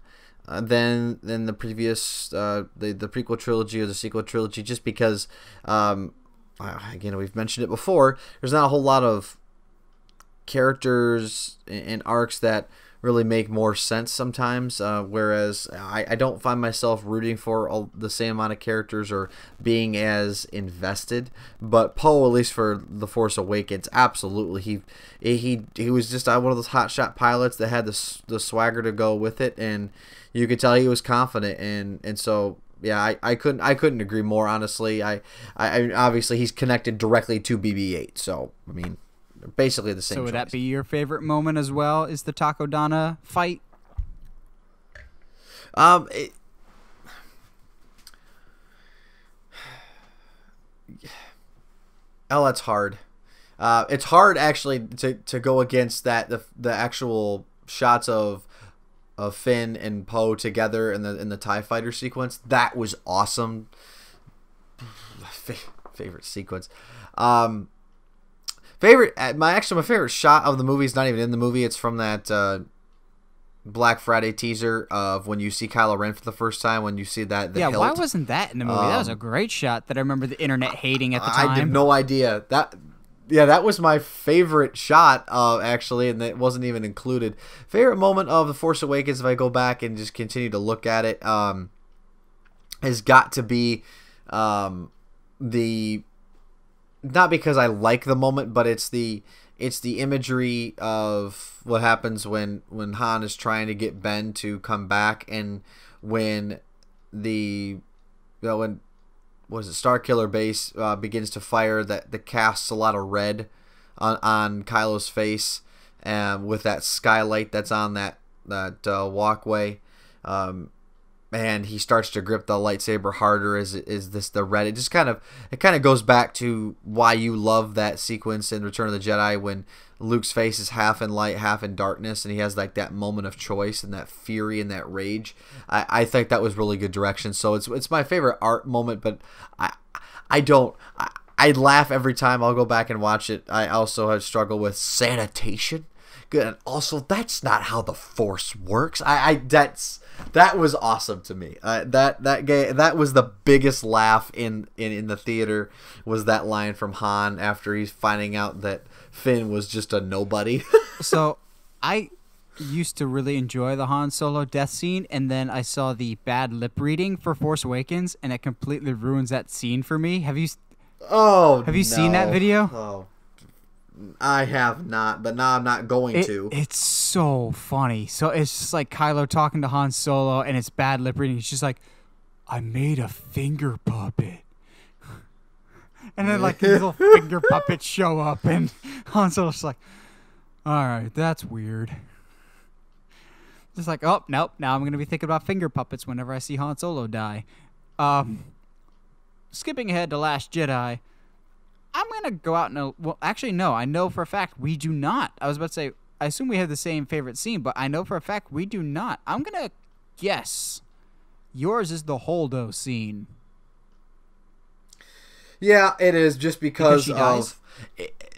Uh, than than the previous uh, the the prequel trilogy or the sequel trilogy, just because um, again we've mentioned it before. There's not a whole lot of characters and arcs that really make more sense sometimes. Uh, whereas I, I don't find myself rooting for all, the same amount of characters or being as invested. But Poe, at least for The Force Awakens, absolutely he he he was just uh, one of those hotshot pilots that had the the swagger to go with it, and you could tell he was confident, and and so yeah, I, I couldn't I couldn't agree more. Honestly, I, I obviously he's connected directly to BB-8, so I mean basically the same. So would choice. that be your favorite moment as well? Is the Takodana fight? Um. It, oh, that's hard. Uh, it's hard actually to, to go against that the the actual shots of of Finn and Poe together in the in the Tie Fighter sequence. That was awesome. favorite sequence. Um, Favorite, uh, my actually my favorite shot of the movie is not even in the movie. It's from that uh, Black Friday teaser of when you see Kylo Ren for the first time. When you see that, yeah, hilt. why wasn't that in the movie? Um, that was a um, great shot that I remember the internet hating at the time. I had no idea that. Yeah, that was my favorite shot, uh, actually, and it wasn't even included. Favorite moment of The Force Awakens, if I go back and just continue to look at it, um, has got to be um, the not because I like the moment, but it's the it's the imagery of what happens when when Han is trying to get Ben to come back, and when the you know, when was it Starkiller base uh, begins to fire that that casts a lot of red on on Kylo's face, and um, with that skylight that's on that that uh, walkway. Um, and he starts to grip the lightsaber harder as is this the red it just kind of it kind of goes back to why you love that sequence in return of the jedi when luke's face is half in light half in darkness and he has like that moment of choice and that fury and that rage. I, I think that was really good direction. So it's it's my favorite art moment but i i don't I, I laugh every time i'll go back and watch it. I also have struggled with sanitation. Good and also that's not how the force works. I i that's that was awesome to me. Uh, that that gay, that was the biggest laugh in, in in the theater was that line from Han after he's finding out that Finn was just a nobody. so, I used to really enjoy the Han Solo death scene, and then I saw the bad lip reading for Force Awakens, and it completely ruins that scene for me. Have you? Oh, have you no. seen that video? Oh I have not, but now I'm not going it, to. It's so funny. So it's just like Kylo talking to Han Solo, and it's bad lip reading. He's just like, "I made a finger puppet," and then like these little finger puppets show up, and Han Solo's like, "All right, that's weird." Just like, oh nope, now I'm gonna be thinking about finger puppets whenever I see Han Solo die. Um, skipping ahead to Last Jedi. I'm gonna go out and well, actually no, I know for a fact we do not. I was about to say I assume we have the same favorite scene, but I know for a fact we do not. I'm gonna guess yours is the Holdo scene. Yeah, it is just because, she of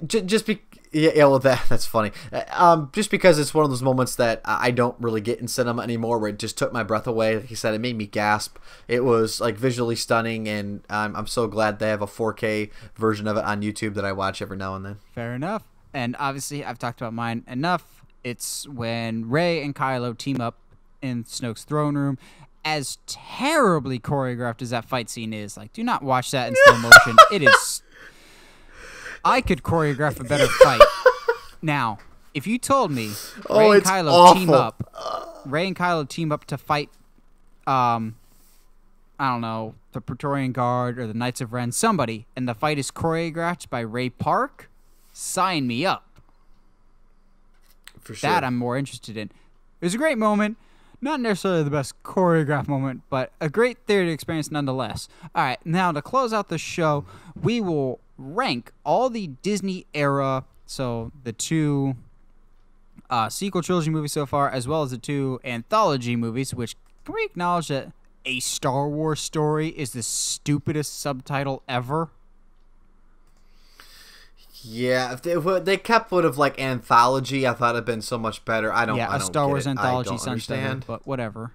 just, just be yeah, yeah, well that that's funny. Uh, Um, just because it's one of those moments that I I don't really get in cinema anymore, where it just took my breath away. Like you said, it made me gasp. It was like visually stunning, and I'm I'm so glad they have a 4K version of it on YouTube that I watch every now and then. Fair enough. And obviously, I've talked about mine enough. It's when Rey and Kylo team up in Snoke's throne room. As terribly choreographed as that fight scene is, like, do not watch that in slow motion. It is. I could choreograph a better fight. Now, if you told me Rey Oh, and it's Kylo team up, Rey and Kylo team up to fight, um, I don't know, the Praetorian Guard or the Knights of Ren, somebody, and the fight is choreographed by Ray Park, sign me up. For sure. That I'm more interested in. It was a great moment. Not necessarily the best choreographed moment, but a great theater experience nonetheless. All right, now to close out the show, we will rank all the Disney era, so the two uh, sequel trilogy movies so far, as well as the two anthology movies, which can we acknowledge that a Star Wars story is the stupidest subtitle ever? Yeah, if they would, they kept would have like anthology. I thought it'd been so much better. I don't. yeah, I a don't Star Wars anthology I don't better, understand. but whatever.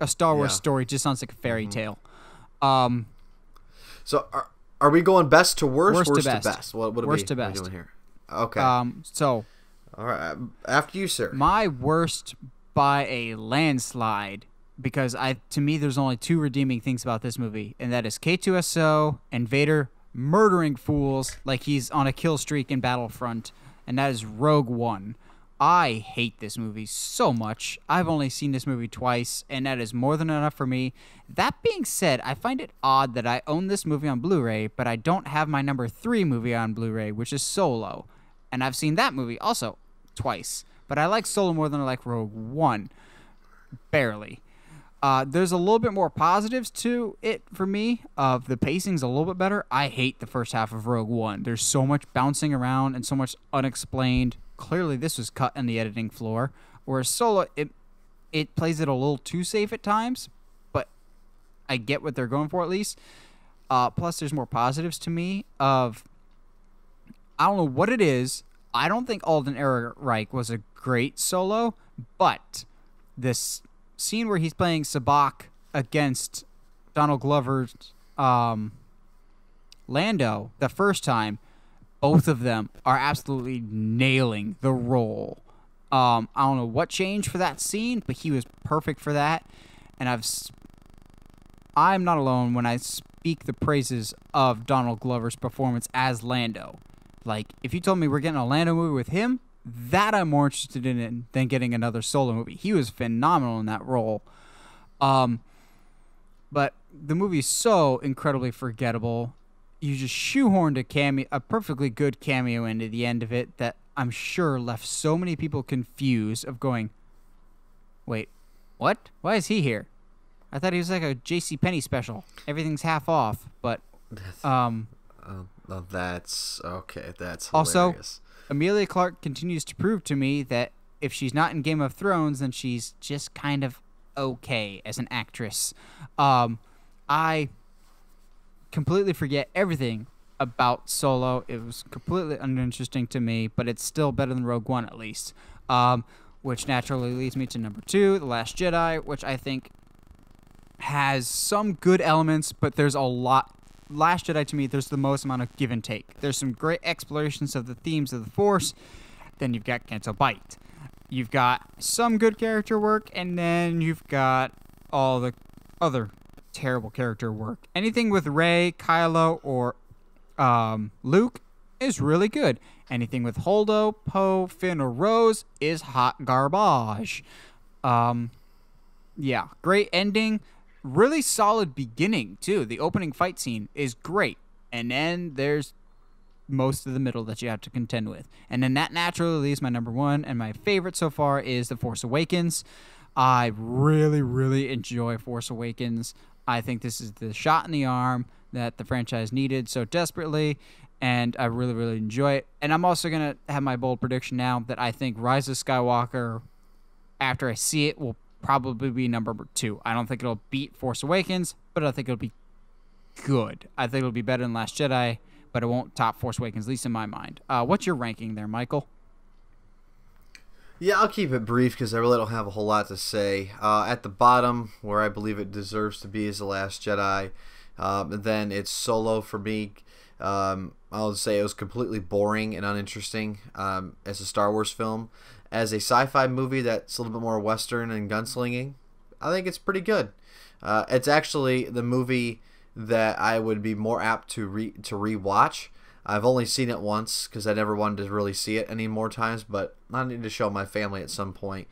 A Star Wars Yeah. Mm-hmm. story just sounds like a fairy tale. Um, So are, are we going best to worst? Worst to worst best. What, what are Worst we, to what are we best. doing here? Okay. um, so All right. After you, sir. my worst by a landslide because I to me there's only two redeeming things about this movie, and that is K2SO and Vader murdering fools like he's on a kill streak in Battlefront, and that is Rogue One. I hate this movie so much. I've only seen this movie twice, and that is more than enough for me. That being said, I find it odd that I own this movie on Blu ray, but I don't have my number three movie on Blu ray, which is Solo. And I've seen that movie also twice. But I like Solo more than I like Rogue One. Barely. Uh, there's a little bit more positives to it for me. Uh, the pacing's a little bit better. I hate the first half of Rogue One. There's so much bouncing around and so much unexplained. Clearly, this was cut in the editing floor. Whereas Solo, it it plays it a little too safe at times, but I get what they're going for at least. Uh, plus, there's more positives to me of I don't know what it is. I don't think Alden Ehrenreich was a great solo, but this scene where he's playing Sabacc against Donald Glover's um, Lando the first time, both of them are absolutely nailing the role. Um, I don't know what changed for that scene, but he was perfect for that. And I've I'm not alone when I speak the praises of Donald Glover's performance as Lando. Like, if you told me we're getting a Lando movie with him, that I'm more interested in than getting another solo movie. He was phenomenal in that role. Um, but the movie's so incredibly forgettable. You just shoehorned a cameo, a perfectly good cameo into the end of it that I'm sure left so many people confused of going, wait, what? Why is he here? I thought he was like a J.C. Penney special. Everything's half off, but um, oh, that's okay. That's Also- hilarious. Emilia Clarke continues to prove to me that if she's not in Game of Thrones, then she's just kind of okay as an actress. Um, I completely forget everything about Solo. It was completely uninteresting to me, but it's still better than Rogue One at least. Um, which naturally leads me to number two, The Last Jedi, which I think has some good elements, but there's a lot. Last Jedi to me, there's the most amount of give and take. There's some great explorations of the themes of the Force. Then you've got Canto Bight. You've got some good character work, and then you've got all the other terrible character work. Anything with Rey, Kylo, or um, Luke is really good. Anything with Holdo, Poe, Finn, or Rose is hot garbage. Um, yeah, great ending. Really solid beginning too. The opening fight scene is great, and then there's most of the middle that you have to contend with. And then that naturally leaves my number one and my favorite so far is The Force Awakens. I really, really enjoy Force Awakens. I think this is the shot in the arm that the franchise needed so desperately, and I really, really enjoy it. And I'm also going to have my bold prediction now that I think Rise of Skywalker, after I see it, will probably be number two. I don't think it'll beat Force Awakens, but I think it'll be good. I think it'll be better than Last Jedi, but it won't top Force Awakens, at least in my mind. Uh, what's your ranking there, Michael? Yeah, I'll keep it brief because I really don't have a whole lot to say. Uh, at the bottom, where I believe it deserves to be, is The Last Jedi. Um, then it's Solo for me. Um, I'll say it was completely boring and uninteresting um, as a Star Wars film. As a sci-fi movie that's a little bit more Western and gunslinging, I think it's pretty good. Uh, it's actually the movie that I would be more apt to re to rewatch. I've only seen it once because I never wanted to really see it any more times, but I need to show my family at some point.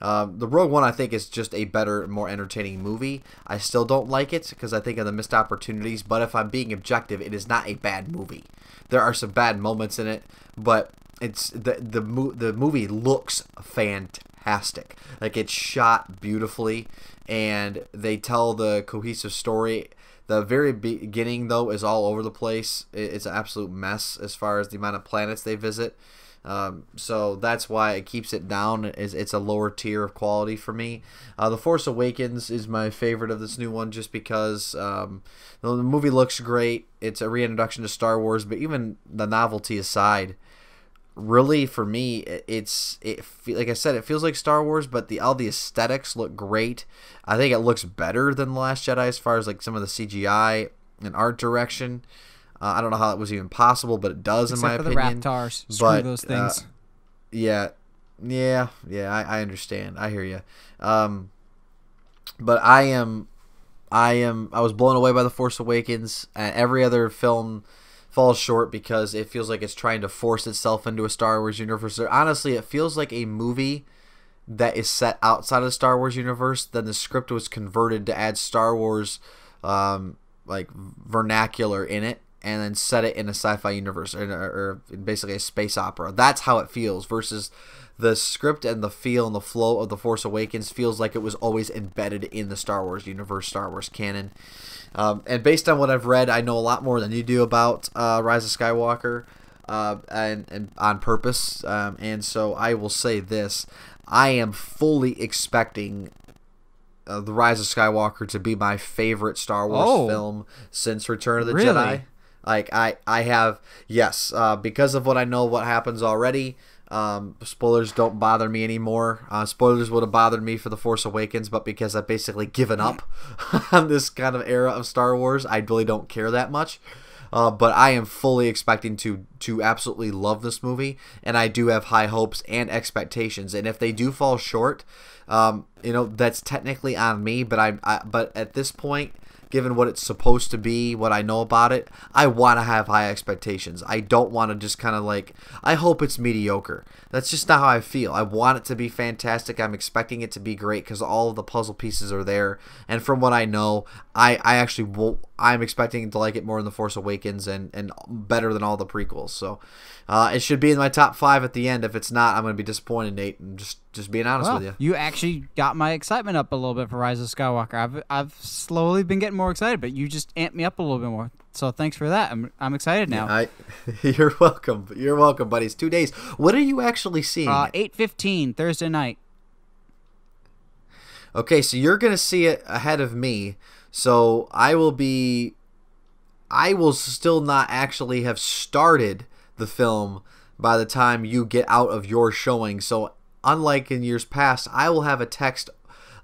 Um, the Rogue One, I think, is just a better, more entertaining movie. I still don't like it because I think of the missed opportunities. But if I'm being objective, it is not a bad movie. There are some bad moments in it, but it's the the the movie looks fantastic. Like it's shot beautifully, and they tell the cohesive story. The very beginning, though, is all over the place. It's an absolute mess as far as the amount of planets they visit. Um, so that's why it keeps it down. Is it's a lower tier of quality for me. Uh, the Force Awakens is my favorite of this new one, just because um, the movie looks great. It's a reintroduction to Star Wars, but even the novelty aside, really for me, it's it like I said, it feels like Star Wars, but the all the aesthetics look great. I think it looks better than the Last Jedi as far as like some of the CGI and art direction. Uh, I don't know how it was even possible, but it does Except in my for opinion. the Rathtars. Screw but, those uh, things. yeah, yeah, yeah. I, I understand. I hear you. Um, but I am, I am. I was blown away by the Force Awakens. Uh, every other film falls short because it feels like it's trying to force itself into a Star Wars universe. Honestly, it feels like a movie that is set outside of the Star Wars universe. Then the script was converted to add Star Wars, um, like vernacular in it and then set it in a sci-fi universe or, or, basically a space opera. That's how it feels versus the script and the feel and the flow of the Force Awakens feels like it was always embedded in the Star Wars universe, Star Wars canon. Um, and based on what I've read, I know a lot more than you do about uh, Rise of Skywalker, uh, and, and on purpose. Um, and so I will say this: I am fully expecting uh, the Rise of Skywalker to be my favorite Star Wars Oh. film since Return of the Really? Jedi. Like I, I have yes, uh, because of what I know what happens already. Um, spoilers don't bother me anymore. Uh, spoilers would have bothered me for the Force Awakens, but because I've basically given up on this kind of era of Star Wars, I really don't care that much. Uh, but I am fully expecting to to absolutely love this movie, and I do have high hopes and expectations. And if they do fall short, um, you know that's technically on me. But I, I but at this point, given what it's supposed to be, what I know about it, I want to have high expectations. I don't want to just kind of like, I hope it's mediocre. That's just not how I feel. I want it to be fantastic. I'm expecting it to be great because all of the puzzle pieces are there. And from what I know, I, I actually will, I'm expecting to like it more in The Force Awakens and, and better than all the prequels. So uh, it should be in my top five at the end. If it's not, I'm going to be disappointed, Nate. I'm just, just being honest Well, with you. You actually got my excitement up a little bit for Rise of Skywalker. I've I've slowly been getting more excited, but you just amped me up a little bit more. So thanks for that. I'm I'm excited now. I, you're welcome. You're welcome, buddies. Two days. What are you actually seeing? Uh, eight fifteen Thursday night. Okay, so you're gonna see it ahead of me. So I will be. I will still not actually have started the film by the time you get out of your showing. So unlike in years past, I will have a text.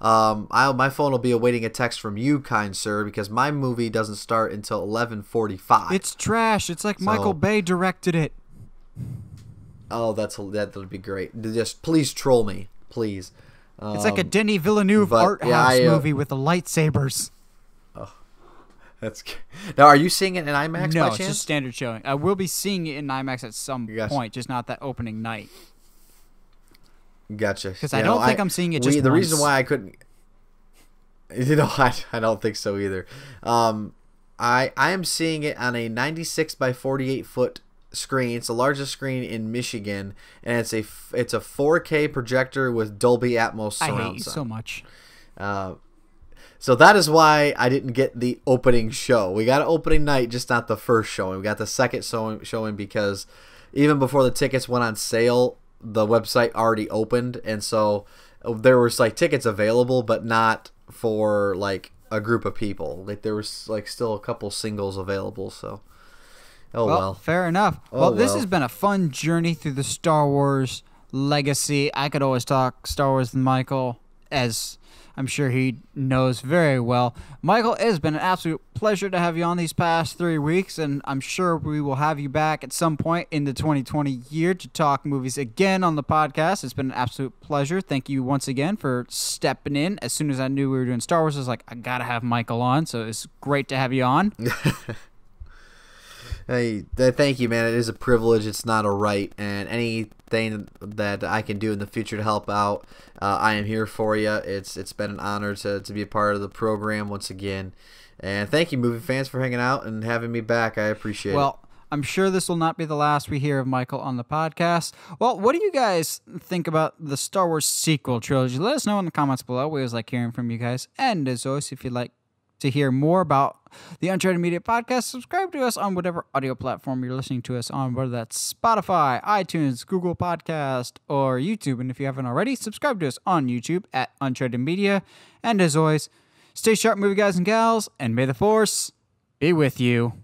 Um, I my phone will be awaiting a text from you, kind sir, because my movie doesn't start until eleven forty-five. It's trash. It's like So- Michael Bay directed it. oh, that's that would be great. Just please troll me, please. It's like a Denis Villeneuve but, art yeah, house I, uh, movie with the lightsabers. That's now. Are you seeing it in IMAX no, it's just standard showing. I will be seeing it in IMAX at some Gotcha. point, just not that opening night. Gotcha. 'Cause I know, don't think I'm seeing it just the reason why I couldn't, you know, I, I don't think so either. Um, I I am seeing it on a 96 by 48 foot screen. It's the largest screen in Michigan, and it's a it's a 4K projector with Dolby Atmos I surround hate you so much. Uh, so that is why I didn't get the opening show. We got an opening night, just not the first showing. We got the second showing, showing because even before the tickets went on sale, the website already opened, and so uh, there was like tickets available, but not for like a group of people. Like there was like still a couple singles available. So, oh well. well. Fair enough. Oh, well, this well. has been a fun journey through the Star Wars legacy. I could always talk Star Wars with Michael, as I'm sure he knows very well. Michael, it has been an absolute pleasure to have you on these past three weeks, and I'm sure we will have you back at some point in the 2020 year to talk movies again on the podcast. It's been an absolute pleasure. Thank you once again for stepping in. As soon as I knew we were doing Star Wars, I was like, I gotta have Michael on, so it's great to have you on. Hey, th- thank you, man. It is a privilege. It's not a right, and anything that I can do in the future to help out, uh, I am here for you. It's it's been an honor to, to be a part of the program once again, and thank you, movie fans, for hanging out and having me back. I appreciate it. Well, I'm sure this will not be the last we hear of Michael on the podcast. Well, what do you guys think about the Star Wars sequel trilogy? Let us know in the comments below. We always like hearing from you guys. And as always, if you'd like to hear more about the Uncharted Media podcast, subscribe to us on whatever audio platform you're listening to us on, whether that's Spotify, iTunes, Google Podcast, or YouTube. And if you haven't already, subscribe to us on YouTube at Uncharted Media. And as always, stay sharp, movie guys and gals, and may the Force be with you.